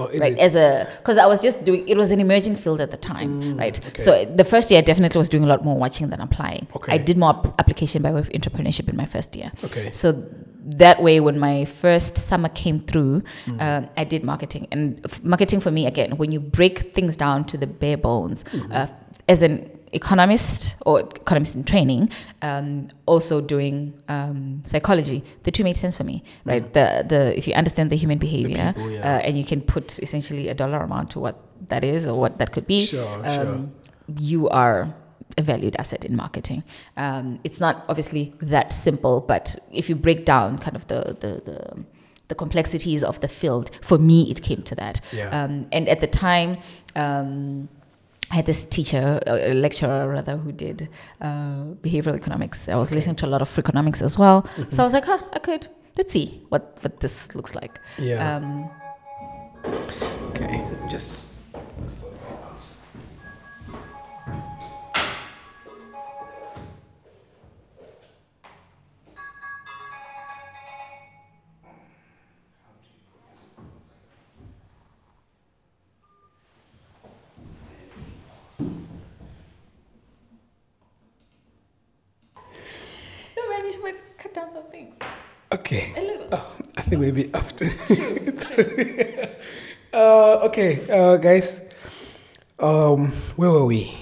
S1: Oh, is
S2: right
S1: it?
S2: as a because i was just doing it was an emerging field at the time right Okay. so the first year i definitely was doing a lot more watching than applying
S1: Okay.
S2: i did more ap- application by way of entrepreneurship in my first year
S1: Okay.
S2: so that way when my first summer came through
S1: Mm.
S2: um, i did marketing and f- marketing for me again when you break things down to the bare bones
S1: Mm-hmm.
S2: uh, as an economist or economist in training um, also doing um, psychology the two made sense for me right the the if you understand the human behavior
S1: people, yeah.
S2: uh, and you can put essentially a dollar amount to what that is or what that could be
S1: Sure,
S2: um, you are a valued asset in marketing. Um, it's not obviously that simple, but if you break down kind of the the, the the complexities of the field, for me, it came to that.
S1: Yeah.
S2: Um, and at the time, um, I had this teacher, a lecturer rather, who did uh, behavioral economics. I was listening to a lot of Freakonomics as well.
S1: Mm-hmm.
S2: So I was like, huh, I could, let's see what, what this looks like.
S1: Yeah.
S2: Um,
S1: okay. Just.
S2: Cut down some things.
S1: Okay.
S2: A little.
S1: Oh, I think maybe after. It's (laughs) already- uh, okay, uh, guys. Um, where were we?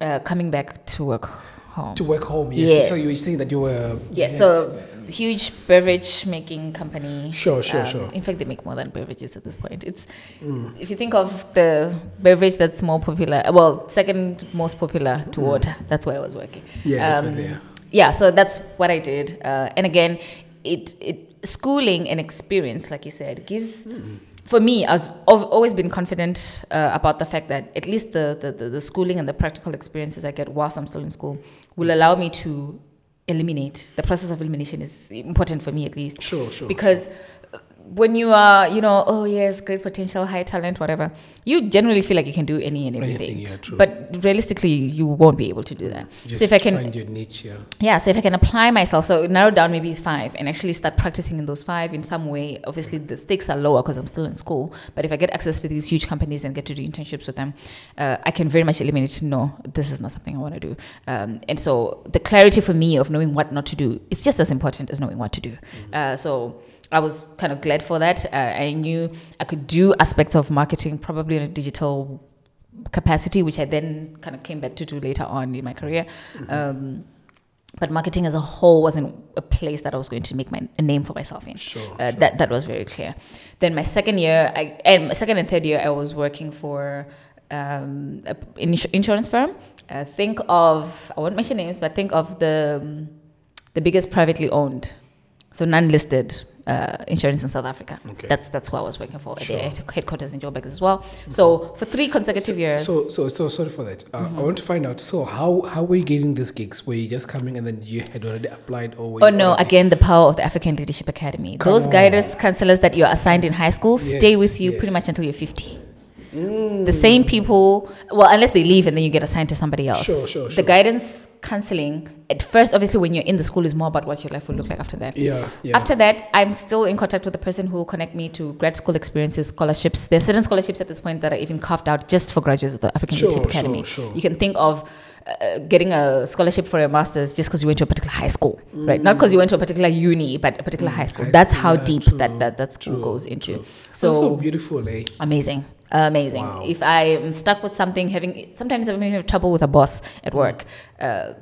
S2: Uh, coming back to work home.
S1: To work home. Yes.
S2: Yes.
S1: So you were saying that you were.
S2: Yeah, so huge beverage making company.
S1: Sure, sure,
S2: Um,
S1: sure.
S2: In fact, they make more than beverages at this point. It's
S1: Mm.
S2: if you think of the beverage that's more popular, well, second most popular to water. That's where I was working.
S1: Mm. Yeah, definitely, yeah.
S2: Yeah, so that's what I did. Uh, and again, it it schooling and experience, like you said, gives.
S1: Hmm.
S2: For me, I've always been confident uh, about the fact that at least the, the, the, the schooling and the practical experiences I get whilst I'm still in school will allow me to eliminate. The process of elimination is important for me, at least
S1: Sure, sure.
S2: because uh, when you are, you know, oh yes, great potential, high talent, whatever, you generally feel like you can do any and everything.
S1: Anything, yeah.
S2: But realistically, you won't be able to do that.
S1: Just
S2: so if I can,
S1: find your niche, yeah.
S2: yeah, so if I can apply myself, so narrow down maybe five and actually start practicing in those five in some way. Obviously, the stakes are lower because I'm still in school. But if I get access to these huge companies and get to do internships with them, uh, I can very much eliminate. No, this is not something I want to do. Um, and so the clarity for me of knowing what not to do, it's just as important as knowing what to do. Uh, so. I was kind of glad for that. Uh, I knew I could do aspects of marketing probably in a digital capacity, which I then kind of came back to do later on in my career. Um, but marketing as a whole wasn't a place that I was going to make my a name for myself in.
S1: Sure,
S2: Uh,
S1: sure.
S2: That that was very clear. Then my second year, I and my second and third year, I was working for um, a ins- insurance firm. Uh, think of I won't mention names, but think of the um, the biggest privately owned, so non-listed uh, insurance in South Africa.
S1: Okay.
S2: That's that's who I was working for.
S1: Sure.
S2: They had headquarters in Joburg as well. So for three consecutive years.
S1: So, so, so sorry for that. Uh, I want to find out. So, how how were you getting these gigs? Were you just coming and then you had already applied, or
S2: Oh
S1: you
S2: no! Again, the power of the African Leadership Academy.
S1: Come
S2: Those
S1: on.
S2: guidance counselors that you're assigned in high school stay with you
S1: yes.
S2: pretty much until you're 50. The same people, well, unless they leave and then you get assigned to somebody else.
S1: Sure, sure,
S2: The guidance counseling, at first, obviously, when you're in the school, is more about what your life will look like after that.
S1: Yeah, yeah.
S2: After that, I'm still in contact with the person who will connect me to grad school experiences, scholarships. There are certain scholarships at this point that are even carved out just for graduates of the African
S1: Sure,
S2: Leadership
S1: sure,
S2: Academy.
S1: sure.
S2: You can think of uh, getting a scholarship for a master's just because you went to a particular high school, right? Not because you went to a particular uni, but a particular high school.
S1: Mm. high
S2: That's
S1: school,
S2: how
S1: yeah,
S2: deep
S1: true,
S2: that, that, that school
S1: true,
S2: goes into.
S1: true.
S2: So,
S1: so beautiful, eh?
S2: amazing. Amazing.
S1: Wow.
S2: If I'm stuck with something, having sometimes I'm having trouble with a boss at
S1: Mm.
S2: work, uh,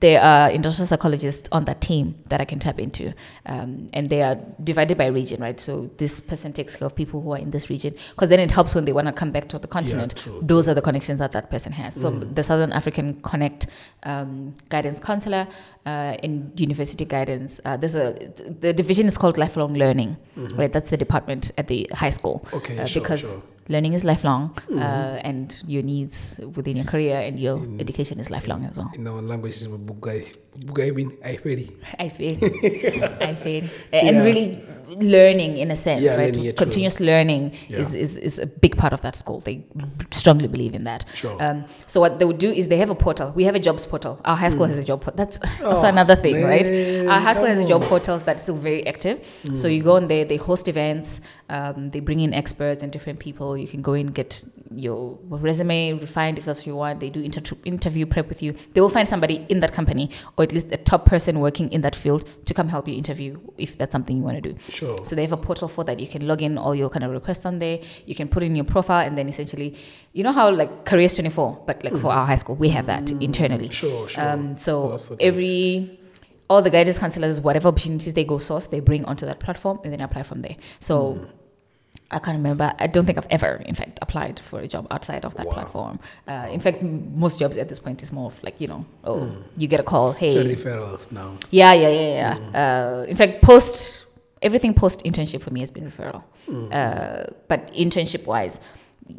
S2: there are industrial psychologists on that team that I can tap into, um, and they are divided by region, right? So this person takes care of people who are in this region, because then it helps when they want to come back to the continent.
S1: true,
S2: Those are the connections that that person has. So
S1: Mm.
S2: the Southern African Connect um, guidance counselor uh, in university guidance. Uh, there's a the division is called lifelong learning, right? That's the department at the high school
S1: Mm-hmm. Okay,
S2: uh,
S1: sure,
S2: because
S1: sure.
S2: Learning is lifelong
S1: Mm-hmm.
S2: uh, and your needs within your career and your education is lifelong as well
S1: In our language, it's bugai, bugai bin aiperi.
S2: i feel i feel (laughs) and
S1: Yeah.
S2: really learning in a sense
S1: Yeah,
S2: right?
S1: yeah, true.
S2: continuous learning is,
S1: Yeah.
S2: is is a big part of that school. They strongly believe in that.
S1: Sure.
S2: um, so what they would do is they have a portal. We have a jobs portal. Our high school has a job portal that's also
S1: Oh,
S2: another thing right? our high school has a job portal that's still very active. So you go on there they host events um, they bring in experts and different people. You can go in get your resume refined if that's what you want. They do inter- interview prep with you. They will find somebody in that company or at least a top person working in that field to come help you interview if that's something you want to do.
S1: Sure.
S2: So they have a portal for that. You can log in all your kind of requests on there. You can put in your profile, and then essentially, you know how like Careers 24, but like for our high school, we have that internally.
S1: Mm-hmm. Sure, sure.
S2: Um, so
S1: That's so nice.
S2: every all the guidance counselors, whatever opportunities they go source, they bring onto that platform, and then apply from there. So.
S1: Mm.
S2: I can't remember. I don't think I've ever, in fact, applied for a job outside of that
S1: Wow.
S2: platform. Uh, in fact, m- most jobs at this point is more of like, you know, oh, you get a call. Hey,
S1: So referrals now.
S2: yeah, yeah, yeah, yeah. Uh, in fact, post everything post internship for me has been referral. Uh, but internship wise,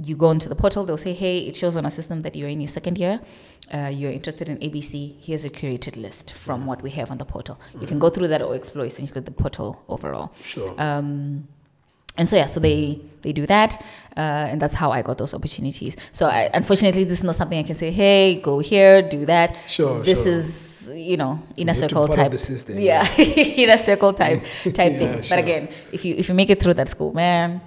S2: you go into the portal. They'll say, "Hey, it shows on our system that you're in your second year. Uh, you're interested in ABC. Here's a curated list from what we have on the portal. You can go through that or explore essentially the portal overall."
S1: Sure.
S2: Um, and so yeah, so they they do that, uh, and that's how I got those opportunities. So I, unfortunately, this is not something I can say. Hey, go here, do that.
S1: Sure,
S2: This
S1: sure.
S2: is you know in a
S1: You have to
S2: circle
S1: be part of
S2: type.
S1: system,
S2: yeah, (laughs) in a circle type (laughs) type
S1: Yeah,
S2: things.
S1: sure.
S2: But again, if you if you make it through that school, man,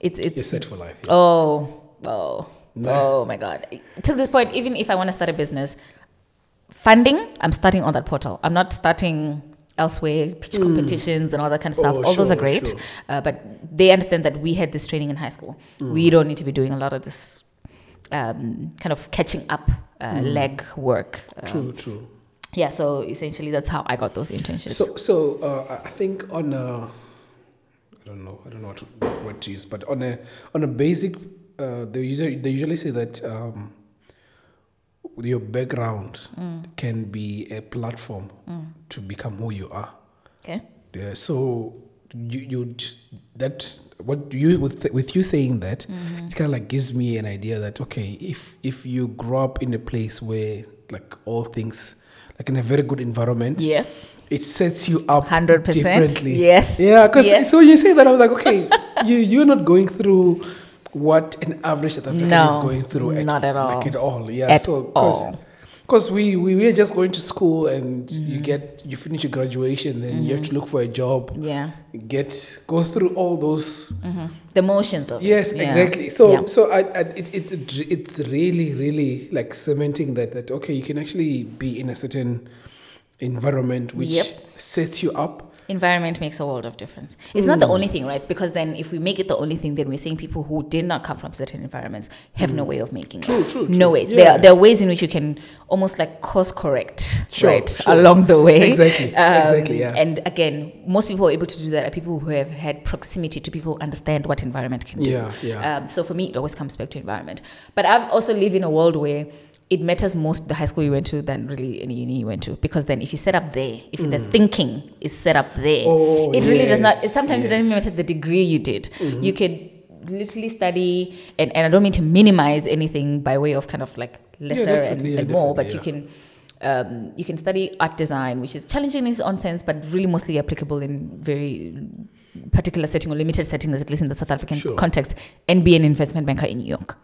S2: it's
S1: You're
S2: it's
S1: set for life. yeah.
S2: oh oh
S1: No.
S2: oh my god. To this point, even if I want to start a business, funding, I'm starting on that portal. I'm not starting elsewhere, pitch competitions and all that kind of stuff.
S1: Oh,
S2: all those are great,
S1: sure.
S2: uh, but they understand that we had this training in high school. We don't need to be doing a lot of this um, kind of catching up uh, leg work. Um,
S1: True, true.
S2: Yeah, so essentially that's how I got those internships.
S1: So, so uh, I think on a, I don't know, I don't know what, to, what word to use, but on a on a basic, uh, they usually they usually say that um, your background can be a platform to become who you are.
S2: okay.
S1: Yeah, so you you that what you with with you saying that it kind of like gives me an idea that okay if if you grow up in a place where like all things like in a very good environment
S2: Yes.
S1: it sets you up
S2: 100%.
S1: differently
S2: Yes.
S1: yeah because
S2: Yes.
S1: so you say that I was like okay (laughs) you you're not going through what an average South African is going through
S2: not at all.
S1: like at all yeah
S2: At
S1: so
S2: all.
S1: Because we, we were just going to school and
S2: Mm-hmm.
S1: you get you finish your graduation then you have to look for a job
S2: Yeah.
S1: get go through all those
S2: The motions of it.
S1: yes
S2: Yeah.
S1: exactly so
S2: Yeah.
S1: so I, I it, it, it it's really really like cementing that that okay you can actually be in a certain environment which
S2: Yep.
S1: sets you up
S2: environment makes a world of difference. It's not the mm. only thing, right? Because then if we make it the only thing, then we're saying people who did not come from certain environments have no mm. way of making
S1: True,
S2: it.
S1: true, true.
S2: No ways.
S1: Yeah.
S2: There, are, there are ways in which you can almost like course correct
S1: Sure,
S2: right
S1: sure.
S2: along the way.
S1: Exactly, (laughs) um, exactly, yeah.
S2: And again, most people are able to do that are people who have had proximity to people who understand what environment can do.
S1: Yeah, yeah.
S2: Um, so for me, it always comes back to environment. But I've also lived in a world where it matters most the high school you went to than really any uni you went to because then if you set up there, if the thinking is set up there,
S1: Mm. Oh,
S2: it really does not. It
S1: yes,
S2: sometimes it doesn't
S1: yes. Mm-hmm.
S2: matter the degree you did. You could literally study, and, and I don't mean to minimize anything by way of kind of like lesser and,
S1: yeah,
S2: and more, but
S1: definitely,
S2: you can. Um, you can study art design, which is challenging in its own sense, but really mostly applicable in very particular setting or limited settings, at least in the South African
S1: Sure.
S2: context, and be an investment banker in New York.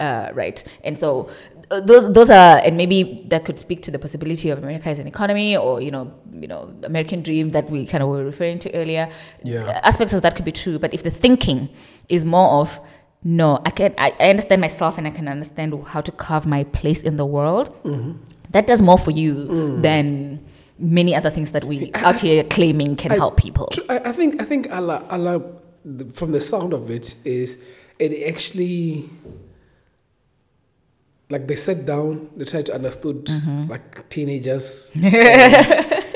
S2: Uh, right. And so Uh, those those are and maybe that could speak to the possibility of America as an economy or you know you know American dream that we kind of were referring to earlier.
S1: Yeah.
S2: Uh, Aspects of that could be true, but if the thinking is more of no, I can I, I understand myself and I can understand how to carve my place in the world. Mm-hmm. That does more for you mm. than many other things that we out here claiming can
S1: I-
S2: help people.
S1: I, I think I think ALA, ALA, from the sound of it is it actually like they sat down, they tried to understood
S2: Mm-hmm.
S1: like teenagers. (laughs)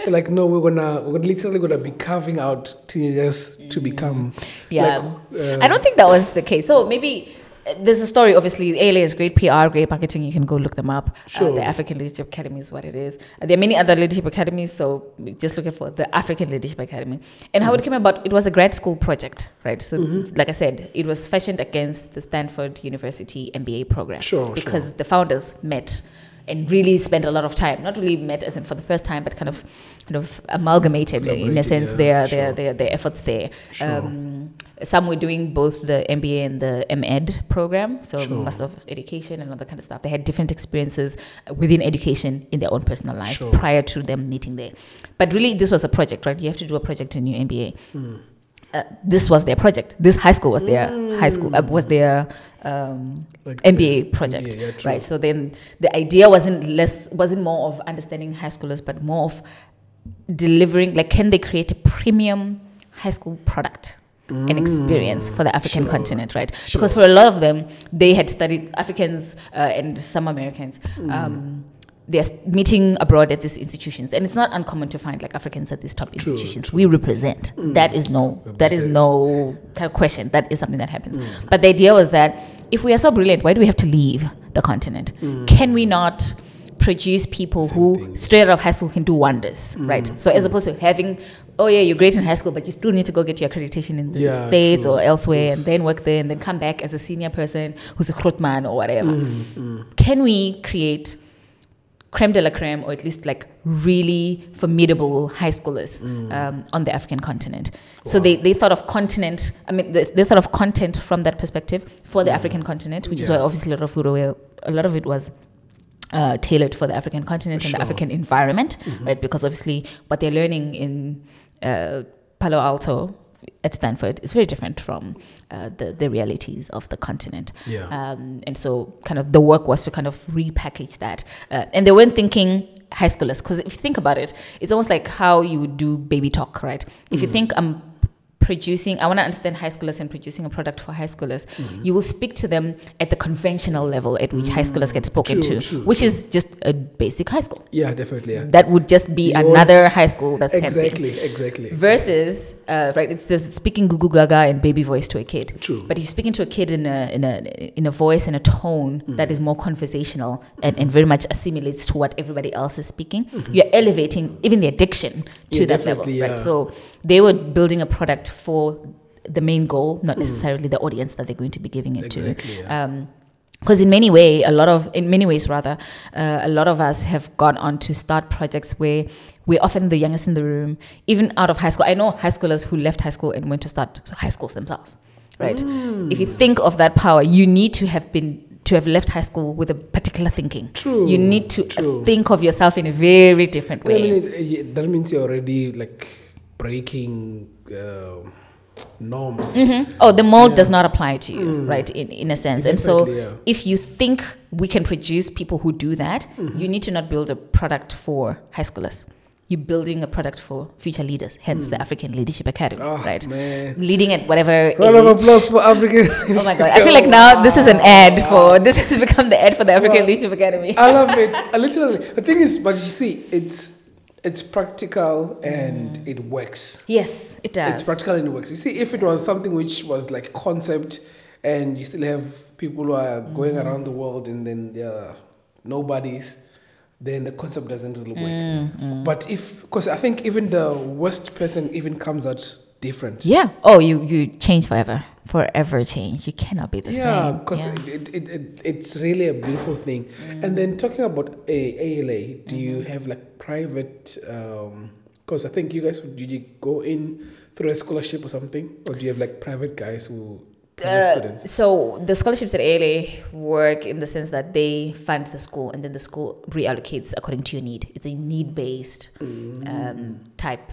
S1: Like no, we're gonna we're literally gonna be carving out teenagers to become
S2: Yeah.
S1: like, uh,
S2: I don't think that was the case. So maybe there's a story, obviously. ALA is great PR, great marketing. You can go look them up. Uh,
S1: Sure.
S2: the African Leadership Academy is what it is. Uh, there are many other leadership academies, so just looking for the African Leadership Academy. And how it came about, it was a grad school project, right? So, like I said, it was fashioned against the Stanford University MBA program.
S1: Sure,
S2: Because the founders met and really spent a lot of time, not really met as in for the first time, but kind of kind of amalgamated in a sense
S1: yeah,
S2: their,
S1: sure.
S2: their, their, their efforts there.
S1: Sure.
S2: Um, some were doing both the MBA and the MEd program, so
S1: Sure.
S2: Master of Education and all that kind of stuff. They had different experiences within education in their own personal lives
S1: Sure.
S2: prior to them meeting there. But really, this was a project, right? You have to do a project in your MBA.
S1: Hmm.
S2: Uh, this was their project. This high school was their high school uh, was their um,
S1: like
S2: MBA project,
S1: MBA, yeah,
S2: right? So then the idea wasn't less wasn't more of understanding high schoolers, but more of delivering. Like, can they create a premium high school product? and experience for the African
S1: Mm, sure,
S2: continent, right?
S1: sure.
S2: Because for a lot of them, they had studied Africans uh, and some Americans.
S1: Mm.
S2: Um, they're meeting abroad at these institutions, and it's not uncommon to find like Africans at these top
S1: True,
S2: institutions.
S1: true.
S2: We represent. That is no, that is no kind of question. That is something that happens.
S1: Mm.
S2: But the idea was that if we are so brilliant, why do we have to leave the continent? Can we not produce people
S1: Mm. Same
S2: who
S1: thing. Mm.
S2: straight out of high school can do wonders, right? So as opposed to having, oh yeah, you're great in high school, but you still need to go get your accreditation in the
S1: Yeah,
S2: states
S1: true.
S2: or elsewhere, and then work there, and then come back as a senior person who's a Grootman or whatever.
S1: Mm,
S2: Can we create creme de la creme, or at least like really formidable high schoolers
S1: Mm.
S2: um, on the African continent? So they, they thought of continent. I mean, they, they thought of content from that perspective for the African continent, which is
S1: Mm.
S2: Why obviously a lot of a lot of it was uh, tailored for the African continent and the African environment, right? Because obviously what they're learning in uh, Palo Alto at Stanford is very different from uh, the, the realities of the continent.
S1: Yeah.
S2: Um, and so, kind of, the work was to kind of repackage that. Uh, and they weren't thinking high schoolers, because if you think about it, it's almost like how you would do baby talk, right? If
S1: Mm.
S2: you think I'm producing, I want to understand high schoolers and producing a product for high schoolers,
S1: Mm-hmm.
S2: you will speak to them at the conventional level at which high schoolers get spoken
S1: Mm. True,
S2: to,
S1: true,
S2: which
S1: true.
S2: is just a basic high school.
S1: yeah, definitely. Yeah.
S2: That would just be
S1: You
S2: another high school that's fancy
S1: Exactly, exactly.
S2: versus uh, right it's the speaking gugu gaga and baby voice to a kid
S1: True.
S2: but if you're speaking to a kid in a in a in a voice and a tone that is more conversational and, and very much assimilates to what everybody else is speaking you're elevating even the addiction to
S1: Yeah,
S2: that level
S1: yeah.
S2: right so they were building a product for the main goal not necessarily the audience that they're going to be giving it
S1: Exactly,
S2: to
S1: yeah.
S2: um, because in many way a lot of in many ways rather uh, a lot of us have gone on to start projects where we're often the youngest in the room even out of high school. I know high schoolers who left high school and went to start high schools themselves right? If you think of that power you need to have been to have left high school with a particular thinking.
S1: True,
S2: you need to
S1: true.
S2: think of yourself in a very different
S1: I
S2: way.
S1: mean, it- it- that means you're already like breaking uh, norms.
S2: Mhm. Oh, the mold does not apply to you, right? In in a sense, and so
S1: yeah.
S2: if you think we can produce people who do that,
S1: Mm-hmm.
S2: you need to not build a product for high schoolers. you're building a product for future leaders, hence the African Leadership Academy,
S1: Oh,
S2: right?
S1: man.
S2: Leading at whatever.
S1: Round of applause for African. (laughs)
S2: Oh my god! I feel like now this is an ad for this has become the ad for the African Leadership Academy.
S1: I love (laughs) it. I literally, the thing is, but you see, it's it's practical and it works.
S2: Yes, it does.
S1: It's practical and it works. You see, if it was something which was like concept, and you still have people who are going
S2: Mm-hmm.
S1: around the world and then they're nobodies, then the concept doesn't really work.
S2: Mm,
S1: But if, because I think even the worst person even comes out different.
S2: Yeah. Oh, you you change forever, forever change. You cannot be the
S1: Yeah,
S2: same.
S1: because
S2: Yeah. Mm.
S1: it, it, it, it's really a beautiful thing. And then talking about a ALA, do you
S2: Mm-hmm.
S1: have like private? Because I think you guys would did you go in through a scholarship or something, or do you have like private guys who private
S2: Uh,
S1: students?
S2: so the scholarships at ALA work in the sense that they fund the school and then the school reallocates according to your need. It's a need-based um, type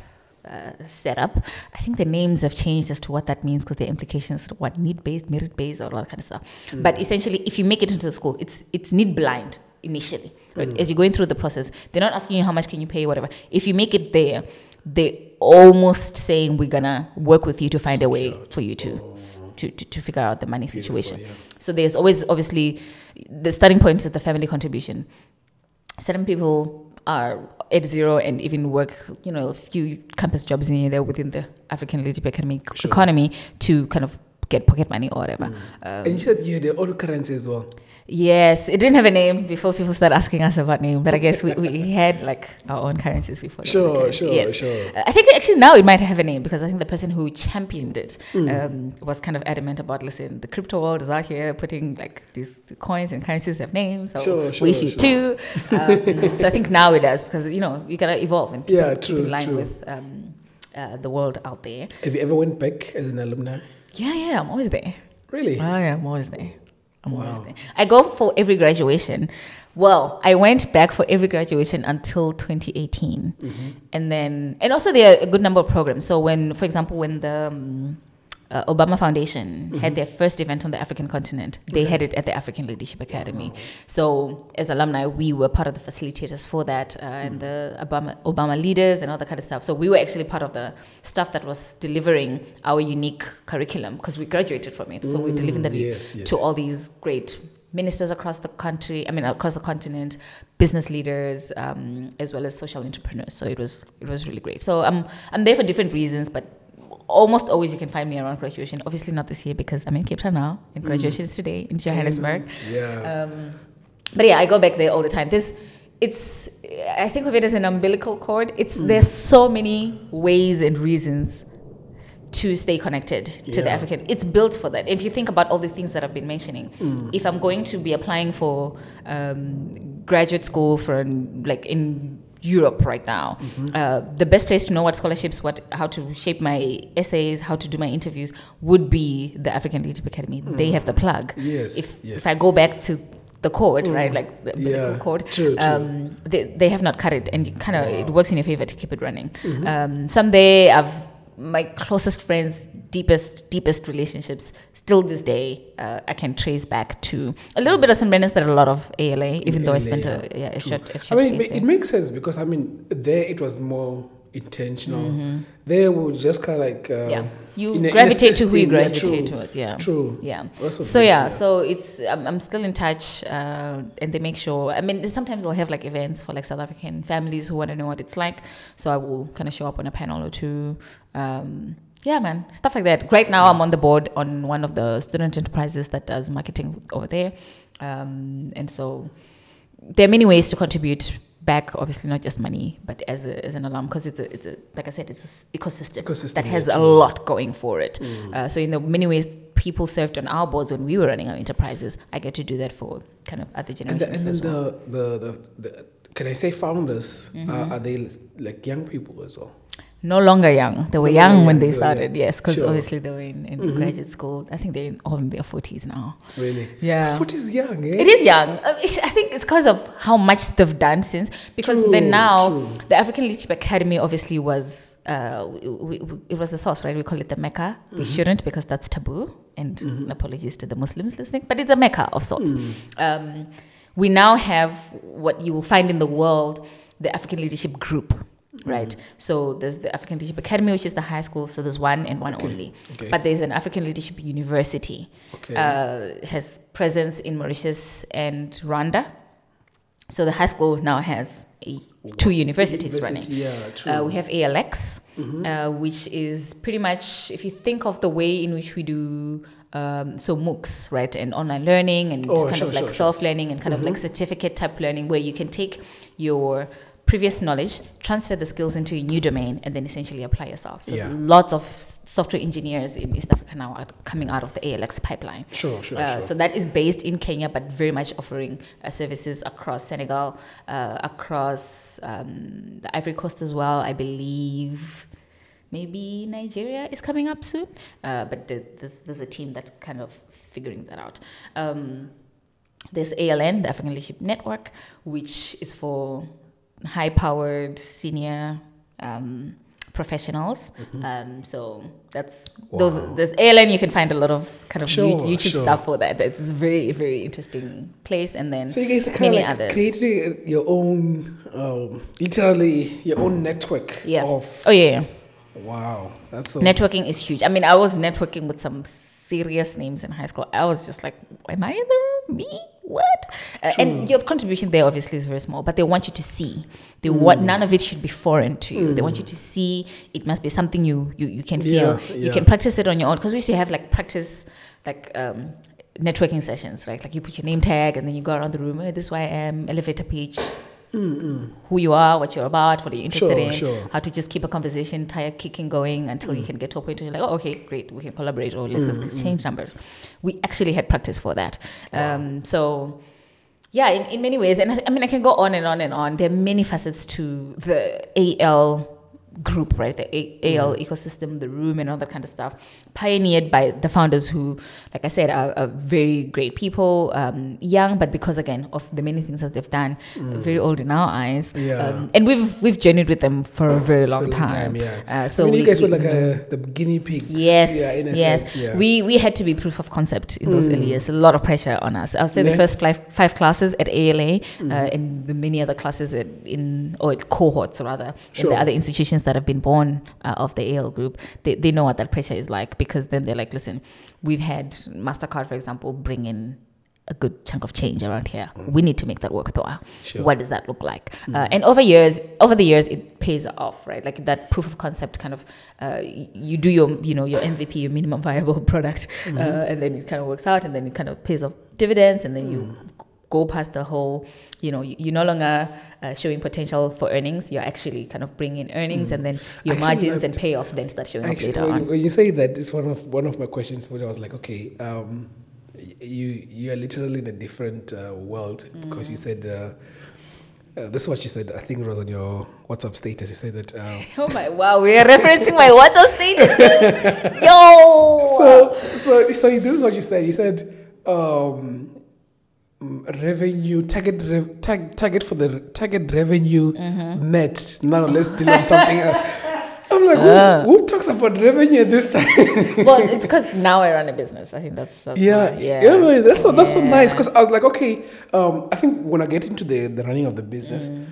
S2: uh, setup. I think the names have changed as to what that means because the implications of what need-based, merit-based, or all that kind of stuff. But essentially, if you make it into the school, it's it's need-blind initially. Right? Mm. As you're going through the process, they're not asking you how much can you pay, whatever. If you make it there, they almost saying we're gonna work with you to find a way for you to to, to, to figure out the money situation.
S1: yeah.
S2: So there's always obviously the starting point is the family contribution. Certain people are at zero and even work, you know, a few campus jobs in there within the African Leadership Academy
S1: Sure.
S2: economy to kind of get pocket money or whatever. Um,
S1: and you said you had your own currency as well.
S2: Yes, it didn't have a name before people start asking us about name, but I guess we, we had like our own currencies before. the
S1: Sure, sure,
S2: yes.
S1: sure.
S2: I think actually now it might have a name because I think the person who championed it
S1: Mm.
S2: um, was kind of adamant about listen, the crypto world is out here putting like these coins and currencies have names, so
S1: Sure, sure,
S2: we should too. Um, so I think now it does because you know you gotta evolve and keep,
S1: Yeah,
S2: keep in line
S1: true.
S2: with um, uh, the world out there.
S1: Have you ever went back as an alumni?
S2: Yeah, yeah, I'm always there.
S1: Really?
S2: Oh yeah, I'm always there. I'm
S1: Wow.
S2: always there. I go for every graduation. Well, I went back for every graduation until 2018,
S1: Mm-hmm.
S2: and then and also there are a good number of programs. So when, for example, when the um, uh, Obama Foundation had their first event on the African continent, they had it at the African Leadership Academy. So as alumni, we were part of the facilitators for that, uh, and the Obama Obama leaders and all that kind of stuff. So we were actually part of the stuff that was delivering our unique curriculum because we graduated from it. So we're delivering that
S1: Mm, yes, yes.
S2: to all these great ministers across the country. I mean, across the continent, business leaders, um, as well as social entrepreneurs. So it was it was really great. So I'm I'm there for different reasons, but almost always you can find me around graduation. Obviously not this year because I'm in Cape Town now, and graduation is today in Johannesburg.
S1: Yeah.
S2: Um, but yeah, I go back there all the time. There's, it's, I think of it as an umbilical cord. It's there's so many ways and reasons to stay connected to the African. It's built for that. If you think about all the things that I've been mentioning, if I'm going to be applying for um, graduate school for like in Europe right now, uh, the best place to know what scholarships, what how to shape my essays, how to do my interviews would be the African Leadership Academy. They have the plug.
S1: Yes,
S2: If
S1: yes.
S2: if I go back to the code, right, like the
S1: Yeah, true, true.
S2: um, they, they have not cut it, and kind of it
S1: Wow. Mm-hmm.
S2: works in your favor to keep it running. Um, someday, I've my closest friends, deepest deepest relationships, still this day, uh, I can trace back to a little bit of St. Brendan's, but a lot of ALA. Even though I spent
S1: yeah.
S2: a, yeah, a short, a
S1: I
S2: short
S1: mean,
S2: space
S1: it, it makes sense because I mean, there it was more intentional. They we just kind of like uh,
S2: Mm-hmm. yeah, you gravitate to who you
S1: yeah,
S2: gravitate towards. Yeah,
S1: True.
S2: yeah.
S1: Also
S2: so
S1: good,
S2: yeah, so it's I'm, I'm still in touch, uh, and they make sure. I mean, sometimes they'll have like events for like South African families who want to know what it's like. So I will kind of show up on a panel or two. Um, yeah, man, stuff like that. Right now, I'm on the board on one of the student enterprises that does marketing over there, um, and so there are many ways to contribute back. Obviously, not just money, but as a, as an alarm because it's a it's a like I said, it's an ecosystem,
S1: Ecosystem,
S2: that has a.
S1: Mm.
S2: lot going for it. Uh, so in the many ways people served on our boards when we were running our enterprises, I get to do that for kind of other
S1: And, the,
S2: generations
S1: and
S2: as
S1: then
S2: well.
S1: the, the, the, the, can I say founders?
S2: Mm-hmm.
S1: Uh, are they like young people as well?
S2: No longer young. They were
S1: No
S2: young when
S1: young,
S2: they
S1: they
S2: started,
S1: young.
S2: yes, because
S1: Sure. Mm-hmm.
S2: obviously they were in, in graduate school. I think they're in, all in their 40s now.
S1: Really?
S2: Yeah.
S1: Foot is young, eh?
S2: It is young. Uh, I think it's because of how much they've done since. Because then now,
S1: true.
S2: the African Leadership Academy obviously was, uh, we, we, it was the source, right? We call it the Mecca. We
S1: Mm-hmm.
S2: shouldn't because that's taboo. And apologies to the Muslims listening, but it's a Mecca of sorts.
S1: Mm.
S2: Um, we now have what you will find in the world, the African Leadership Group. Right? So there's the African Leadership Academy, which is the high school. So there's one and one only.
S1: okay.
S2: But there's an African Leadership University.
S1: Okay.
S2: Uh, has presence in Mauritius and Rwanda. So the high school now has a, two universities running.
S1: Yeah, true.
S2: Uh, we have ALX,
S1: Mm-hmm.
S2: uh, which is pretty much, if you think of the way in which we do, um, so MOOCs, right, and online learning and
S1: Oh,
S2: kind
S1: sure,
S2: of like
S1: sure, sure.
S2: self learning and kind of
S1: Mm-hmm.
S2: like certificate type learning, where you can take your previous knowledge, transfer the skills into a new domain, and then essentially apply yourself. So
S1: Yeah.
S2: lots of software engineers in East Africa now are coming out of the ALX pipeline.
S1: Sure, sure,
S2: Uh,
S1: sure.
S2: So that is based in Kenya, but very much offering uh, services across Senegal, uh, across um, the Ivory Coast as well. I believe maybe Nigeria is coming up soon, uh, but the, there's, there's a team that's kind of figuring that out. Um, there's ALN, the African Leadership Network, which is for high-powered senior um, professionals. Um, so that's those.
S1: Mm-hmm.
S2: There's ALN. You can find a lot of kind of
S1: Sure,
S2: YouTube
S1: sure.
S2: stuff for that. It's a very very interesting place. And then
S1: So you guys are kind
S2: many
S1: of like
S2: others.
S1: creating your own, um, literally your own network
S2: yeah.
S1: of.
S2: oh yeah.
S1: Wow, that's so.
S2: Networking is huge. I mean, I was networking with some serious names in high school. I was just like, am I in the room? Me? What? Uh, and your contribution there obviously is very small, but they want you to see. They want
S1: Mm.
S2: none of it should be foreign to you. They want you to see. It must be something you you, you can feel.
S1: Yeah,
S2: You can practice it on your own because we used to have like practice like. Um, networking sessions right like you put your name tag and then you go around the room oh, this is why i am elevator pitch who you are what you're about what you're you interested
S1: Sure,
S2: in
S1: sure.
S2: how to just keep a conversation tire kicking going until
S1: Mm.
S2: you can get to a point where you're like, oh, okay, great, we can collaborate or let's exchange numbers. We actually had practice for that. Um, so, yeah, in, in many ways, and I, I mean, I can go on and on and on. There are many facets to the AL group, right? The A- AL ecosystem, the room, and all that kind of stuff, pioneered by the founders who, like I said, are, are very great people, um, young, but because again of the many things that they've done, very old in our eyes.
S1: Mm. Yeah.
S2: Um, and we've we've journeyed with them for a very long,
S1: a long
S2: time.
S1: time, yeah.
S2: Uh, so
S1: I mean,
S2: we,
S1: you guys
S2: we-
S1: were like a, the guinea pigs.
S2: Yes,
S1: Yeah, in
S2: yes.
S1: sense, yeah.
S2: We we had to be proof of concept in those early years. A lot of pressure on us. I'll say
S1: Yeah.
S2: the first five, five classes at ALA uh, and the many other classes at, in or cohorts rather in the other institutions that have been born uh, of the AL group. They they know what that pressure is like because then they're like, listen, we've had Mastercard, for example, bring in a good chunk of change around here. We need to make that work worthwhile.
S1: Sure.
S2: What does that look like? Uh, and over years, over the years, it pays off, right? Like that proof of concept kind of, uh, you do your, you know, your MVP, your minimum (laughs) viable product, uh, and then it kind of works out, and then it kind of pays off dividends, and then you go past the whole, you know, you- you're no longer uh, showing potential for earnings. You're actually kind of bringing in earnings, and then your
S1: Actually,
S2: margins and payoff then start showing
S1: Actually,
S2: up later
S1: when,
S2: on.
S1: when you say that, it's one of one of my questions. Where I was like, okay, um, you you are literally in a different uh, world because
S2: Mm.
S1: you said. Uh, uh, this is what you said. I think it was on your WhatsApp status. You said that. Um, (laughs)
S2: Oh my wow, we are referencing my WhatsApp status. (laughs) Yo.
S1: so so so this is what you said. You said um, mm, revenue target rev, tag, target for the target revenue
S2: Mm-hmm.
S1: met. Now let's deal on something else. I'm like, who,
S2: Ah.
S1: who talks about revenue at this time? (laughs)
S2: well, it's because now I run a business. I think that's, that's
S1: yeah, yeah, yeah, that's so that's so nice because I was like, okay, um, I think when I get into the the running of the business,
S2: Mm.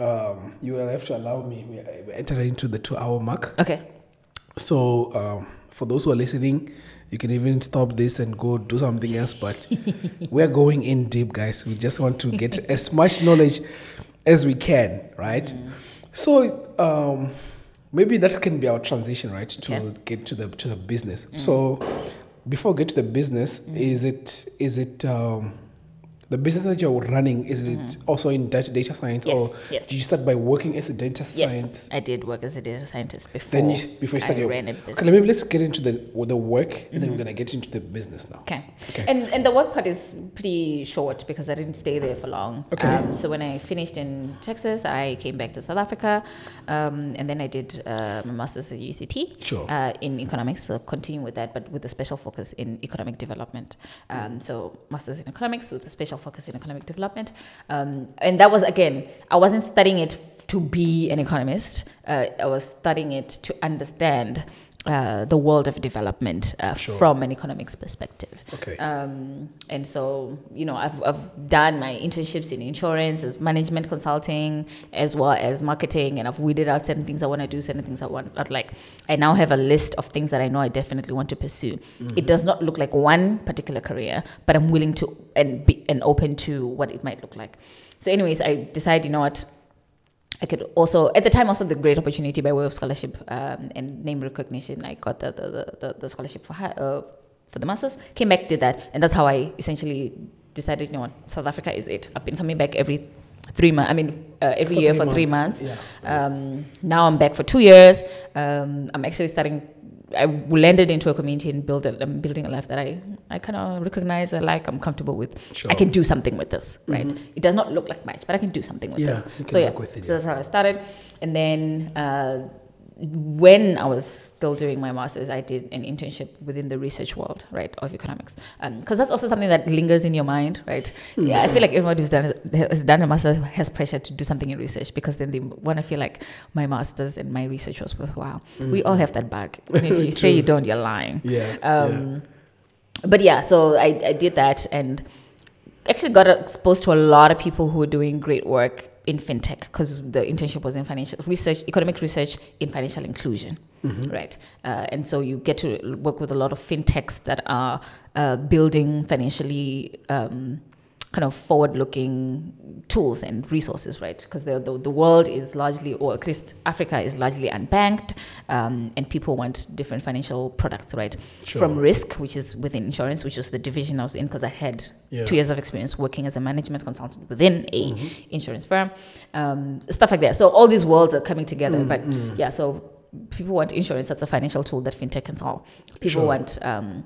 S1: um, you will have to allow me. We we enter into the two hour mark.
S2: Okay.
S1: So, um, for those who are listening, you can even stop this and go do something else. But (laughs) we're going in deep, guys. We just want to get (laughs) as much knowledge as we can, right? So, um, maybe that can be our transition, right, to
S2: Okay.
S1: get to the to the business. So, before we get to the business, is it is it um, the business that you're running? Is it also in data data science, or
S2: Yes, yes.
S1: did you start by working as a data
S2: Yes,
S1: scientist?
S2: I did work as a data scientist before.
S1: Then you, before you start
S2: I ran a
S1: okay,
S2: business.
S1: me let's get into the the work, and then we're gonna get into the business now.
S2: Okay.
S1: Okay.
S2: And and the work part is pretty short because I didn't stay there for long.
S1: Okay.
S2: Um, so when I finished in Texas, I came back to South Africa, um, and then I did uh, my master's at UCT
S1: Sure.
S2: uh, in economics. So continuing with that, but with a special focus in economic development.
S1: Mm.
S2: Um, so master's in economics with a special focus in economic development, um, and that was again, I wasn't studying it to be an economist. Uh, I was studying it to understand uh, the world of development uh,
S1: Sure.
S2: from an economics perspective.
S1: Okay.
S2: Um, and so, you know, I've, I've done my internships in insurance, as management consulting, as well as marketing, and I've weeded out certain things I want to do, certain things I want not like. I now have a list of things that I know I definitely want to pursue. It does not look like one particular career, but I'm willing to and be and open to what it might look like. So, anyways, I decided, you know what, I could also at the time also the great opportunity by way of scholarship um, and name recognition. I got the the, the, the, scholarship for uh, for the masters. Came back, did that, and that's how I essentially decided. You know what, South Africa is it. I've been coming back every three months. I mean, uh, every
S1: For
S2: year
S1: three
S2: for three
S1: months,
S2: months.
S1: yeah.
S2: Um, now I'm back for two years. Um, I'm actually starting. I landed into a community and build a, I'm building a life that I, I kind of recognize, I like, I'm comfortable with.
S1: Sure.
S2: I can do something with this, right? It does not look like much, but I can do something with
S1: Yeah,
S2: this.
S1: you can
S2: So yeah,
S1: with it,
S2: so
S1: yeah.
S2: that's how I started. And then uh, when I was still doing my master's, I did an internship within the research world, right, of economics. Um, because that's also something that lingers in your mind, right? Hmm. Yeah, I feel like everyone who's done has done a master's has pressure to do something in research because then they want to feel like my master's and my research was worthwhile. We hmm. all have that bug. And if (laughs) you say you don't, you're lying.
S1: Yeah.
S2: Um, But yeah, so I, I did that and actually got exposed to a lot of people who were doing great work in fintech because the internship was in financial research, economic research in financial inclusion, right? Uh, and so you get to work with a lot of fintechs that are uh, building financially. Um, kind of forward-looking tools and resources, right? Because the, the the world is largely, or at least Africa is largely unbanked, um, and people want different financial products, right?
S1: Sure.
S2: From risk, which is within insurance, which was the division I was in, because I had
S1: Yeah.
S2: two years of experience working as a management consultant within a
S1: Mm-hmm.
S2: insurance firm, um, stuff like that. So all these worlds are coming together.
S1: Mm,
S2: But yeah, so people want insurance. That's a financial tool that fintech can solve. People
S1: Sure.
S2: want. Um,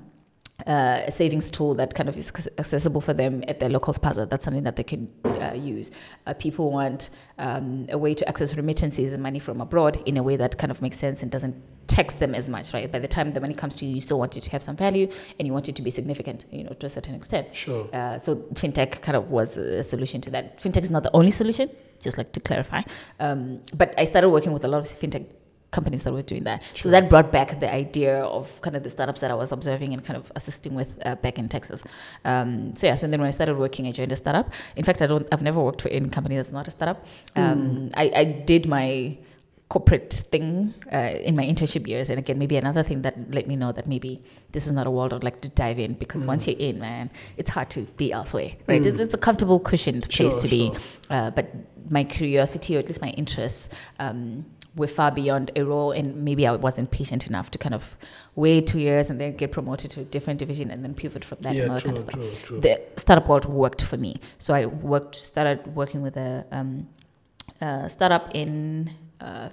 S2: uh, a savings tool that kind of is accessible for them at their local spaza. That's something that they can uh, use. Uh, people want um, a way to access remittances and money from abroad in a way that kind of makes sense and doesn't tax them as much, right? By the time the money comes to you, you still want it to have some value and you want it to be significant, you know, to a certain extent.
S1: Sure.
S2: Uh, so fintech kind of was a solution to that. Fintech is not the only solution, just like to clarify. Um, but I started working with a lot of fintech companies that were doing that. So that brought back the idea of kind of the startups that I was observing and kind of assisting with uh, back in Texas. Um, so yes, and then when I started working, I joined a startup. In fact, I don't. I've never worked for any company that's not a startup. Um, I, I did my corporate thing uh, in my internship years and again maybe another thing that let me know that maybe this is not a world i'd like to dive in because once you're in man it's hard to be elsewhere right it's, it's a comfortable cushioned place
S1: Sure,
S2: to be uh, but my curiosity or at least my interests um, were far beyond a role and maybe i wasn't patient enough to kind of wait two years and then get promoted to a different division and then pivot from that
S1: yeah,
S2: and all
S1: true,
S2: kind of stuff
S1: true, true.
S2: the startup world worked for me. So I worked, started working with a um, uh, startup in uh,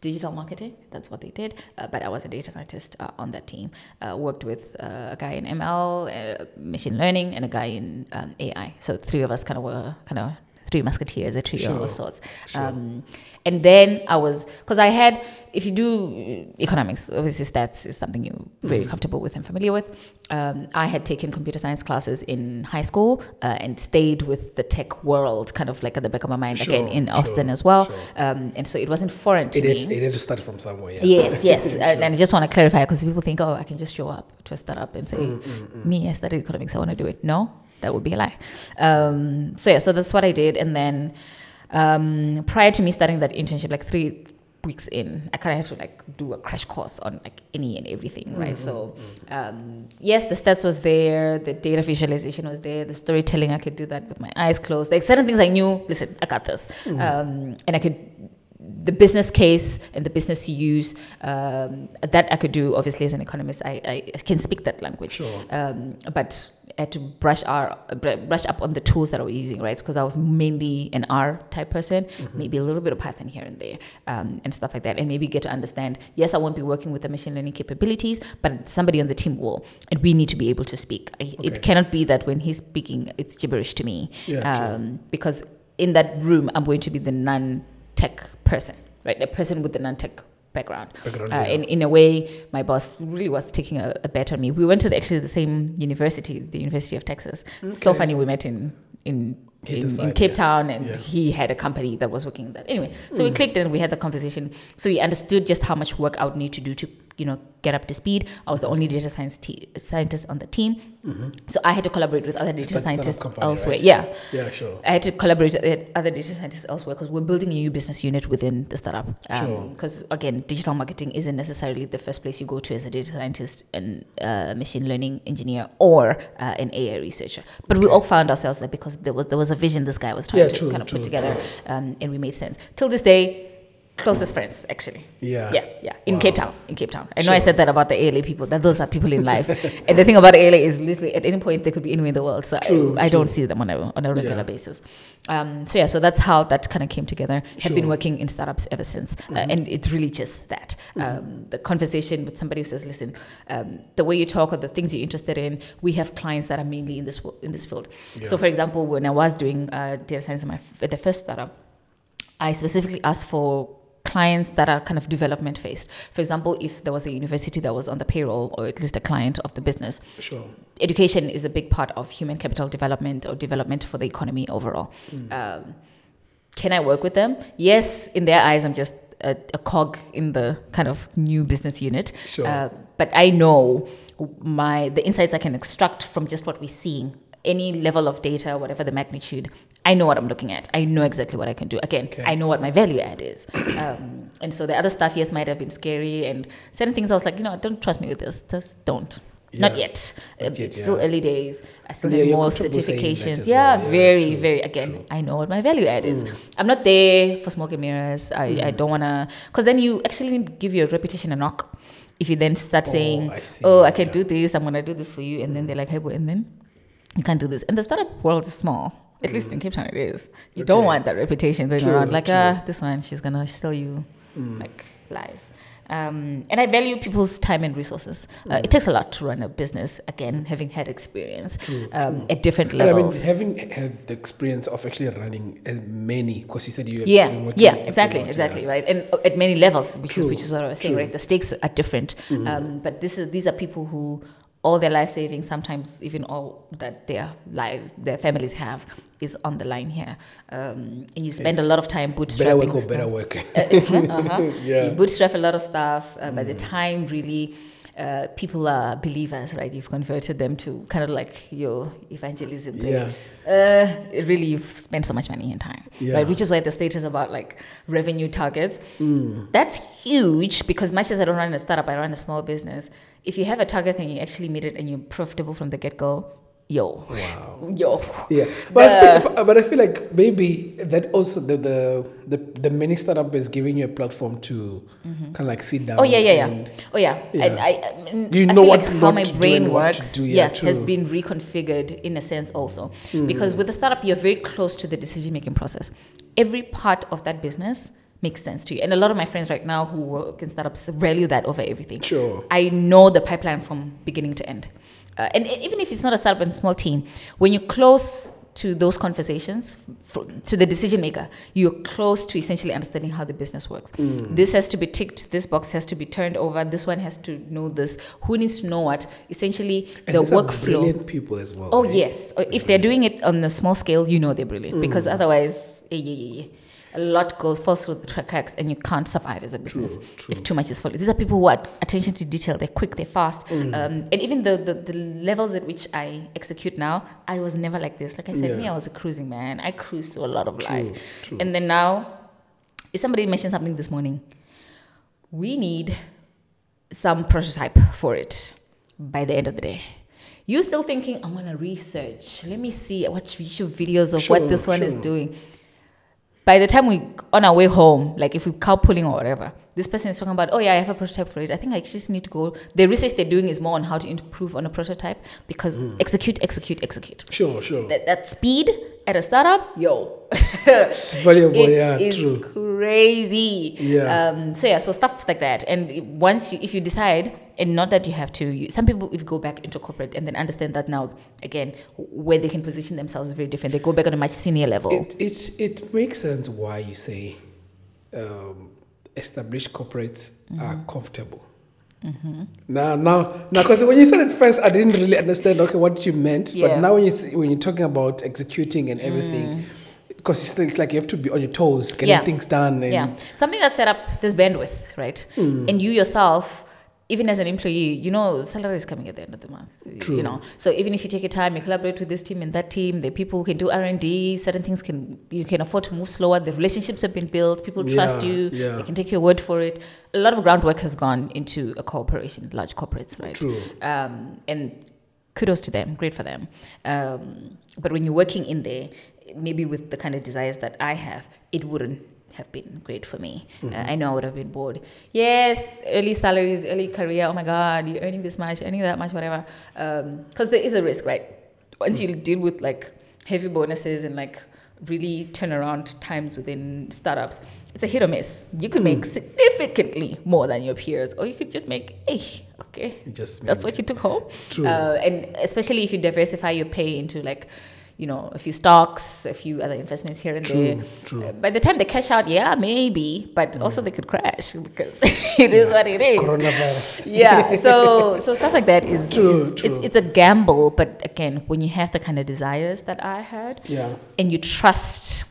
S2: digital marketing. That's what they did. Uh, but I was a data scientist uh, on that team. Uh, worked with uh, a guy in ML, uh, machine learning, and a guy in um, AI. So three of us kind of were kind of three musketeers, a trio
S1: Sure,
S2: of sorts.
S1: sure.
S2: Um, and then I was, because I had, if you do economics, obviously stats is something you're very comfortable with and familiar with. Um, I had taken computer science classes in high school uh, and stayed with the tech world, kind of like at the back of my mind, again
S1: Sure,
S2: in
S1: sure,
S2: Austin as well.
S1: sure.
S2: Um, and so it wasn't foreign to
S1: It
S2: me.
S1: is. It is to start from somewhere. Yeah.
S2: Yes, yes. (laughs) and, and I just want to clarify because people think, oh, I can just show up to a startup and say,
S1: Mm,
S2: me, I studied economics, I want to do it. No, that would be a lie. Um, so, yeah, so that's what I did. And then um, prior to me starting that internship, like three weeks in, I kind of had to like do a crash course on like any and everything, right? So, um, yes, the stats was there, the data visualization was there, the storytelling, I could do that with my eyes closed. Like certain things I knew, listen, I got this. Um, and I could the business case and the business use um, that I could do. Obviously, as an economist, I, I can speak that language.
S1: Sure.
S2: Um, but had to brush our brush up on the tools that I was using, right? Because I was mainly an R type person, maybe a little bit of Python here and there, um, and stuff like that, and maybe get to understand. Yes, I won't be working with the machine learning capabilities, but somebody on the team will, and we need to be able to speak. I,
S1: Okay.
S2: It cannot be that when he's speaking, it's gibberish to me,
S1: Yeah,
S2: um, because in that room, I'm going to be the non-tech person, right? The person with the non-tech background.
S1: Background,
S2: Uh,
S1: yeah.
S2: in, in a way, my boss really was taking a, a bet on me. We went to the, actually the same university, the University of Texas. So funny, we met in in in, in Cape
S1: yeah.
S2: Town, and
S1: Yeah.
S2: he had a company that was working in that. Anyway, so we clicked and we had the conversation. So he understood just how much work I would need to do to you know get up to speed. I was the only data science te- scientist on the team, so I had to collaborate with other data scientists
S1: company,
S2: elsewhere.
S1: right?
S2: Yeah,
S1: Yeah, sure.
S2: I had to collaborate with other data scientists elsewhere because we're building a new business unit within the startup.
S1: Sure.
S2: Because again, digital marketing isn't necessarily the first place you go to as a data scientist and uh, machine learning engineer or uh, an AI researcher. But we all found ourselves there because there was there was a vision this guy was trying
S1: Yeah,
S2: to
S1: true,
S2: kind of
S1: true,
S2: put together, um, and we made sense. Till this day, closest friends actually.
S1: Yeah.
S2: Yeah, yeah. In
S1: Wow.
S2: Cape Town. In Cape Town. I know I said that about the ALA people, that those are people in life. (laughs) and the thing about ALA is literally at any point they could be anywhere in the world. So
S1: True,
S2: I, I don't see them on a, on a regular
S1: Yeah.
S2: basis. Um, so yeah, so that's how that kind of came together. Have been
S1: Mm-hmm.
S2: working in startups ever since. Uh, and it's really just that. Um, the conversation with somebody who says, listen, um, the way you talk or the things you're interested in, we have clients that are mainly in this, in this field. So for example, when I was doing uh, data science in my, at the first startup, I specifically asked for clients that are kind of development phased. For example, if there was a university that was on the payroll or at least a client of the business,
S1: Sure.
S2: education is a big part of human capital development or development for the economy overall. Um, can I work with them? Yes, in their eyes, I'm just a, a cog in the kind of new business unit.
S1: Sure.
S2: Uh, but I know my the insights I can extract from just what we're seeing, any level of data, whatever the magnitude. I know what I'm looking at. I know exactly what I can do. Again,
S1: Okay.
S2: I know what my value add is. um, and so the other stuff, yes, might have been scary. And certain things I was like, you know, don't trust me with this. Just don't. Not yet.
S1: Not
S2: Uh,
S1: yet,
S2: it's still early days. I still
S1: Yeah,
S2: more
S1: comfortable saying that
S2: certifications. Yeah,
S1: well. Yeah,
S2: very,
S1: true,
S2: very. Again,
S1: true.
S2: I know what my value add is. I'm not there for smoke and mirrors. I,
S1: Mm.
S2: I don't want to, because then you actually need to give your reputation a knock. If you then start
S1: Oh,
S2: saying,
S1: I
S2: oh, I can
S1: yeah.
S2: do this, I'm going to do this for you. And then they're like, hey, but, and then you can't do this. And the startup world is small. At least in Cape Town, it is. You don't
S1: Mm.
S2: Want that reputation going
S1: True,
S2: around like,
S1: true. Mm.
S2: ah, this one, she's going to sell you like lies. Um, and I value people's time and resources. Uh, it takes a lot to run a business, again, having had experience um, at different
S1: And I mean,
S2: levels.
S1: having had the experience of actually running as many, because you said you have
S2: yeah,
S1: been working
S2: yeah, exactly, exactly,
S1: yeah.
S2: right, and uh, at many levels, which
S1: True,
S2: is which is what I was saying,
S1: true.
S2: right? The stakes are different, um, but this is these are people who all their life savings, sometimes even all that their lives, their families have, is on the line here, um, and you spend a lot of time bootstrapping.
S1: Better work or better work.
S2: uh-huh, uh-huh. (laughs)
S1: Yeah.
S2: You bootstrap a lot of stuff. Uh, By the time really uh, people are believers, right? You've converted them to kind of like your evangelism. thing.
S1: Yeah.
S2: Uh, really, you've spent so much money and time,
S1: Yeah.
S2: right? Which is why the state is about like revenue targets.
S1: Mm.
S2: That's huge because much as I don't run a startup, I run a small business. If you have a target and you actually meet it and you're profitable from the get go, yo,
S1: Wow.
S2: yo.
S1: Yeah, but I feel, but I feel like maybe that also the the the, the many startup is giving you a platform to kind of like sit down.
S2: Oh yeah, yeah, yeah. Oh yeah.
S1: Yeah.
S2: And I, I,
S1: You know what
S2: like how my brain
S1: and what to
S2: works,
S1: do, yeah,
S2: yes, has been reconfigured in a sense also.
S1: Hmm.
S2: Because with the startup, you're very close to the decision making process. Every part of that business makes sense to you. And a lot of my friends right now who work in startups value that over everything.
S1: Sure.
S2: I know the pipeline from beginning to end. Uh, and e- even if it's not a startup and small team, when you're close to those conversations, for, to the decision maker, you're close to essentially understanding how the business works.
S1: Mm.
S2: This has to be ticked, this box has to be turned over, this one has to know this, who needs to know what. Essentially,
S1: And
S2: the workflow.
S1: brilliant people as well.
S2: Oh
S1: right?
S2: yes, Uh, if they're doing it on a small scale, you know they're brilliant because
S1: Mm.
S2: otherwise, eh, yeah, yeah, yeah. A lot goes falls through the cracks, and you can't survive as a business
S1: true.
S2: if too much is falling. These are people who are attention to detail. They're quick, they're fast,
S1: Mm.
S2: um, and even the, the the levels at which I execute now, I was never like this. Like I said, me, I was a cruising man. I cruised through a lot of
S1: True,
S2: life,
S1: true.
S2: and then now, if somebody mentioned something this morning, we need some prototype for it by the end of the day. you're still thinking, I'm gonna research. Let me see, watch YouTube videos of
S1: Sure,
S2: what this one is doing. By the time we on our way home, like if we carpooling or whatever, this person is talking about, oh yeah, I have a prototype for it. I think I just need to go. The research they're doing is more on how to improve on a prototype because
S1: Mm.
S2: execute, execute, execute.
S1: Sure, sure.
S2: That, that speed at a startup, yo,
S1: it's valuable. (laughs)
S2: it
S1: yeah,
S2: is
S1: true.
S2: crazy.
S1: Yeah.
S2: Um, so yeah, so stuff like that. And once you, if you decide, and not that you have to, you, some people if go back into corporate and then understand that now again where they can position themselves is very different. They go back on a much senior level.
S1: It, it, it makes sense why you say um, established corporates
S2: Mm-hmm.
S1: are comfortable. Now, now, now, because when you said it first, I didn't really understand. Okay, what you meant,
S2: Yeah.
S1: but now when you see, when you're talking about executing and everything, because it's, it's like you have to be on your toes, getting
S2: Mm. Yeah.
S1: things done. And
S2: yeah, something that set up. this bandwidth, right?
S1: Hmm.
S2: And you yourself even as an employee, you know, salary is coming at the end of the month.
S1: True.
S2: You know, so even if you take your time, you collaborate with this team and that team, the people who can do R and D, certain things can you can afford to move slower. The relationships have been built. People trust
S1: Yeah,
S2: you.
S1: yeah.
S2: They can take your word for it. A lot of groundwork has gone into a corporation, large corporates, right?
S1: True.
S2: um, and kudos to them, great for them. Um, but when you're working in there, maybe with the kind of desires that I have, it wouldn't have been great for me. Uh, I know I would have been bored. Yes, early salaries, early career. Oh my God, you're earning this much, earning that much, whatever. Because there is a risk, right? Once you deal with like heavy bonuses and like really turnaround times within startups, it's a hit or miss. You could make significantly more than your peers, or you could just make, hey, okay,
S1: You just
S2: that's what you took home.
S1: True.
S2: Uh, and especially if you diversify your pay into like, you know, a few stocks, a few other investments here and there.
S1: True, true.
S2: Uh, by the time they cash out, yeah, maybe, but also they could crash (laughs) because (laughs) it is what it is.
S1: Coronavirus. (laughs)
S2: Yeah, so so stuff like that is,
S1: True,
S2: is-
S1: true.
S2: it's it's a gamble, but again, when you have the kind of desires that I had,
S1: Yeah.
S2: and you trust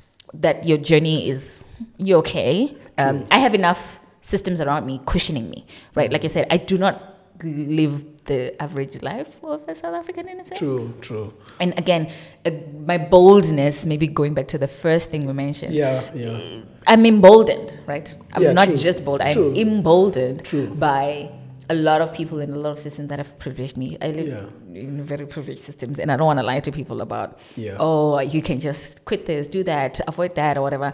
S2: that your journey is you're okay. Um, I have enough systems around me cushioning me, right? Like I said, I do not live the average life of a South African in a sense.
S1: True. True.
S2: And again, uh, my boldness, maybe going back to the first thing we mentioned,
S1: Yeah. Yeah.
S2: I'm emboldened, right? I'm
S1: Yeah,
S2: not
S1: true.
S2: just bold, I'm
S1: True.
S2: emboldened
S1: True.
S2: by a lot of people in a lot of systems that have privileged me. I live
S1: Yeah.
S2: in very privileged systems, and I don't want to lie to people about,
S1: Yeah.
S2: oh, you can just quit this, do that, avoid that, or whatever.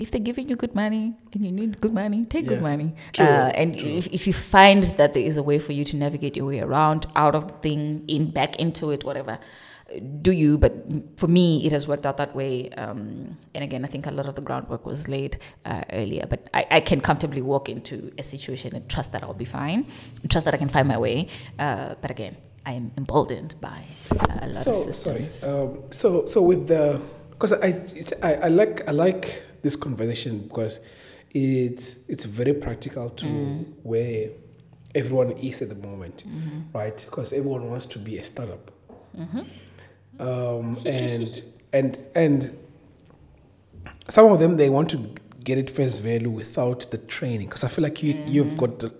S2: If they're giving you good money and you need good money, take good money.
S1: True,
S2: Uh, and
S1: true.
S2: if, if you find that there is a way for you to navigate your way around, out of the thing, in, back into it, whatever, do you. But for me, it has worked out that way. Um, and again, I think a lot of the groundwork was laid uh, earlier. But I, I can comfortably walk into a situation and trust that I'll be fine, and trust that I can find my way. Uh, but again, I am emboldened by uh, a lot
S1: so
S2: of
S1: sorry.
S2: systems.
S1: Um, so so with the because I, I I like I like this conversation because it's it's very practical to
S2: Mm.
S1: where everyone is at the moment,
S2: Mm-hmm.
S1: right? Because everyone wants to be a startup,
S2: Mm-hmm.
S1: um, (laughs) and and and some of them they want to get it face value without the training because I feel like you you've got the,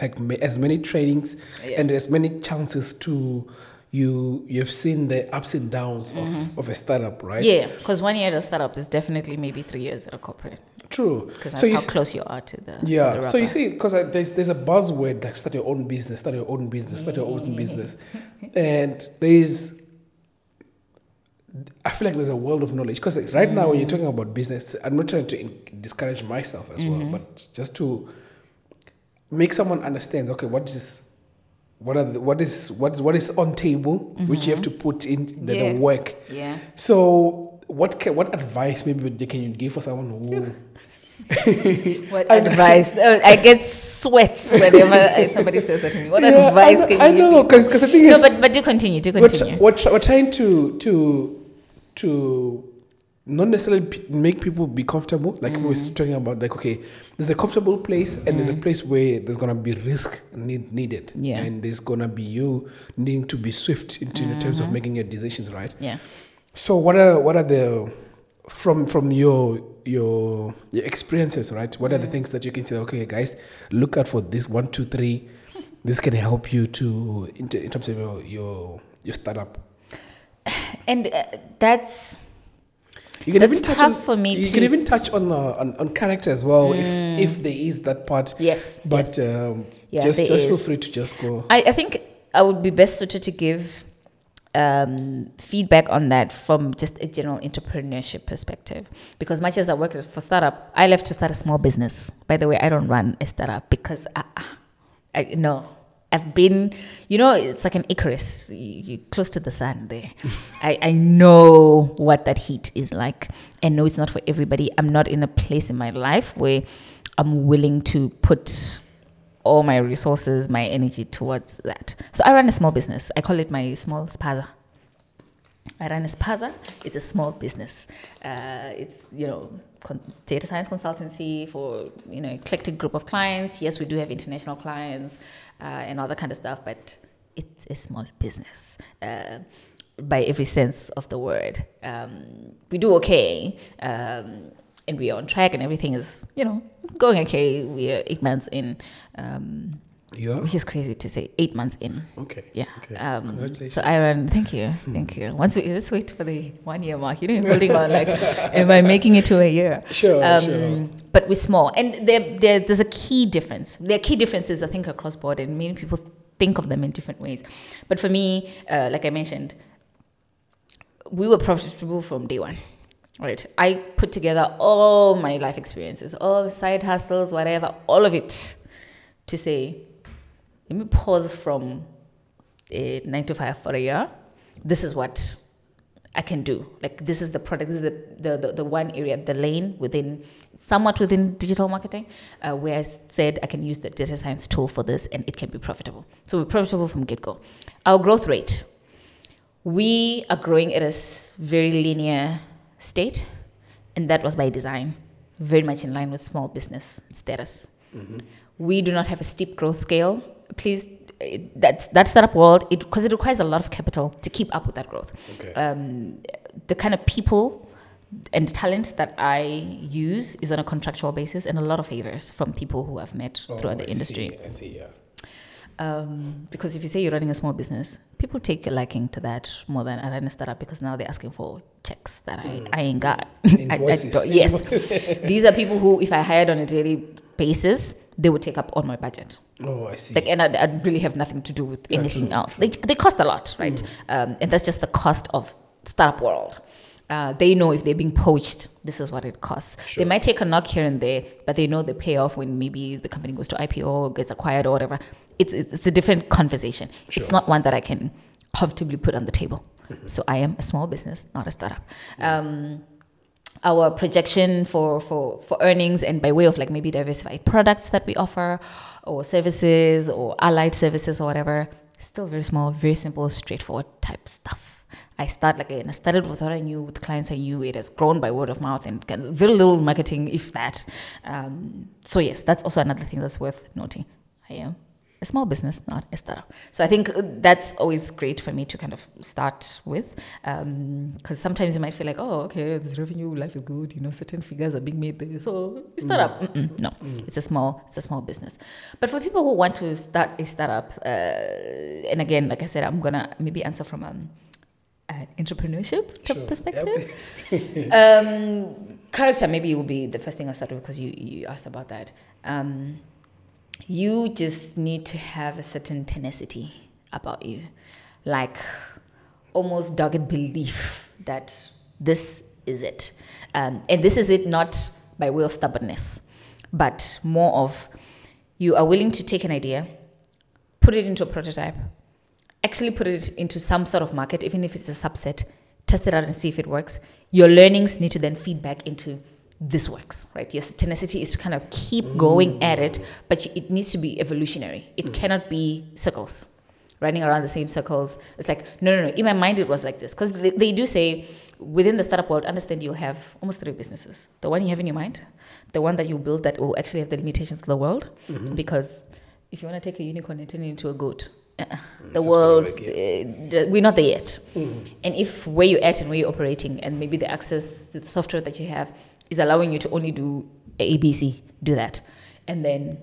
S1: like as many trainings
S2: Yeah.
S1: and as many chances to you you've seen the ups and downs of, mm-hmm. of a startup right?
S2: Yeah, because one year at a startup is definitely maybe three years at a corporate.
S1: true.
S2: Because
S1: so you
S2: how
S1: s-
S2: close you are to the to
S1: yeah
S2: the
S1: so you see because uh, there's there's a buzzword like start your own business start your own business start your own business. And there's I feel like there's a world of knowledge because right now when you're mm. talking about business, I'm not trying to in- discourage myself as well, mm-hmm. but just to make someone understand. Okay, what is what are the, what is what what is on table, which you have to put in the,
S2: Yeah.
S1: the work.
S2: Yeah.
S1: So what can, what advice maybe can you give for someone who (laughs)
S2: What
S1: I-
S2: advice? Oh, I get sweats whenever somebody says that to me. What
S1: Yeah,
S2: advice
S1: I,
S2: can
S1: know- I
S2: you
S1: know
S2: give?
S1: because the thing
S2: No,
S1: is
S2: but but do continue. Do
S1: we're, tr-
S2: continue.
S1: we're, tr- we're trying to to to not necessarily p- make people be comfortable like we were
S2: Mm.
S1: talking about like okay there's a comfortable place and there's a place where there's gonna be risk need, needed
S2: Yeah.
S1: and there's gonna be you needing to be swift into in terms
S2: Mm-hmm.
S1: of making your decisions right
S2: yeah.
S1: so what are what are the from from your your your experiences right what are
S2: Mm.
S1: the things that you can say okay guys look out for this one two three this can help you to in, t- in terms of your your, your startup
S2: And uh, that's
S1: you can
S2: That's
S1: even touch
S2: tough
S1: on,
S2: for me
S1: you
S2: to-
S1: can even touch on, uh, on on character as well if if there is that part
S2: yes.
S1: but
S2: yes.
S1: um,
S2: Yeah,
S1: just
S2: there
S1: just feel
S2: is.
S1: free to just go
S2: I, I think I would be best suited to give um, feedback on that from just a general entrepreneurship perspective. Because much as I work for startup, I left to start a small business. By the way, I don't run a startup because I, I no. I've been, you know, it's like an Icarus. You- You're close to the sun there. (laughs) I, I know what that heat is like. And no, it's not for everybody. I'm not in a place in my life where I'm willing to put all my resources, my energy towards that. So I run a small business. I call it my small spaza. I run a spaza. It's a small business. Uh, it's you know data science consultancy for you know eclectic group of clients. Yes, we do have international clients uh, and all that kind of stuff, but it's a small business. Uh, by every sense of the word, um, we do okay, um, and we are on track, and everything is you know going okay. We are eight months in. Um,
S1: Are?
S2: which is crazy to say. Eight months in.
S1: Okay.
S2: Yeah.
S1: Okay.
S2: Um, so Aaron, thank you, thank you. Once we let's wait for the one year mark. You know, you're (laughs) holding on like, am I making it to a year?
S1: Sure,
S2: Um,
S1: sure.
S2: But we're small, and there, there, there's a key difference. There are key differences, I think, across board, and many people think of them in different ways. But for me, uh, like I mentioned, we were profitable from day one. Right. I put together all my life experiences, all the side hustles, whatever, all of it to say, let me pause from a nine to five for a year. This is what I can do. Like this is the product. This is the the, the, the one area, the lane within somewhat within digital marketing, uh, where I said I can use the data science tool for this and it can be profitable. So we're profitable from get go. Our growth rate, we are growing at a very linear state, and that was by design, very much in line with small business status. We do not have a steep growth scale. Please, it, that's that startup world, it because it requires a lot of capital to keep up with that growth.
S1: Okay.
S2: Um, the kind of people and talent that I use is on a contractual basis, and a lot of favors from people who I've met
S1: Oh,
S2: throughout the
S1: I
S2: industry.
S1: See, I see, yeah.
S2: Um, because if you say you're running a small business, people take a liking to that more than I a startup because now they're asking for checks that I, I ain't got. (laughs) I- I yes. These are people who, if I hired on a daily basis, they would take up all my budget.
S1: Oh, I see.
S2: Like, and I'd, I'd really have nothing to do with anything else. They, they cost a lot, right? Um, and that's just the cost of startup world. Uh, they know if they're being poached, this is what it costs.
S1: Sure.
S2: They might take a knock here and there, but they know the payoff when maybe the company goes to IPO or gets acquired or whatever. It's, it's, it's a different conversation. It's not one that I can comfortably put on the table. So I am a small business, not a startup. Um, our projection for, for, for earnings and by way of like maybe diversified products that we offer or services or allied services or whatever, still very small, very simple, straightforward type stuff. I start like and I started with what I knew, with clients I knew. It has grown by word of mouth and very little marketing, if that. Um, so yes, that's also another thing that's worth noting. I am a small business, not a startup. So I think that's always great for me to kind of start with, because sometimes you might feel like, oh, okay, this revenue, life is good, you know, certain figures are being made there, so startup. Mm-mm, no, it's a small, it's a small business. But for people who want to start a startup, uh, and again, like I said, I'm gonna maybe answer from um, an entrepreneurship
S1: Sure.
S2: perspective. (laughs) um, character maybe will be the first thing I start with because you, you asked about that. Um, you just need to have a certain tenacity about you, like almost dogged belief that this is it. Um, and this is it not by way of stubbornness, but more of you are willing to take an idea, put it into a prototype, actually put it into some sort of market, even if it's a subset, test it out and see if it works. Your learnings need to then feed back into this works, right? Your tenacity is to kind of keep going at it, but it needs to be evolutionary. It cannot be circles, running around the same circles. It's like, no, no, no. In my mind, it was like this. Because they, they do say within the startup world, understand you'll have almost three businesses. The one you have in your mind, the one that you build that will actually have the limitations of the world. Because if you want to take a unicorn and turn it into a goat, uh-uh. the
S1: not
S2: world,
S1: gonna
S2: uh, we're not there yet. And if where you're at and where you're operating, and maybe the access to the software that you have is allowing you to only do A, B, C, do that, and then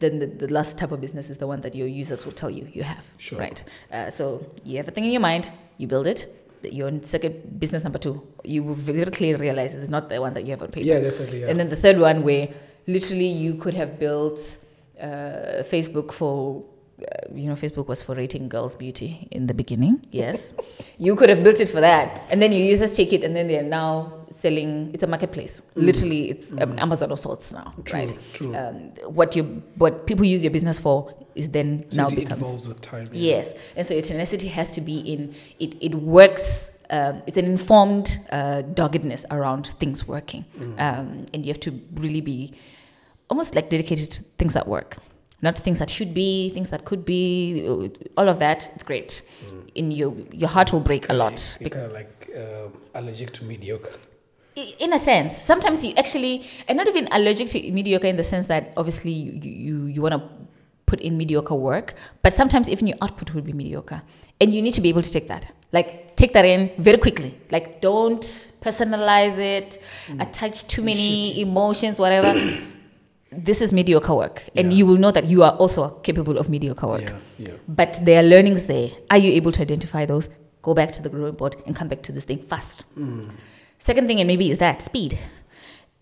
S2: then the, the last type of business is the one that your users will tell you you have.
S1: Sure.
S2: Right. Uh, so you have a thing in your mind, you build it. Your second business number two, you will very clearly realize it's not the one that you have on paper.
S1: Yeah, definitely. Yeah.
S2: And then the third one, where literally you could have built uh, Facebook for, you know, Facebook was for rating girls' beauty in the beginning. (laughs) Yes. you could have built it for that. And then your users take it and then they're now selling, it's a marketplace. Literally, it's um, Amazon of sorts now,
S1: Mm. True,
S2: right?
S1: true.
S2: Um, what you, what people use your business for is then
S1: so
S2: now
S1: it
S2: becomes
S1: evolves with time. yeah.
S2: Yes, and so your tenacity has to be in it. It works. Um, it's an informed uh, doggedness around things working, um, and you have to really be almost like dedicated to things that work, not things that should be, things that could be. All of that, it's great. In your your heart will break a lot.
S1: You're kind of like um, allergic to mediocre.
S2: In a sense sometimes you actually and not even allergic to mediocre in the sense that obviously you you, you want to put in mediocre work but sometimes even your output will be mediocre and you need to be able to take that like take that in very quickly like don't personalize it attach too many emotions whatever (coughs) this is mediocre work, and
S1: Yeah.
S2: you will know that you are also capable of mediocre work.
S1: Yeah, yeah.
S2: But there are learnings there. Are you able to identify those? Go back to the drawing board and come back to this thing fast.
S1: Mm.
S2: Second thing, and maybe is that speed.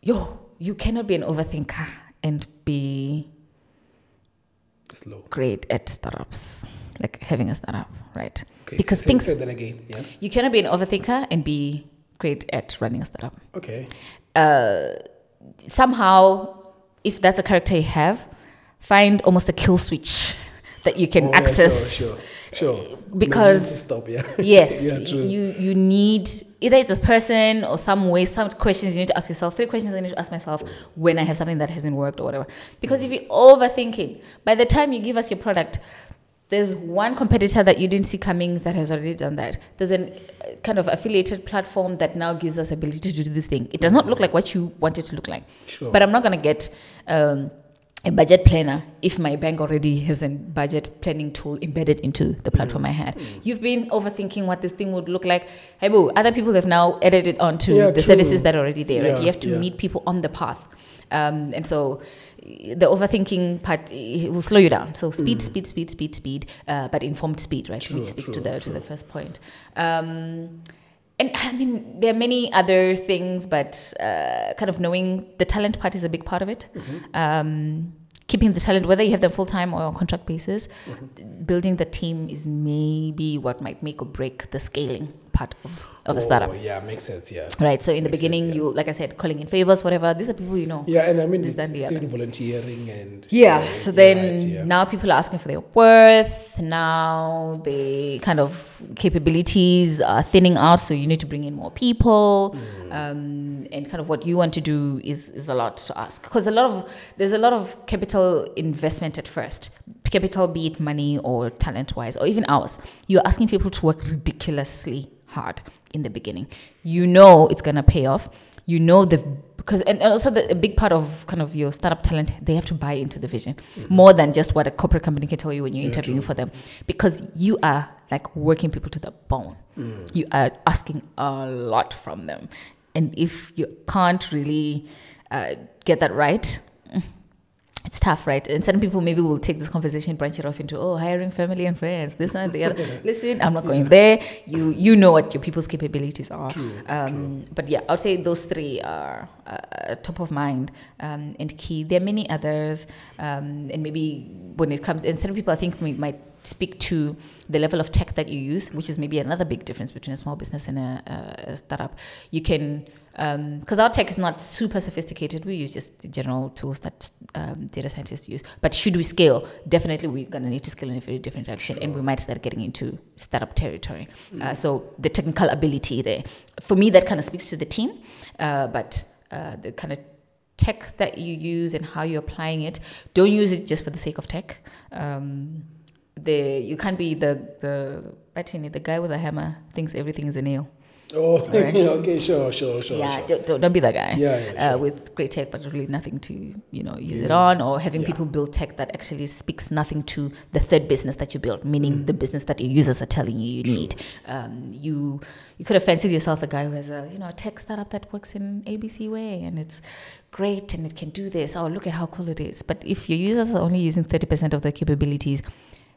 S2: Yo, you cannot be an overthinker and be
S1: Slow.
S2: great at startups, like having a startup, right?
S1: Okay.
S2: Because
S1: say,
S2: things
S1: say that again. Yeah.
S2: you cannot be an overthinker and be great at running a startup.
S1: Okay.
S2: Uh, somehow, if that's a character you have, find almost a kill switch (laughs) that you can
S1: Oh, yeah,
S2: access.
S1: Sure. Sure. Uh, sure.
S2: because-
S1: Emergency stop. Yeah. (laughs)
S2: Yes,
S1: yeah.
S2: You you need either it's a person or some way, some questions you need to ask yourself. Three questions I need to ask myself when I have something that hasn't worked or whatever. Because if you're overthinking, by the time you give us your product, there's one competitor that you didn't see coming that has already done that. There's a uh, kind of affiliated platform that now gives us ability to do this thing. It does not look like what you want it to look like.
S1: Sure.
S2: But I'm not gonna get. Um, a budget planner if my bank already has a budget planning tool embedded into the platform I had. You've been overthinking what this thing would look like. Hey boo, other people have now added it onto
S1: Yeah,
S2: the
S1: true.
S2: services that are already there, right? You have to
S1: yeah.
S2: meet people on the path. Um, and so the overthinking part eh, will slow you down. So speed, speed, speed, speed, speed, uh, but informed speed, right?
S1: True,
S2: Which speaks to
S1: true,
S2: the to the first point. Um, and I mean, there are many other things, but uh, kind of knowing the talent part is a big part of it.
S1: Mm-hmm.
S2: Um, keeping the talent, whether you have them full time or on contract basis,
S1: Mm-hmm.
S2: building the team is maybe what might make or break the scaling part of, of a startup.
S1: Oh, yeah, makes sense. Yeah.
S2: Right. So in the
S1: Makes sense,
S2: beginning,
S1: yeah.
S2: you, like I said, calling in favors, whatever. These are people you know.
S1: Yeah, and I mean,
S2: This,
S1: it's,
S2: that, and the
S1: it's even volunteering and
S2: Yeah. So then
S1: right, yeah.
S2: now people are asking for their worth. Now the kind of capabilities are thinning out. So you need to bring in more people.
S1: Mm.
S2: Um, and kind of what you want to do is, is a lot to ask because a lot of there's a lot of capital investment at first capital be it money or talent wise or even ours you're asking people to work ridiculously hard in the beginning. You know it's to pay off. You know the because and also the, a big part of kind of your startup talent they have to buy into the vision more than just what a corporate company can tell you when you're
S1: Yeah,
S2: interviewing
S1: true.
S2: for them. Because you are like working people to the bone. You are asking a lot from them. And if you can't really uh, get that right mm, it's tough, right? And certain people maybe will take this conversation, branch it off into, oh, hiring family and friends, this and the other. (laughs) Listen, I'm not going there. You you know what your people's capabilities are.
S1: True,
S2: Um, but yeah, I would say those three are uh, top of mind um, and key. There are many others, um, and maybe when it comes, and certain people I think we might speak to the level of tech that you use, which is maybe another big difference between a small business and a, a startup. You can because our tech is not super sophisticated. We use just the general tools that um, data scientists use. But should we scale? Definitely, we're going to need to scale in a very different direction, and we might start getting into startup territory. Uh, so the technical ability there, for me, that kind of speaks to the team. Uh, but uh, the kind of tech that you use and how you're applying it, don't use it just for the sake of tech. Um, the you can't be the the Batini, the guy with a hammer thinks everything is a nail.
S1: Oh, (laughs)
S2: Right.
S1: okay, sure, sure, sure.
S2: yeah,
S1: sure.
S2: Don't, don't, be that guy.
S1: Yeah, yeah,
S2: uh,
S1: sure.
S2: with great tech, but really nothing to you know use it on, or having
S1: Yeah.
S2: people build tech that actually speaks nothing to the third business that you build, meaning the business that your users are telling you you need. Um, you you could have fancied yourself a guy who has a you know a tech startup that works in ABC way, and it's great and it can do this. Oh, look at how cool it is. But if your users are only using thirty percent of the capabilities,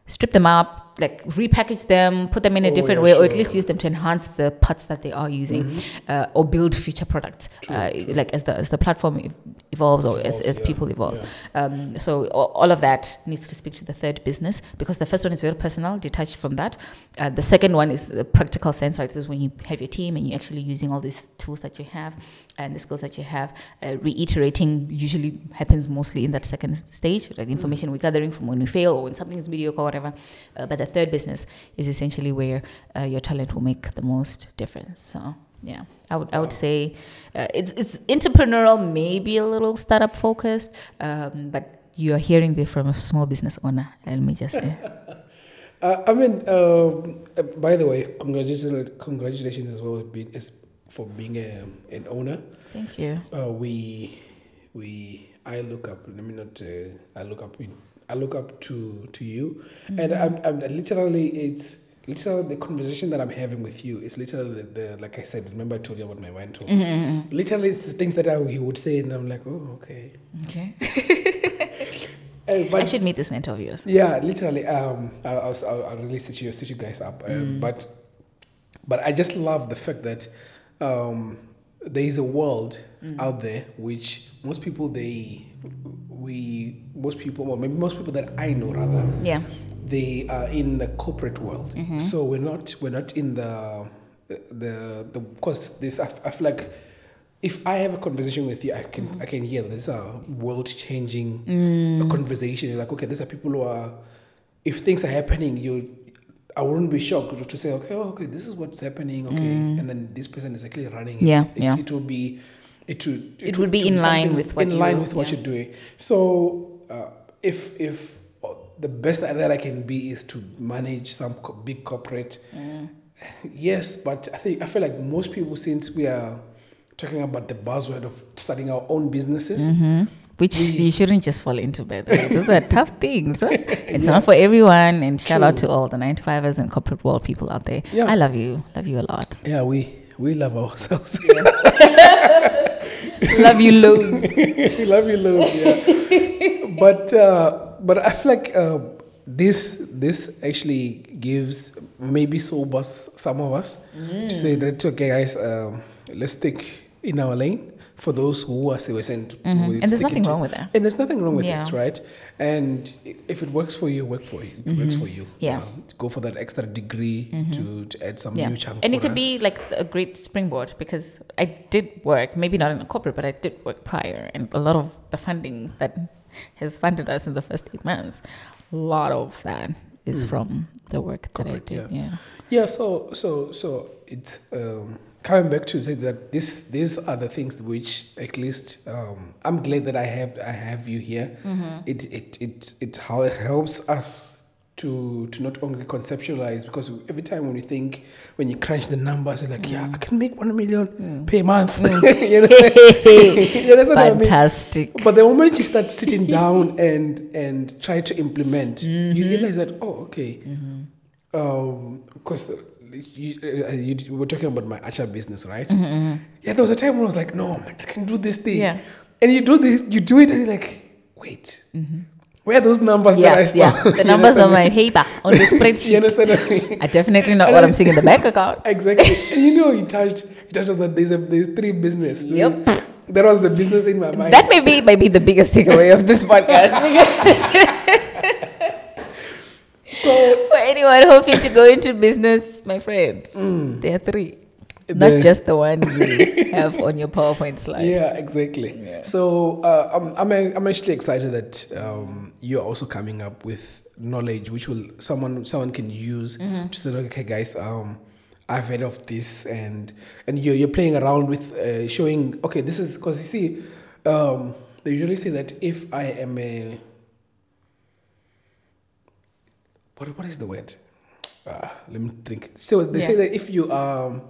S2: strip them up, like repackage them, put them in a
S1: Oh,
S2: different
S1: yeah,
S2: way, or at least use them to enhance the parts that they are using, uh, or build future products.
S1: True,
S2: uh,
S1: true.
S2: Like as the as the platform evolves, or as,
S1: Evolves,
S2: as
S1: yeah,
S2: people evolve.
S1: yeah.
S2: Um, so all of that needs to speak to the third business because the first one is very personal, detached from that. Uh, the second one is the practical sense, right? This is when you have your team and you're actually using all these tools that you have and the skills that you have. Uh, reiterating usually happens mostly in that second stage, like information we're gathering from when we fail or when something is mediocre or whatever. Uh, but the third business is essentially where uh, your talent will make the most difference. So. Yeah, I would I would say uh, it's it's entrepreneurial, maybe a little startup focused, um, but you are hearing this from a small business owner. Let me just say, (laughs)
S1: Uh, I mean, um, uh, by the way, congratulations, congratulations as well with being, as, for being a, an owner.
S2: thank you.
S1: Uh, we, we, I look up. Let me not. Uh, I look up. In, I look up to to you, and I'm, I'm literally it's literally the conversation that I'm having with you is literally the, the like I said. Remember I told you about my mentor.
S2: Mm-hmm,
S1: Literally, it's the things that I, he would say, and I'm like, oh, okay.
S2: Okay. (laughs)
S1: Uh, but
S2: I should meet this mentor of yours.
S1: Yeah, literally. Um, I, I was, I'll, I'll really set you, set you guys up. Um, But, but I just love the fact that um, there is a world out there which most people they we most people well, maybe most people that I know rather
S2: Yeah.
S1: they are in the corporate world. Mm-hmm. So we're not we're not in the the the because this I, I feel like if I have a conversation with you, I can mm-hmm. I can hear that a world changing mm. conversation. You're like okay, these are people who are if things are happening, you I wouldn't be shocked to say okay, oh, okay, this is what's happening, okay, mm. and then this person is actually running it.
S2: Yeah,
S1: it,
S2: yeah.
S1: it will be. It would,
S2: It would be in line with what
S1: in line
S2: you-
S1: with what
S2: yeah.
S1: you're doing. So uh, if if uh, the best that I can be is to manage some co- big corporate, yes, but I think I feel like most people since we are talking about the buzzword of starting our own businesses,
S2: Mm-hmm. Which you shouldn't just fall into, by the way. Those are (laughs) tough things. huh? (laughs) It's not for everyone. And shout out to all the 95ers and corporate world people out there.
S1: Yeah.
S2: I love you. Love you a lot.
S1: yeah, we we love ourselves. (laughs)
S2: love you, loads.
S1: we love you, loads. Yeah, but uh, but I feel like uh, this this actually gives maybe sobers some of us to say that okay, guys, um, let's stick in our lane for those who are still sent.
S2: To And there's nothing wrong with that.
S1: And there's nothing wrong with
S2: Yeah.
S1: it, right? And if it works for you, work for you. It works for you.
S2: Mm-hmm. Yeah. Mm-hmm.
S1: Uh, go for that extra degree to, to add some
S2: Yeah.
S1: new chunk.
S2: And it could
S1: us.
S2: be like a great springboard because I did work, maybe not in a corporate, but I did work prior. And a lot of the funding that has funded us in the first eight months, a lot of that is from the work that
S1: Correct,
S2: I did.
S1: yeah.
S2: Yeah.
S1: Yeah, so so so it's um, coming back to say that this these are the things which at least um, I'm glad that I have I have you here.
S2: Mm-hmm.
S1: It it it it hel- helps us to to not only conceptualize because every time when you think when you crunch the numbers you're like yeah I can make one million
S2: Mm.
S1: per month. (laughs) you know? (laughs) You understand what I mean?
S2: Fantastic.
S1: But the moment you start sitting down (laughs) and and try to implement, you realize that oh okay, because you, uh, Uh, you, you were talking about my Acha business, right? Mm-hmm, mm-hmm. Yeah, there was a time when I was like, no man, I can do this thing.
S2: Yeah.
S1: And you do this, you do it, and you're like, wait, mm-hmm. where are those numbers that I saw?
S2: yeah. (laughs) The numbers on my (laughs) paper on the (laughs)
S1: me? You
S2: spreadsheet
S1: understand what I mean?
S2: definitely not
S1: And
S2: what I'm seeing in the bank account.
S1: Exactly. and you know, you touched, you touched on that there's, a, there's three business.
S2: Yep.
S1: That was the business in my mind.
S2: That may be might be the biggest takeaway of this podcast.
S1: So
S2: For anyone hoping to go into business, my friend, there are three. Not just the one you have on your PowerPoint slide.
S1: Yeah, exactly. So uh, I'm, I'm I'm actually excited that um, you're also coming up with knowledge which will someone someone can use to say, okay, guys, um, I've heard of this, and and you're you're playing around with uh, showing, okay, this is because you see, um, they usually say that if I am a what what is the word? Uh, let me think. So they say that if you um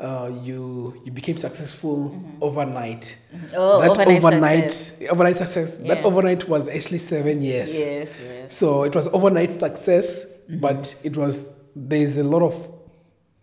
S1: uh, you you became successful overnight.
S2: Oh,
S1: that
S2: overnight
S1: overnight
S2: success.
S1: overnight success. That overnight was actually seven years.
S2: Yes, yes.
S1: So it was overnight success,
S2: Mm-hmm.
S1: but it was there's a lot of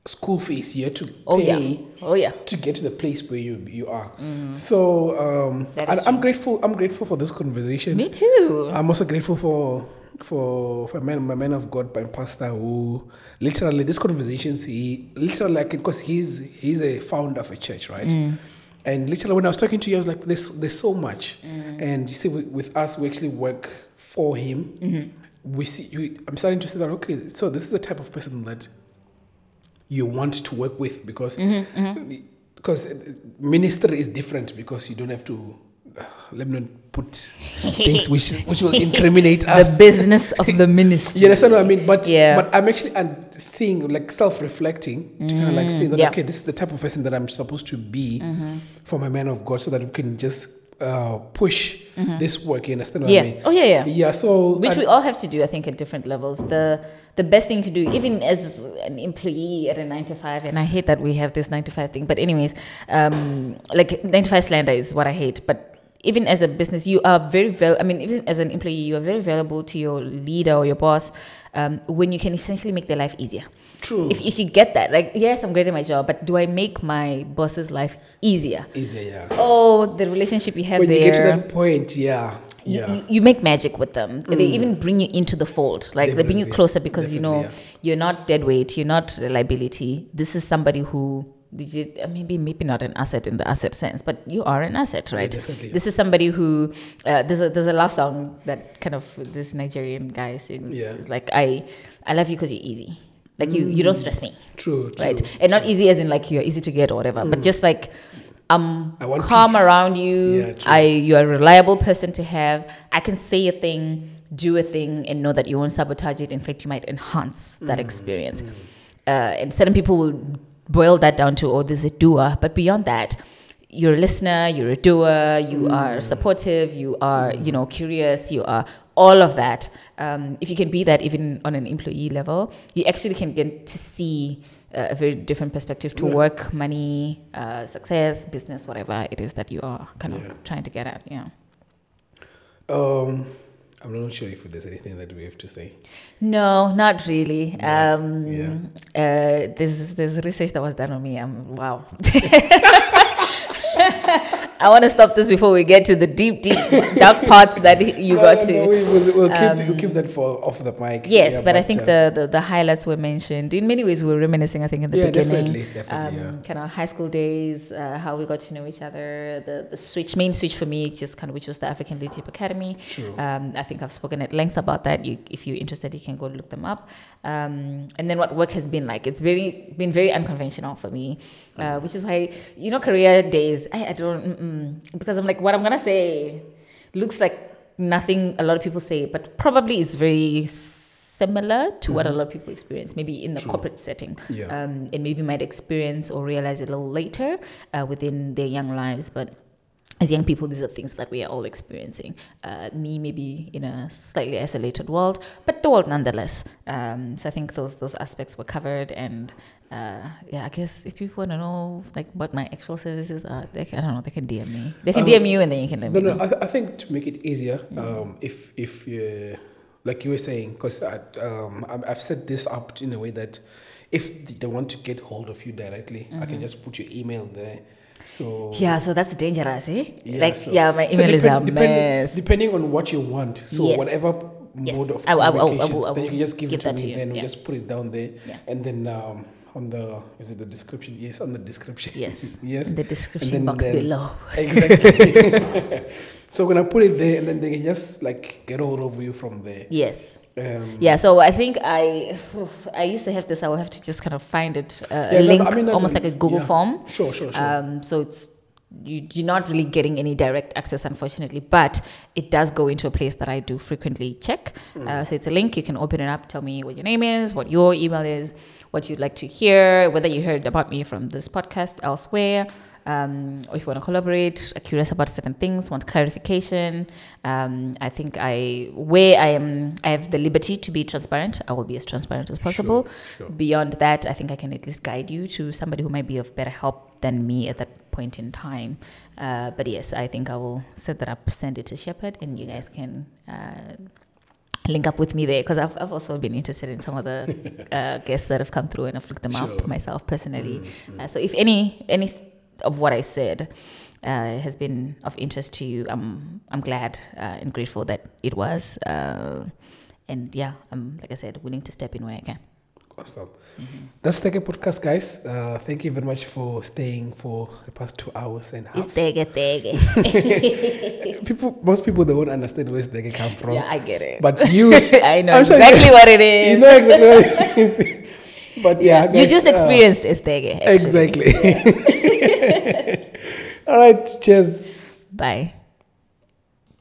S1: school fees you had to
S2: Oh
S1: pay
S2: yeah. Oh yeah.
S1: to get to the place where you you are. So um,
S2: is
S1: I'm grateful. I'm grateful for this conversation.
S2: Me too.
S1: I'm also grateful for for for my man, my man of God, my pastor, who literally these conversations he literally like because he's he's a founder of a church, right? Mm. And literally when I was talking to you, I was like, "There's there's so much," mm. and you see, with, with us, we actually work for him. Mm-hmm. We see. You, I'm starting to see that. Okay, so this is the type of person that you want to work with because mm-hmm, mm-hmm. because ministry is different because you don't have to let me not put (laughs) things which which will incriminate (laughs) us.
S2: The business of the (laughs) ministry.
S1: You understand what I mean? But
S2: Yeah.
S1: but I'm actually un- seeing like self-reflecting to kind of like see that
S2: yeah.
S1: okay, this is the type of person that I'm supposed to be for my man of God, so that we can just uh, push this work. You understand what
S2: Yeah.
S1: I mean?
S2: Oh yeah, yeah.
S1: Yeah. So
S2: Which
S1: and-
S2: we all have to do, I think, at different levels. The the best thing to do, even as an employee at a nine to five, and I hate that we have this nine to five thing. But anyways, um, like nine to five slander is what I hate. But even as a business, you are very val. I mean, even as an employee, you are very valuable to your leader or your boss um, when you can essentially make their life easier.
S1: true.
S2: If if you get that, like yes, I'm great at my job, but do I make my boss's life easier?
S1: easier, yeah.
S2: Oh, the relationship you have
S1: when
S2: there.
S1: you get to that point, yeah.
S2: you,
S1: Yeah.
S2: you, you make magic with them. They even bring you into the fold. Like they bring you closer because you know
S1: Definitely,
S2: you're not dead weight, you're not a liability. This is somebody who did you, uh, maybe maybe not an asset in the asset sense, but you are an asset, right?
S1: definitely.
S2: This is somebody who uh, there's a there's a love song that kind of this Nigerian guy sings.
S1: Yeah.
S2: It's like I I love you because you're easy. Like you you don't stress me,
S1: True, true.
S2: right? And not easy as in like you're easy to get or whatever, but just like I'm
S1: I want
S2: calm
S1: peace.
S2: around you.
S1: Yeah.
S2: I you're a reliable person to have. I can say a thing, do a thing, and know that you won't sabotage it. In fact, you might enhance that
S1: Mm,
S2: experience. Uh, and certain people will boil that down to, oh, there's a doer. But beyond that, you're a listener, you're a doer, you
S1: Mm.
S2: are supportive, you are, you know, curious, you are all of that. Um, if you can be that even on an employee level, you actually can get to see uh, a very different perspective to
S1: Yeah.
S2: work, money, uh, success, business, whatever it is that you are kind
S1: Yeah.
S2: of trying to get at. Yeah.
S1: Um, I'm not sure if there's anything that we have to say.
S2: No, not really.
S1: Yeah,
S2: Um,
S1: yeah.
S2: Uh, there's there's research that was done on me. I'm wow. (laughs) (laughs) I want to stop this before we get to the deep, deep, dark (laughs) parts that you
S1: No,
S2: got
S1: no,
S2: to.
S1: no, we, we'll, we'll, keep,
S2: um,
S1: we'll keep that for off the mic.
S2: Yes,
S1: Yeah,
S2: but, I think
S1: uh,
S2: the, the, the highlights were mentioned. In many ways, we were reminiscing, I think, in the
S1: Yeah,
S2: beginning.
S1: definitely, definitely,
S2: um, Kind of high school days, uh, how we got to know each other, the, the switch, main switch for me, just kind of which was the African Leadership Academy.
S1: True.
S2: Um, I think I've spoken at length about that. You, if you're interested, you can go look them up. Um, and then what work has been like. It's very been very unconventional for me, uh, which is why you know career days. I, I don't because I'm like what I'm gonna say looks like nothing a lot of people say, but probably is very similar to what a lot of people experience, maybe in the
S1: True.
S2: corporate setting,
S1: Yeah.
S2: um, and maybe might experience or realize it a little later uh, within their young lives, but as young people, these are things that we are all experiencing. Uh, me, maybe in a slightly isolated world, but the world nonetheless. Um, so I think those those aspects were covered, and uh, yeah, I guess if people want to know like what my actual services are, they can, I don't know, they can DM me. They can
S1: Um,
S2: DM you, and then you can let
S1: No,
S2: me
S1: no.
S2: know.
S1: I, th- I think to make it easier, um, if if you like you were saying, because um, I've set this up in a way that if they want to get hold of you directly, I can just put your email there. So.
S2: Yeah, so that's dangerous, eh?
S1: Yeah,
S2: like,
S1: so-
S2: yeah, my
S1: so
S2: email is a
S1: depend- depend-
S2: mess.
S1: Depending on what you want, so
S2: Yes.
S1: whatever
S2: Yes.
S1: mode of
S2: I I I will-
S1: communication,
S2: I will
S1: then you can just give,
S2: give
S1: it to
S2: that
S1: me.
S2: to you,
S1: Then we just put it down there,
S2: Yeah.
S1: and then um, on the is it the description? Yes, on the description.
S2: Yes. (laughs)
S1: yes.
S2: The description
S1: then-
S2: box
S1: then-
S2: below. (laughs)
S1: Exactly. (laughs) so when I put it there, and then they can just like get hold of you from there.
S2: Yes.
S1: Um,
S2: Yeah, so I think I I used to have this. I will have to just kind of find it uh,
S1: Yeah,
S2: a
S1: no,
S2: link,
S1: I mean, no,
S2: almost
S1: no,
S2: like a Google
S1: yeah.
S2: form.
S1: Sure, sure, sure.
S2: Um, so it's you, you're not really getting any direct access, unfortunately, but it does go into a place that I do frequently check.
S1: Hmm.
S2: Uh, so it's a link. You can open it up, tell me what your name is, what your email is, what you'd like to hear, whether you heard about me from this podcast elsewhere. Um, or if you want to collaborate, are curious about certain things, want clarification. Um, I think I where I am, I have the liberty to be transparent. I will be as transparent as possible.
S1: sure.
S2: Beyond that, I think I can at least guide you to somebody who might be of better help than me at that point in time. Uh, but yes, I think I will set that up, send it to Shepherd, and you guys can. Uh, link up with me there because I've, I've also been interested in some of the (laughs) uh, guests that have come through and I've looked them
S1: Sure.
S2: up myself personally. Uh, so if any any of what I said uh, has been of interest to you, I'm I'm glad uh, and grateful that it was. Uh, and yeah, I'm like I said, willing to step in when I can.
S1: Awesome. That's the podcast, guys. Uh, thank you very much for staying for the past two hours and a
S2: It's
S1: half.
S2: tege tege. (laughs) (laughs)
S1: people, most people they won't understand where they come from.
S2: Yeah, I get it.
S1: But (laughs) you,
S2: I know
S1: I'm sure
S2: exactly
S1: you-
S2: what it is.
S1: You know exactly what it is. But yeah,
S2: you
S1: guys,
S2: just
S1: uh,
S2: experienced Estege. actually.
S1: exactly. (laughs) All right. Cheers.
S2: Bye.